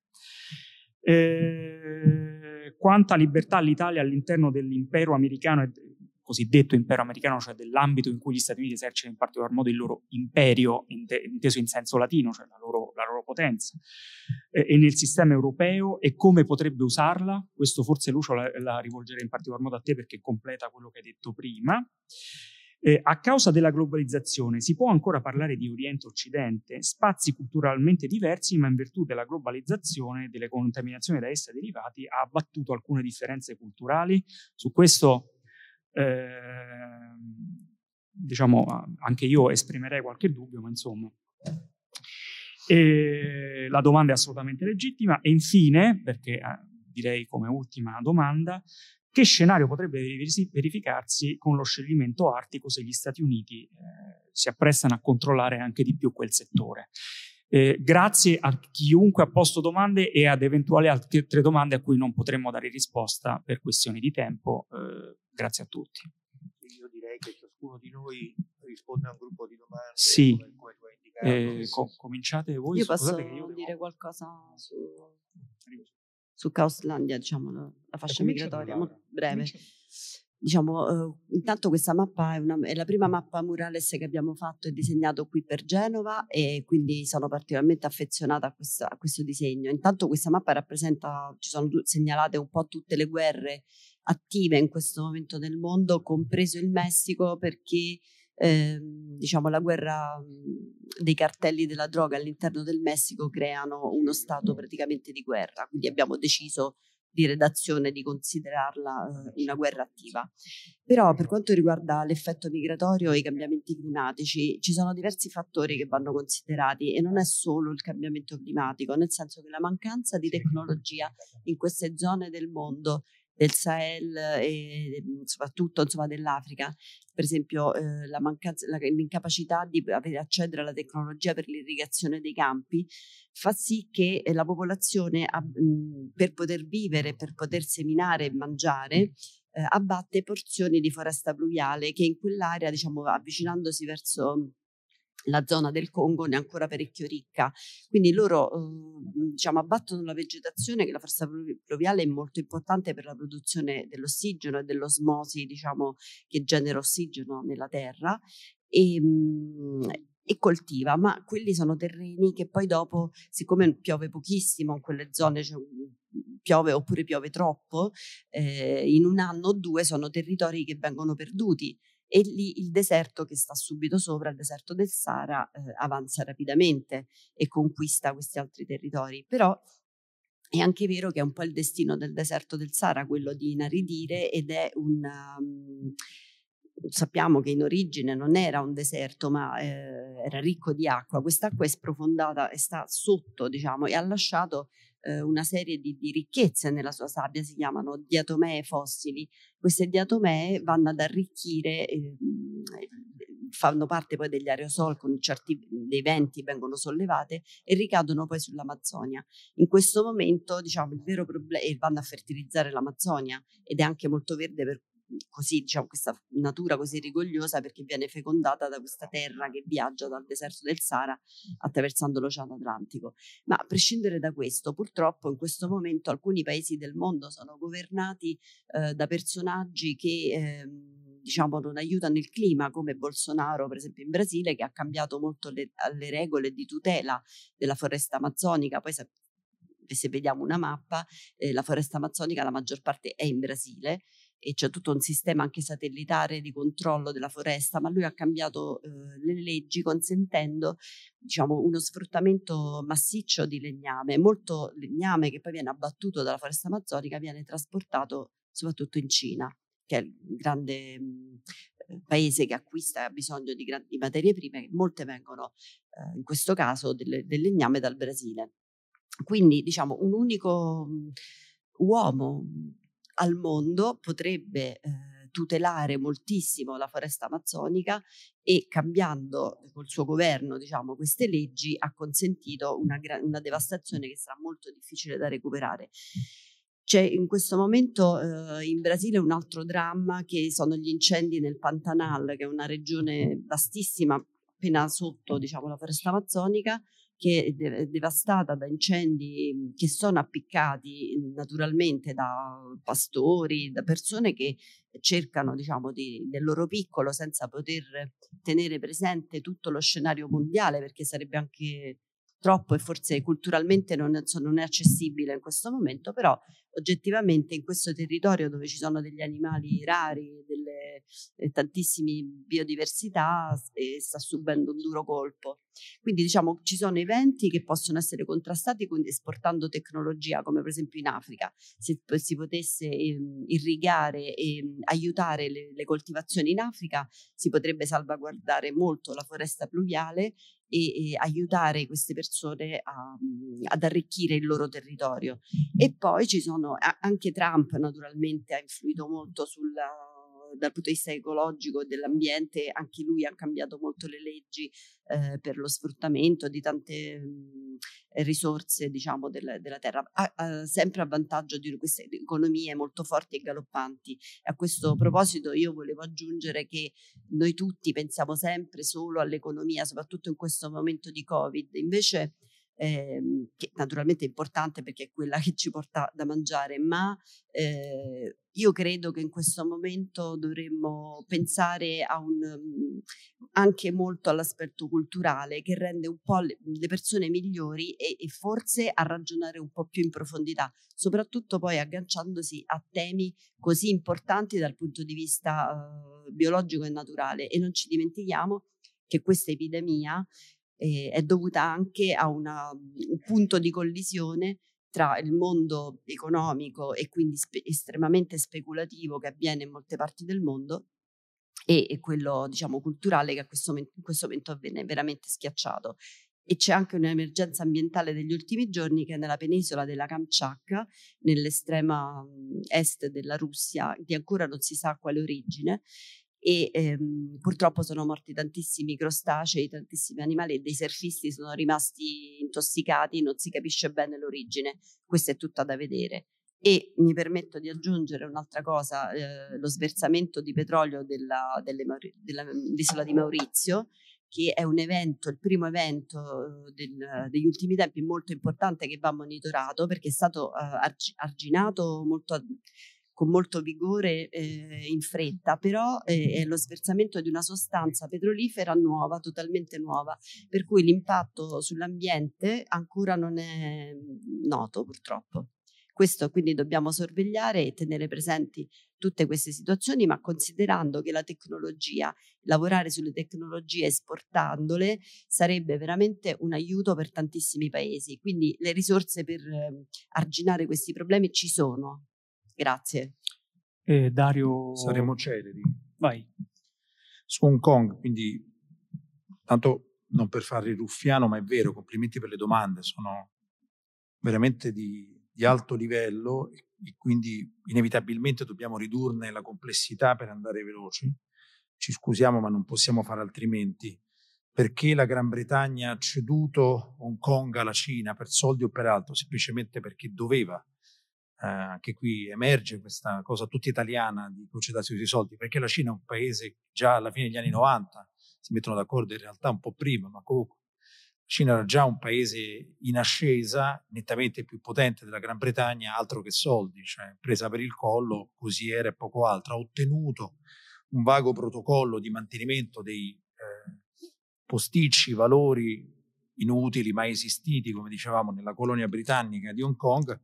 Eh, quanta libertà l'Italia all'interno dell'impero americano cosiddetto impero americano, cioè dell'ambito in cui gli Stati Uniti esercitano in particolar modo il loro imperio, inteso in senso latino, cioè la loro, la loro potenza, e nel sistema europeo e come potrebbe usarla. Questo forse Lucio la, la rivolgerei in particolar modo a te perché completa quello che hai detto prima. Eh, a causa della globalizzazione si può ancora parlare di Oriente-Occidente, spazi culturalmente diversi, ma in virtù della globalizzazione e delle contaminazioni da essa derivati ha abbattuto alcune differenze culturali. Su questo eh, diciamo, anche io esprimerei qualche dubbio, ma insomma. E la domanda è assolutamente legittima. E infine, perché eh, direi come ultima domanda, che scenario potrebbe verificarsi con lo scioglimento artico se gli Stati Uniti eh, si apprestano a controllare anche di più quel settore? Eh, grazie a chiunque ha posto domande e ad eventuali altre domande a cui non potremmo dare risposta per questioni di tempo. Eh, grazie a tutti. Io direi che ciascuno di noi risponde a un gruppo di domande. Sì, come, come eh, com- cominciate voi. Io posso io dire devo... qualcosa su, su Causlandia, diciamo, la fascia migratoria, molto breve. Comincia diciamo, eh, intanto questa mappa è, una, è, la prima mappa murales che abbiamo fatto e disegnato qui per Genova e quindi sono particolarmente affezionata a, questa, a questo disegno. Intanto questa mappa rappresenta, ci sono segnalate un po' tutte le guerre attive in questo momento nel mondo, compreso il Messico, perché eh, diciamo, la guerra dei cartelli della droga all'interno del Messico creano uno stato praticamente di guerra. Quindi abbiamo deciso di redazione di considerarla eh, una guerra attiva. Però per quanto riguarda l'effetto migratorio e i cambiamenti climatici, ci sono diversi fattori che vanno considerati e non è solo il cambiamento climatico, nel senso che la mancanza di tecnologia in queste zone del mondo del Sahel e mm, soprattutto insomma, dell'Africa, per esempio eh, la mancanza, la, l'incapacità di avere accedere alla tecnologia per l'irrigazione dei campi fa sì che eh, la popolazione mh, mm, per poter vivere, per poter seminare e mangiare, eh, abbatte porzioni di foresta pluviale che in quell'area, diciamo, avvicinandosi verso la zona del Congo ne è ancora parecchio ricca, quindi loro eh, diciamo, abbattono la vegetazione che la foresta pluviale è molto importante per la produzione dell'ossigeno e dell'osmosi diciamo, che genera ossigeno nella terra e, mh, e coltiva, ma quelli sono terreni che poi dopo, siccome piove pochissimo in quelle zone, cioè, piove oppure piove troppo, eh, in un anno o due sono territori che vengono perduti e lì il deserto che sta subito sopra, il deserto del Sahara, eh, avanza rapidamente e conquista questi altri territori. Però è anche vero che è un po' il destino del deserto del Sahara quello di inaridire ed è un... Um, sappiamo che in origine non era un deserto, ma eh, era ricco di acqua. Quest'acqua è sprofondata e sta sotto, diciamo, e ha lasciato eh, una serie di, di, ricchezze nella sua sabbia, si chiamano diatomee fossili. Queste diatomee vanno ad arricchire, eh, fanno parte poi degli aerosol, con certi dei venti vengono sollevate e ricadono poi sull'Amazzonia. In questo momento, diciamo, il vero problema, e vanno a fertilizzare l'Amazzonia ed è anche molto verde per così, diciamo, questa natura così rigogliosa perché viene fecondata da questa terra che viaggia dal deserto del Sahara attraversando l'Oceano Atlantico. Ma a prescindere da questo, purtroppo in questo momento alcuni paesi del mondo sono governati eh, da personaggi che eh, diciamo non aiutano il clima, come Bolsonaro, per esempio in Brasile, che ha cambiato molto le, le regole di tutela della foresta amazzonica. Poi se vediamo una mappa, eh, la foresta amazzonica la maggior parte è in Brasile e c'è tutto un sistema anche satellitare di controllo della foresta, ma lui ha cambiato eh, le leggi consentendo diciamo, uno sfruttamento massiccio di legname, molto legname che poi viene abbattuto dalla foresta amazzonica, viene trasportato soprattutto in Cina, che è il grande mh, eh, paese che acquista e ha bisogno di grandi materie prime, molte vengono eh, in questo caso del, del legname dal Brasile. Quindi diciamo un unico mh, uomo al mondo potrebbe eh, tutelare moltissimo la foresta amazzonica e cambiando col suo governo diciamo, queste leggi ha consentito una, una devastazione che sarà molto difficile da recuperare. C'è in questo momento eh, in Brasile un altro dramma che sono gli incendi nel Pantanal, che è una regione vastissima, appena sotto diciamo, la foresta amazzonica, che è devastata da incendi che sono appiccati naturalmente da pastori, da persone che cercano diciamo di, del loro piccolo senza poter tenere presente tutto lo scenario mondiale perché sarebbe anche troppo e forse culturalmente non, non, è accessibile in questo momento, però oggettivamente in questo territorio dove ci sono degli animali rari, delle eh, tantissime biodiversità, eh, sta subendo un duro colpo. Quindi diciamo ci sono eventi che possono essere contrastati quindi esportando tecnologia, come per esempio in Africa, se si potesse eh, irrigare e ehm, aiutare le, le coltivazioni in Africa, si potrebbe salvaguardare molto la foresta pluviale e, e aiutare queste persone a, mhmm, ad arricchire il loro territorio. E poi ci sono anche Trump naturalmente ha influito molto sulla dal punto di vista ecologico e dell'ambiente, anche lui ha cambiato molto le leggi eh, per lo sfruttamento di tante mh, risorse diciamo, del, della terra, a, a, sempre a vantaggio di queste economie molto forti e galoppanti. A questo proposito io volevo aggiungere che noi tutti pensiamo sempre solo all'economia, soprattutto in questo momento di Covid, invece ehm, che naturalmente è importante perché è quella che ci porta da mangiare, ma eh, io credo che in questo momento dovremmo pensare a un, mhmm, anche molto all'aspetto culturale che rende un po' le, persone migliori e, e, forse a ragionare un po' più in profondità, soprattutto poi agganciandosi a temi così importanti dal punto di vista uh, biologico e naturale. E non ci dimentichiamo che questa epidemia eh, è dovuta anche a una, un punto di collisione tra il mondo economico e quindi spe- estremamente speculativo che avviene in molte parti del mondo e, e quello diciamo culturale che a questo in questo momento avviene veramente schiacciato. E c'è anche un'emergenza ambientale degli ultimi giorni che è nella penisola della Kamchatka, nell'estrema est della Russia, di ancora non si sa quale origine, e ehm, purtroppo sono morti tantissimi crostacei, tantissimi animali e dei surfisti sono rimasti intossicati, non si capisce bene l'origine, questo è tutto da vedere. E mi permetto di aggiungere un'altra cosa, eh, lo sversamento di petrolio della, delle, dell'isola di Maurizio, che è un evento, il primo evento del, degli ultimi tempi molto importante che va monitorato perché è stato uh, arginato molto con molto vigore eh, in fretta, però eh, è lo sversamento di una sostanza petrolifera nuova, totalmente nuova, per cui l'impatto sull'ambiente ancora non è mm, noto purtroppo. Questo quindi dobbiamo sorvegliare e tenere presenti tutte queste situazioni, ma considerando che la tecnologia, lavorare sulle tecnologie esportandole sarebbe veramente un aiuto per tantissimi paesi. Quindi le risorse per eh, arginare questi problemi ci sono, Grazie. Eh, Dario... Saremo celeri. Vai. Su Hong Kong, quindi tanto non per fare il ruffiano, ma è vero, complimenti per le domande, sono veramente di, di alto livello e, e quindi inevitabilmente dobbiamo ridurne la complessità per andare veloci. Ci scusiamo, ma non possiamo fare altrimenti. Perché la Gran Bretagna ha ceduto Hong Kong alla Cina per soldi o per altro? Semplicemente perché doveva eh, anche qui emerge questa cosa tutta italiana di concentrazione sui soldi, perché la Cina è un paese già alla fine degli anni 90, si mettono d'accordo in realtà un po' prima, ma comunque la Cina era già un paese in ascesa, nettamente più potente della Gran Bretagna, altro che soldi, cioè presa per il collo, così era e poco altro. Ha ottenuto un vago protocollo di mantenimento dei eh, posticci, valori inutili, mai esistiti, come dicevamo, nella colonia britannica di Hong Kong,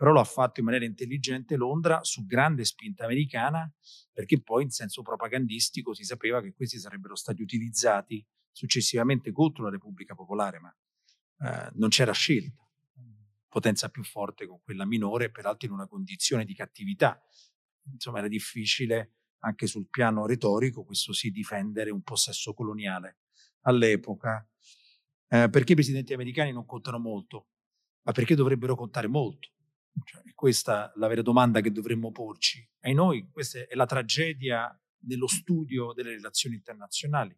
però lo ha fatto in maniera intelligente Londra su grande spinta americana, perché poi in senso propagandistico si sapeva che questi sarebbero stati utilizzati successivamente contro la Repubblica Popolare, ma eh, non c'era scelta. Potenza più forte con quella minore, peraltro in una condizione di cattività. Insomma, era difficile anche sul piano retorico, questo sì, difendere un possesso coloniale all'epoca. Eh, perché i presidenti americani non contano molto? Ma perché dovrebbero contare molto? Cioè, questa è la vera domanda che dovremmo porci. E noi questa è la tragedia nello studio delle relazioni internazionali,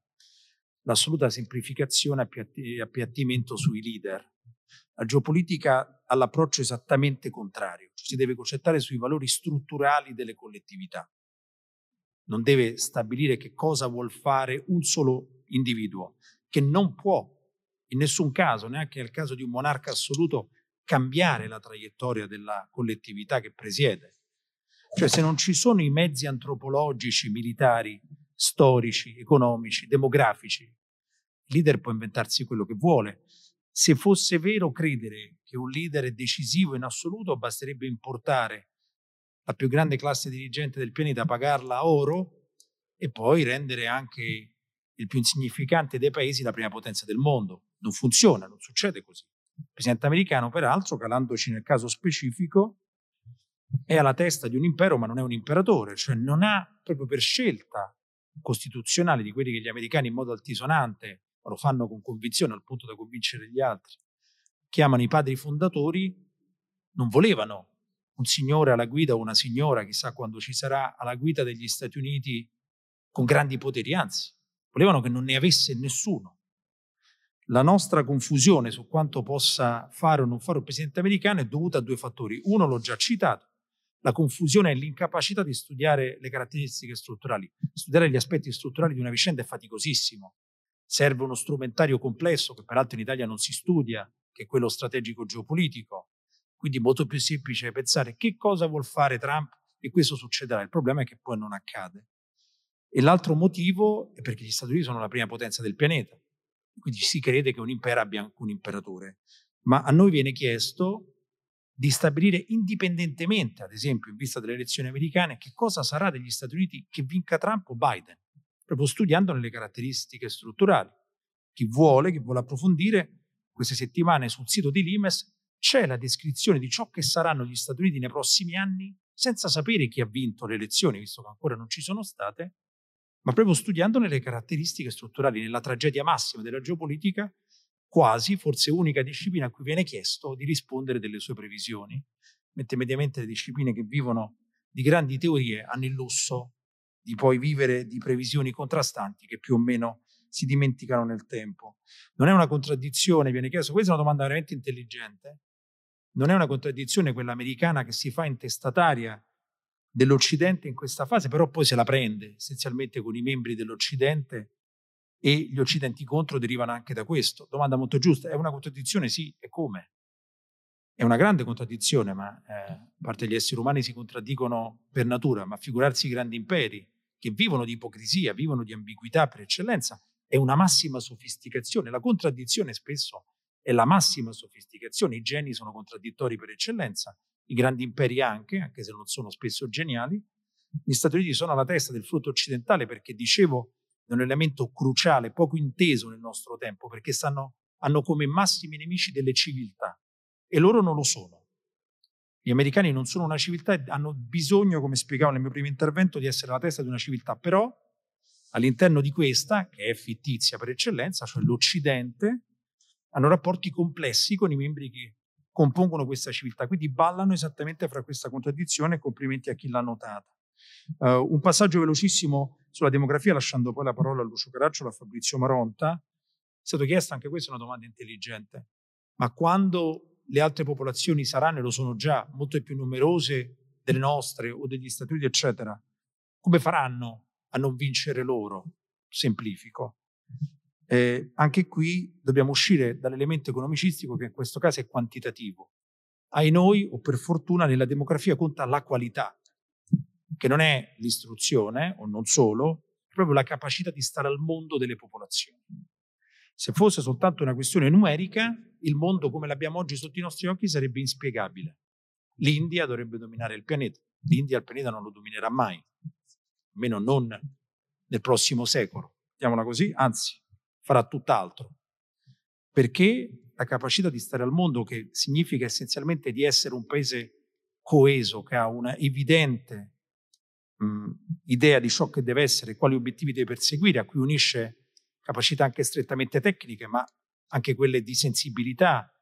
l'assoluta semplificazione e appiattimento sui leader. La geopolitica ha l'approccio esattamente contrario, cioè si deve concentrare sui valori strutturali delle collettività. Non deve stabilire che cosa vuol fare un solo individuo, che non può in nessun caso, neanche nel caso di un monarca assoluto, cambiare la traiettoria della collettività che presiede. Cioè se non ci sono i mezzi antropologici, militari, storici, economici, demografici, il leader può inventarsi quello che vuole. Se fosse vero credere che un leader è decisivo in assoluto, basterebbe importare la più grande classe dirigente del pianeta, pagarla a oro e poi rendere anche il più insignificante dei paesi la prima potenza del mondo. Non funziona, non succede così. Il presidente americano, peraltro, calandoci nel caso specifico, è alla testa di un impero, ma non è un imperatore, cioè non ha proprio per scelta costituzionale di quelli che gli americani in modo altisonante, lo fanno con convinzione al punto da convincere gli altri, chiamano i padri fondatori, non volevano un signore alla guida o una signora, chissà quando ci sarà, alla guida degli Stati Uniti con grandi poteri, anzi, volevano che non ne avesse nessuno. La nostra confusione su quanto possa fare o non fare un presidente americano è dovuta a due fattori. Uno l'ho già citato, la confusione è l'incapacità di studiare le caratteristiche strutturali. Studiare gli aspetti strutturali di una vicenda è faticosissimo. Serve uno strumentario complesso che peraltro in Italia non si studia, che è quello strategico geopolitico. Quindi è molto più semplice pensare che cosa vuol fare Trump e questo succederà. Il problema è che poi non accade. E l'altro motivo è perché gli Stati Uniti sono la prima potenza del pianeta. Quindi si crede che un impero abbia un imperatore. Ma a noi viene chiesto di stabilire indipendentemente, ad esempio, in vista delle elezioni americane, che cosa sarà degli Stati Uniti che vinca Trump o Biden, proprio studiandone le caratteristiche strutturali. Chi vuole, chi vuole approfondire, queste settimane sul sito di Limes c'è la descrizione di ciò che saranno gli Stati Uniti nei prossimi anni, senza sapere chi ha vinto le elezioni, visto che ancora non ci sono state, ma proprio studiandone le caratteristiche strutturali nella tragedia massima della geopolitica quasi, forse unica disciplina a cui viene chiesto di rispondere delle sue previsioni, mentre mediamente le discipline che vivono di grandi teorie hanno il lusso di poi vivere di previsioni contrastanti che più o meno si dimenticano nel tempo. Non è una contraddizione, viene chiesto, questa è una domanda veramente intelligente, non è una contraddizione quella americana che si fa intestataria dell'Occidente in questa fase, però poi se la prende essenzialmente con i membri dell'Occidente e gli occidenti contro derivano anche da questo. Domanda molto giusta, è una contraddizione? Sì, e come? È una grande contraddizione, ma eh, a parte gli esseri umani si contraddicono per natura, ma figurarsi i grandi imperi che vivono di ipocrisia, vivono di ambiguità per eccellenza, è una massima sofisticazione. La contraddizione spesso è la massima sofisticazione. I geni sono contraddittori per eccellenza, i grandi imperi anche, anche se non sono spesso geniali. Gli Stati Uniti sono alla testa del frutto occidentale perché, dicevo, è un elemento cruciale, poco inteso nel nostro tempo, perché stanno, hanno come massimi nemici delle civiltà e loro non lo sono. Gli americani non sono una civiltà e hanno bisogno, come spiegavo nel mio primo intervento, di essere alla testa di una civiltà, però all'interno di questa, che è fittizia per eccellenza, cioè l'Occidente, hanno rapporti complessi con i membri che compongono questa civiltà, quindi ballano esattamente fra questa contraddizione e complimenti a chi l'ha notata. Uh, un passaggio velocissimo sulla demografia, lasciando poi la parola a Lucio Caracciolo a Fabrizio Maronta. È stato chiesto anche questa una domanda intelligente. Ma quando le altre popolazioni saranno, e lo sono già, molto più numerose delle nostre o degli Stati Uniti, eccetera, come faranno a non vincere loro? Semplifico. Eh, anche qui dobbiamo uscire dall'elemento economicistico che in questo caso è quantitativo. Ai noi, o per fortuna, nella demografia conta la qualità che non è l'istruzione, o non solo, è proprio la capacità di stare al mondo delle popolazioni. Se fosse soltanto una questione numerica, il mondo come l'abbiamo oggi sotto i nostri occhi sarebbe inspiegabile. L'India dovrebbe dominare il pianeta. L'India il pianeta non lo dominerà mai, almeno non nel prossimo secolo. Mettiamola così, anzi, farà tutt'altro. Perché la capacità di stare al mondo, che significa essenzialmente di essere un paese coeso, che ha una evidente mh, idea di ciò che deve essere, quali obiettivi deve perseguire, a cui unisce capacità anche strettamente tecniche, ma anche quelle di sensibilità,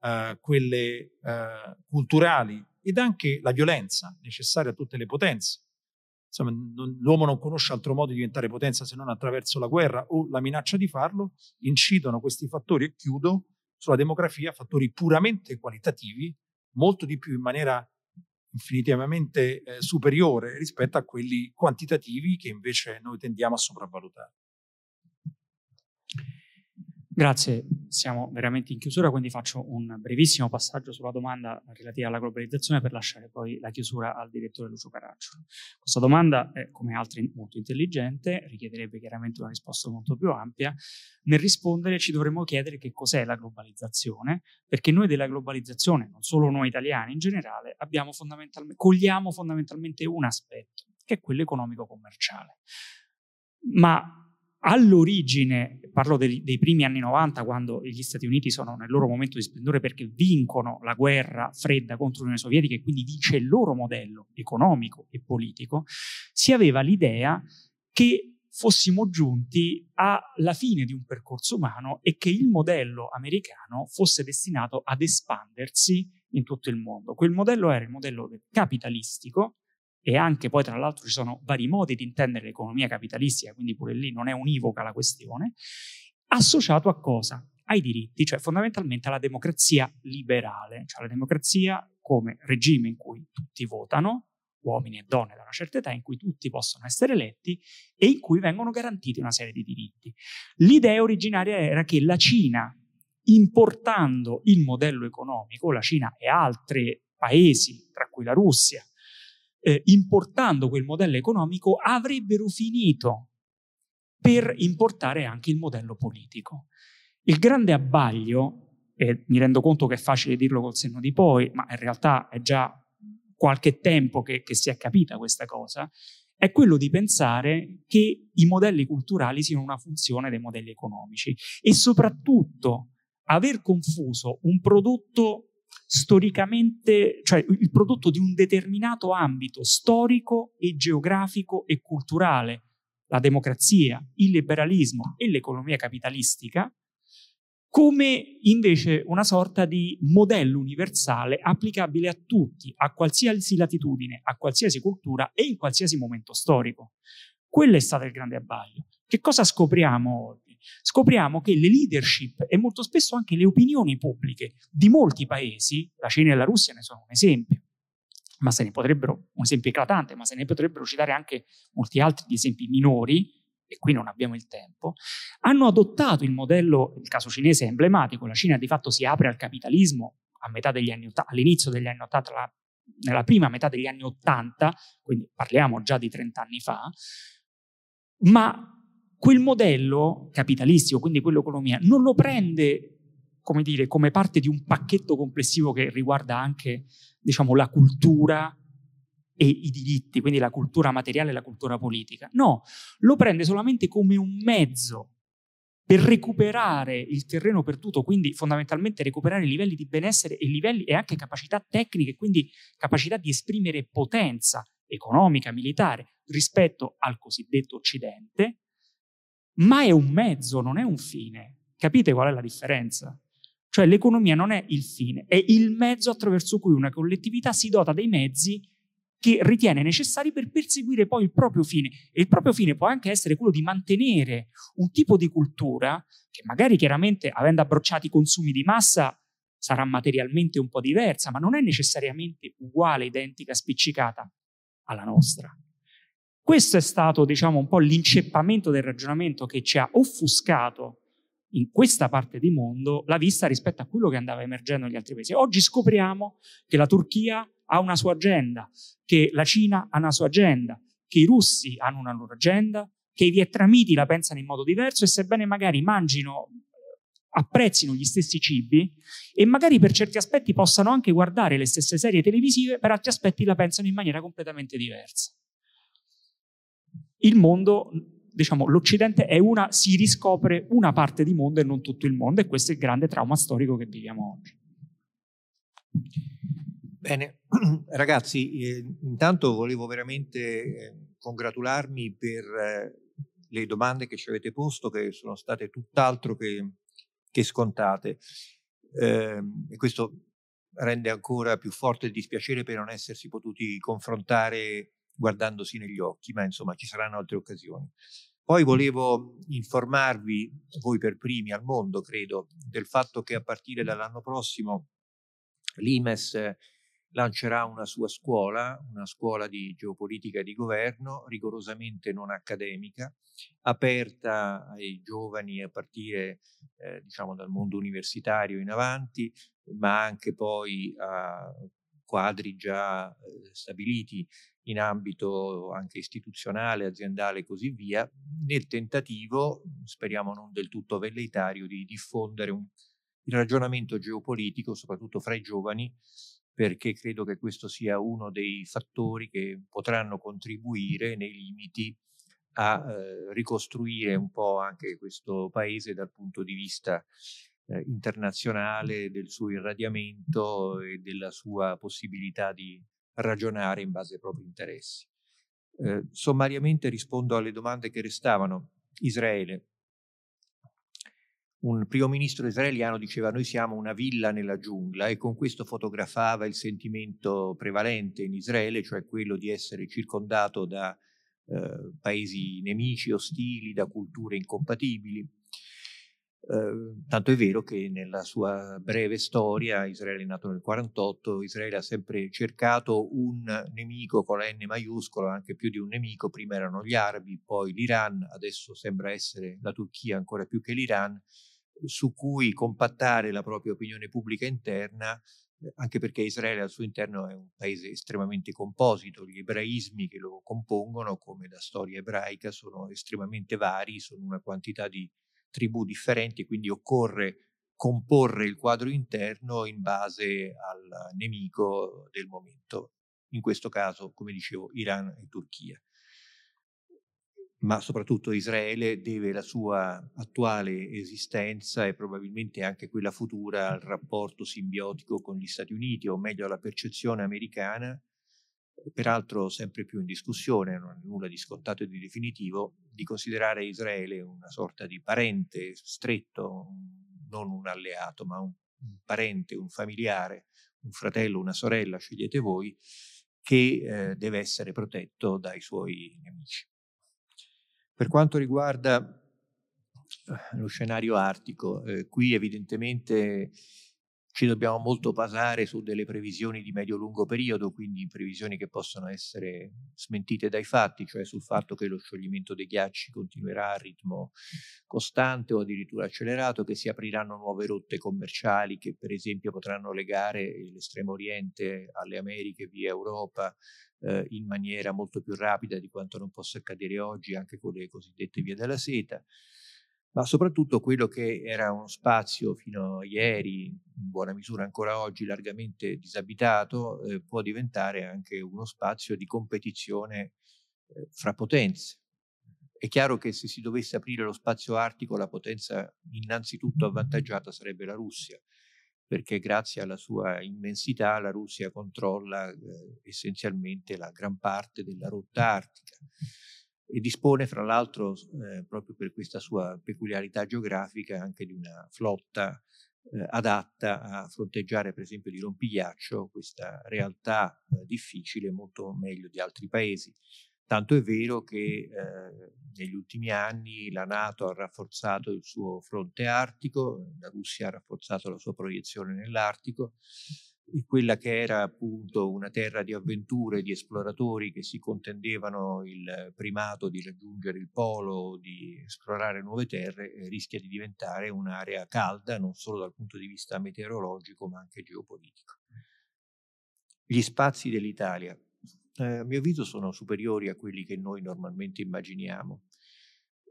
eh, quelle eh, culturali ed anche la violenza necessaria a tutte le potenze. Insomma, non, l'uomo non conosce altro modo di diventare potenza se non attraverso la guerra o la minaccia di farlo, incidono questi fattori, e chiudo, sulla demografia, fattori puramente qualitativi, molto di più in maniera infinitivamente eh, superiore rispetto a quelli quantitativi che invece noi tendiamo a sopravvalutare. Grazie, siamo veramente in chiusura, quindi faccio un brevissimo passaggio sulla domanda relativa alla globalizzazione per lasciare poi la chiusura al direttore Lucio Caraccio. Questa domanda è, come altre, molto intelligente, richiederebbe chiaramente una risposta molto più ampia. Nel rispondere ci dovremmo chiedere che cos'è la globalizzazione, perché noi della globalizzazione, non solo noi italiani in generale, fondamentalmente, cogliamo fondamentalmente un aspetto, che è quello economico-commerciale. Ma all'origine, parlo dei, dei, primi anni 90, quando gli Stati Uniti sono nel loro momento di splendore perché vincono la guerra fredda contro l'Unione Sovietica e quindi vince il loro modello economico e politico, si aveva l'idea che fossimo giunti alla fine di un percorso umano e che il modello americano fosse destinato ad espandersi in tutto il mondo. Quel modello era il modello capitalistico, e anche poi tra l'altro ci sono vari modi di intendere l'economia capitalistica, quindi pure lì non è univoca la questione, associato a cosa? Ai diritti, cioè fondamentalmente alla democrazia liberale, cioè la democrazia come regime in cui tutti votano, uomini e donne da una certa età, in cui tutti possono essere eletti e in cui vengono garantiti una serie di diritti. L'idea originaria era che la Cina, importando il modello economico, la Cina e altri paesi, tra cui la Russia, eh, importando quel modello economico, avrebbero finito per importare anche il modello politico. Il grande abbaglio, e mi rendo conto che è facile dirlo col senno di poi, ma in realtà è già qualche tempo che, che si è capita questa cosa, è quello di pensare che i modelli culturali siano una funzione dei modelli economici e soprattutto aver confuso un prodotto storicamente, cioè il prodotto di un determinato ambito storico e geografico e culturale, la democrazia, il liberalismo e l'economia capitalistica, come invece una sorta di modello universale applicabile a tutti, a qualsiasi latitudine, a qualsiasi cultura e in qualsiasi momento storico. Quello è stato il grande abbaglio. Che cosa scopriamo oggi? Scopriamo che le leadership e molto spesso anche le opinioni pubbliche di molti paesi, la Cina e la Russia ne sono un esempio, ma se ne potrebbero, un esempio eclatante, ma se ne potrebbero citare anche molti altri di esempi minori, e qui non abbiamo il tempo, hanno adottato il modello, il caso cinese è emblematico, la Cina di fatto si apre al capitalismo anni, all'inizio degli anni 80, la, nella prima metà degli anni 80, quindi parliamo già di 30 anni fa, ma quel modello capitalistico, quindi quell'economia, non lo prende come, dire, come parte di un pacchetto complessivo che riguarda anche diciamo, la cultura e i diritti, quindi la cultura materiale e la cultura politica. No, lo prende solamente come un mezzo per recuperare il terreno perduto, quindi fondamentalmente recuperare i livelli di benessere e livelli e anche capacità tecniche, quindi capacità di esprimere potenza economica, militare rispetto al cosiddetto Occidente, ma è un mezzo, non è un fine. Capite qual è la differenza? Cioè l'economia non è il fine, è il mezzo attraverso cui una collettività si dota dei mezzi che ritiene necessari per perseguire poi il proprio fine. E il proprio fine può anche essere quello di mantenere un tipo di cultura che magari chiaramente, avendo abbrocciato i consumi di massa, sarà materialmente un po' diversa, ma non è necessariamente uguale, identica, spiccicata alla nostra. Questo è stato, diciamo, un po' l'inceppamento del ragionamento che ci ha offuscato in questa parte di mondo la vista rispetto a quello che andava emergendo negli altri paesi. Oggi scopriamo che la Turchia ha una sua agenda, che la Cina ha una sua agenda, che i russi hanno una loro agenda, che i vietnamiti la pensano in modo diverso e sebbene magari mangino, apprezzino gli stessi cibi e magari per certi aspetti possano anche guardare le stesse serie televisive, per altri aspetti la pensano in maniera completamente diversa il mondo, diciamo, l'Occidente è una, si riscopre una parte di mondo e non tutto il mondo e questo è il grande trauma storico che viviamo oggi. Bene, ragazzi, eh, intanto volevo veramente eh, congratularmi per eh, le domande che ci avete posto, che sono state tutt'altro che, che scontate. Ehm, e questo rende ancora più forte il dispiacere per non essersi potuti confrontare guardandosi negli occhi, ma insomma ci saranno altre occasioni. Poi volevo informarvi, voi per primi al mondo, credo, del fatto che a partire dall'anno prossimo l'IMES lancerà una sua scuola, una scuola di geopolitica e di governo, rigorosamente non accademica, aperta ai giovani a partire eh, diciamo dal mondo universitario in avanti, ma anche poi a quadri già eh, stabiliti in ambito anche istituzionale, aziendale e così via, nel tentativo, speriamo non del tutto velleitario, di diffondere un, il ragionamento geopolitico, soprattutto fra i giovani, perché credo che questo sia uno dei fattori che potranno contribuire nei limiti a eh, ricostruire un po' anche questo paese dal punto di vista eh, internazionale, del suo irradiamento e della sua possibilità di ragionare in base ai propri interessi. Eh, sommariamente rispondo alle domande che restavano. Israele. Un primo ministro israeliano diceva noi siamo una villa nella giungla e con questo fotografava il sentimento prevalente in Israele, cioè quello di essere circondato da eh, paesi nemici, ostili, da culture incompatibili. Eh, tanto è vero che nella sua breve storia, Israele è nato nel 48, Israele ha sempre cercato un nemico con la N maiuscola, anche più di un nemico, prima erano gli arabi, poi l'Iran, adesso sembra essere la Turchia ancora più che l'Iran, su cui compattare la propria opinione pubblica interna, eh, anche perché Israele al suo interno è un paese estremamente composito, gli ebraismi che lo compongono, come la storia ebraica, sono estremamente vari, sono una quantità di tribù differenti, quindi occorre comporre il quadro interno in base al nemico del momento, in questo caso, come dicevo, Iran e Turchia. Ma soprattutto Israele deve la sua attuale esistenza e probabilmente anche quella futura al rapporto simbiotico con gli Stati Uniti, o meglio alla percezione americana peraltro sempre più in discussione, non è nulla di scontato e di definitivo, di considerare Israele una sorta di parente stretto, non un alleato, ma un, parente, un familiare, un fratello, una sorella, scegliete voi, che eh, deve essere protetto dai suoi nemici. Per quanto riguarda eh, lo scenario artico, eh, qui evidentemente ci dobbiamo molto basare su delle previsioni di medio-lungo periodo, quindi previsioni che possono essere smentite dai fatti, cioè sul fatto che lo scioglimento dei ghiacci continuerà a ritmo costante o addirittura accelerato, che si apriranno nuove rotte commerciali che per esempio potranno legare l'estremo oriente alle Americhe via Europa eh, in maniera molto più rapida di quanto non possa accadere oggi anche con le cosiddette vie della seta ma soprattutto quello che era uno spazio fino a ieri, in buona misura ancora oggi, largamente disabitato, eh, può diventare anche uno spazio di competizione eh, fra potenze. È chiaro che se si dovesse aprire lo spazio artico, la potenza innanzitutto avvantaggiata sarebbe la Russia, perché grazie alla sua immensità la Russia controlla eh, essenzialmente la gran parte della rotta artica e dispone fra l'altro eh, proprio per questa sua peculiarità geografica anche di una flotta eh, adatta a fronteggiare per esempio di rompigliaccio questa realtà eh, difficile molto meglio di altri paesi. Tanto è vero che eh, negli ultimi anni la Nato ha rafforzato il suo fronte artico, la Russia ha rafforzato la sua proiezione nell'Artico quella che era appunto una terra di avventure, di esploratori che si contendevano il primato di raggiungere il polo, di esplorare nuove terre, eh, rischia di diventare un'area calda non solo dal punto di vista meteorologico ma anche geopolitico. Gli spazi dell'Italia, eh, a mio avviso, sono superiori a quelli che noi normalmente immaginiamo.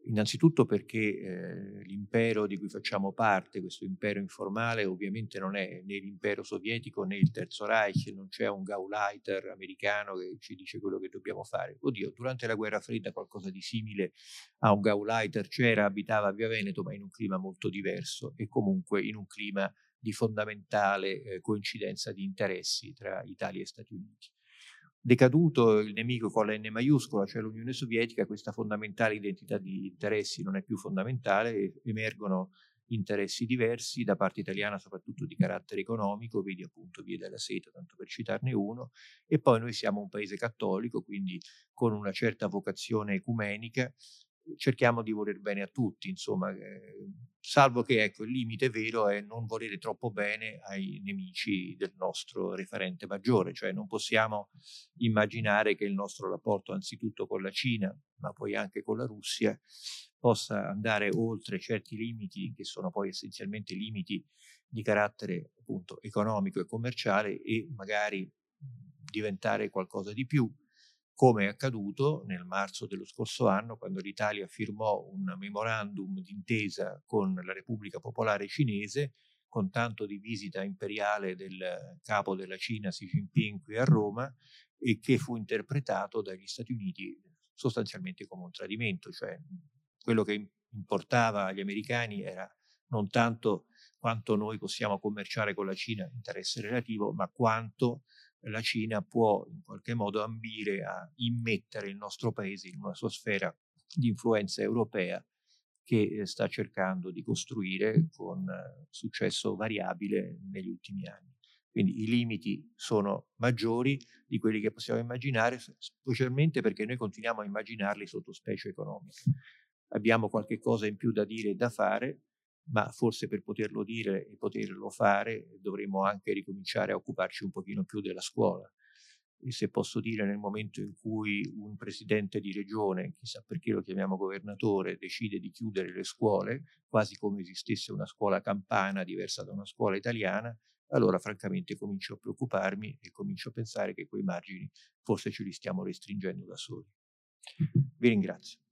Innanzitutto perché eh, l'impero di cui facciamo parte, questo impero informale, ovviamente non è né l'impero sovietico né il Terzo Reich, non c'è un Gauleiter americano che ci dice quello che dobbiamo fare. Oddio, durante la guerra fredda qualcosa di simile a un Gauleiter c'era, abitava a Via Veneto, ma in un clima molto diverso e comunque in un clima di fondamentale eh, coincidenza di interessi tra Italia e Stati Uniti. Decaduto il nemico con la N maiuscola, cioè l'Unione Sovietica, questa fondamentale identità di interessi non è più fondamentale emergono interessi diversi da parte italiana, soprattutto di carattere economico, vedi appunto Via della Seta, tanto per citarne uno, e poi noi siamo un paese cattolico, quindi con una certa vocazione ecumenica cerchiamo di voler bene a tutti, insomma, eh, salvo che ecco, il limite vero è non volere troppo bene ai nemici del nostro referente maggiore, cioè non possiamo immaginare che il nostro rapporto anzitutto con la Cina, ma poi anche con la Russia, possa andare oltre certi limiti che sono poi essenzialmente limiti di carattere appunto economico e commerciale e magari diventare qualcosa di più come è accaduto nel marzo dello scorso anno quando l'Italia firmò un memorandum d'intesa con la Repubblica Popolare Cinese con tanto di visita imperiale del capo della Cina Xi Jinping qui a Roma e che fu interpretato dagli Stati Uniti sostanzialmente come un tradimento, cioè quello che importava agli americani era non tanto quanto noi possiamo commerciare con la Cina, interesse relativo, ma quanto la Cina può in qualche modo ambire a immettere il nostro paese in una sua sfera di influenza europea che eh, sta cercando di costruire con eh, successo variabile negli ultimi anni. Quindi i limiti sono maggiori di quelli che possiamo immaginare, specialmente perché noi continuiamo a immaginarli sotto specie economiche. Abbiamo qualche cosa in più da dire e da fare, ma forse per poterlo dire e poterlo fare dovremmo anche ricominciare a occuparci un pochino più della scuola. E se posso dire nel momento in cui un presidente di regione, chissà perché lo chiamiamo governatore, decide di chiudere le scuole, quasi come esistesse una scuola campana diversa da una scuola italiana, allora francamente comincio a preoccuparmi e comincio a pensare che quei margini forse ce li stiamo restringendo da soli. Vi ringrazio.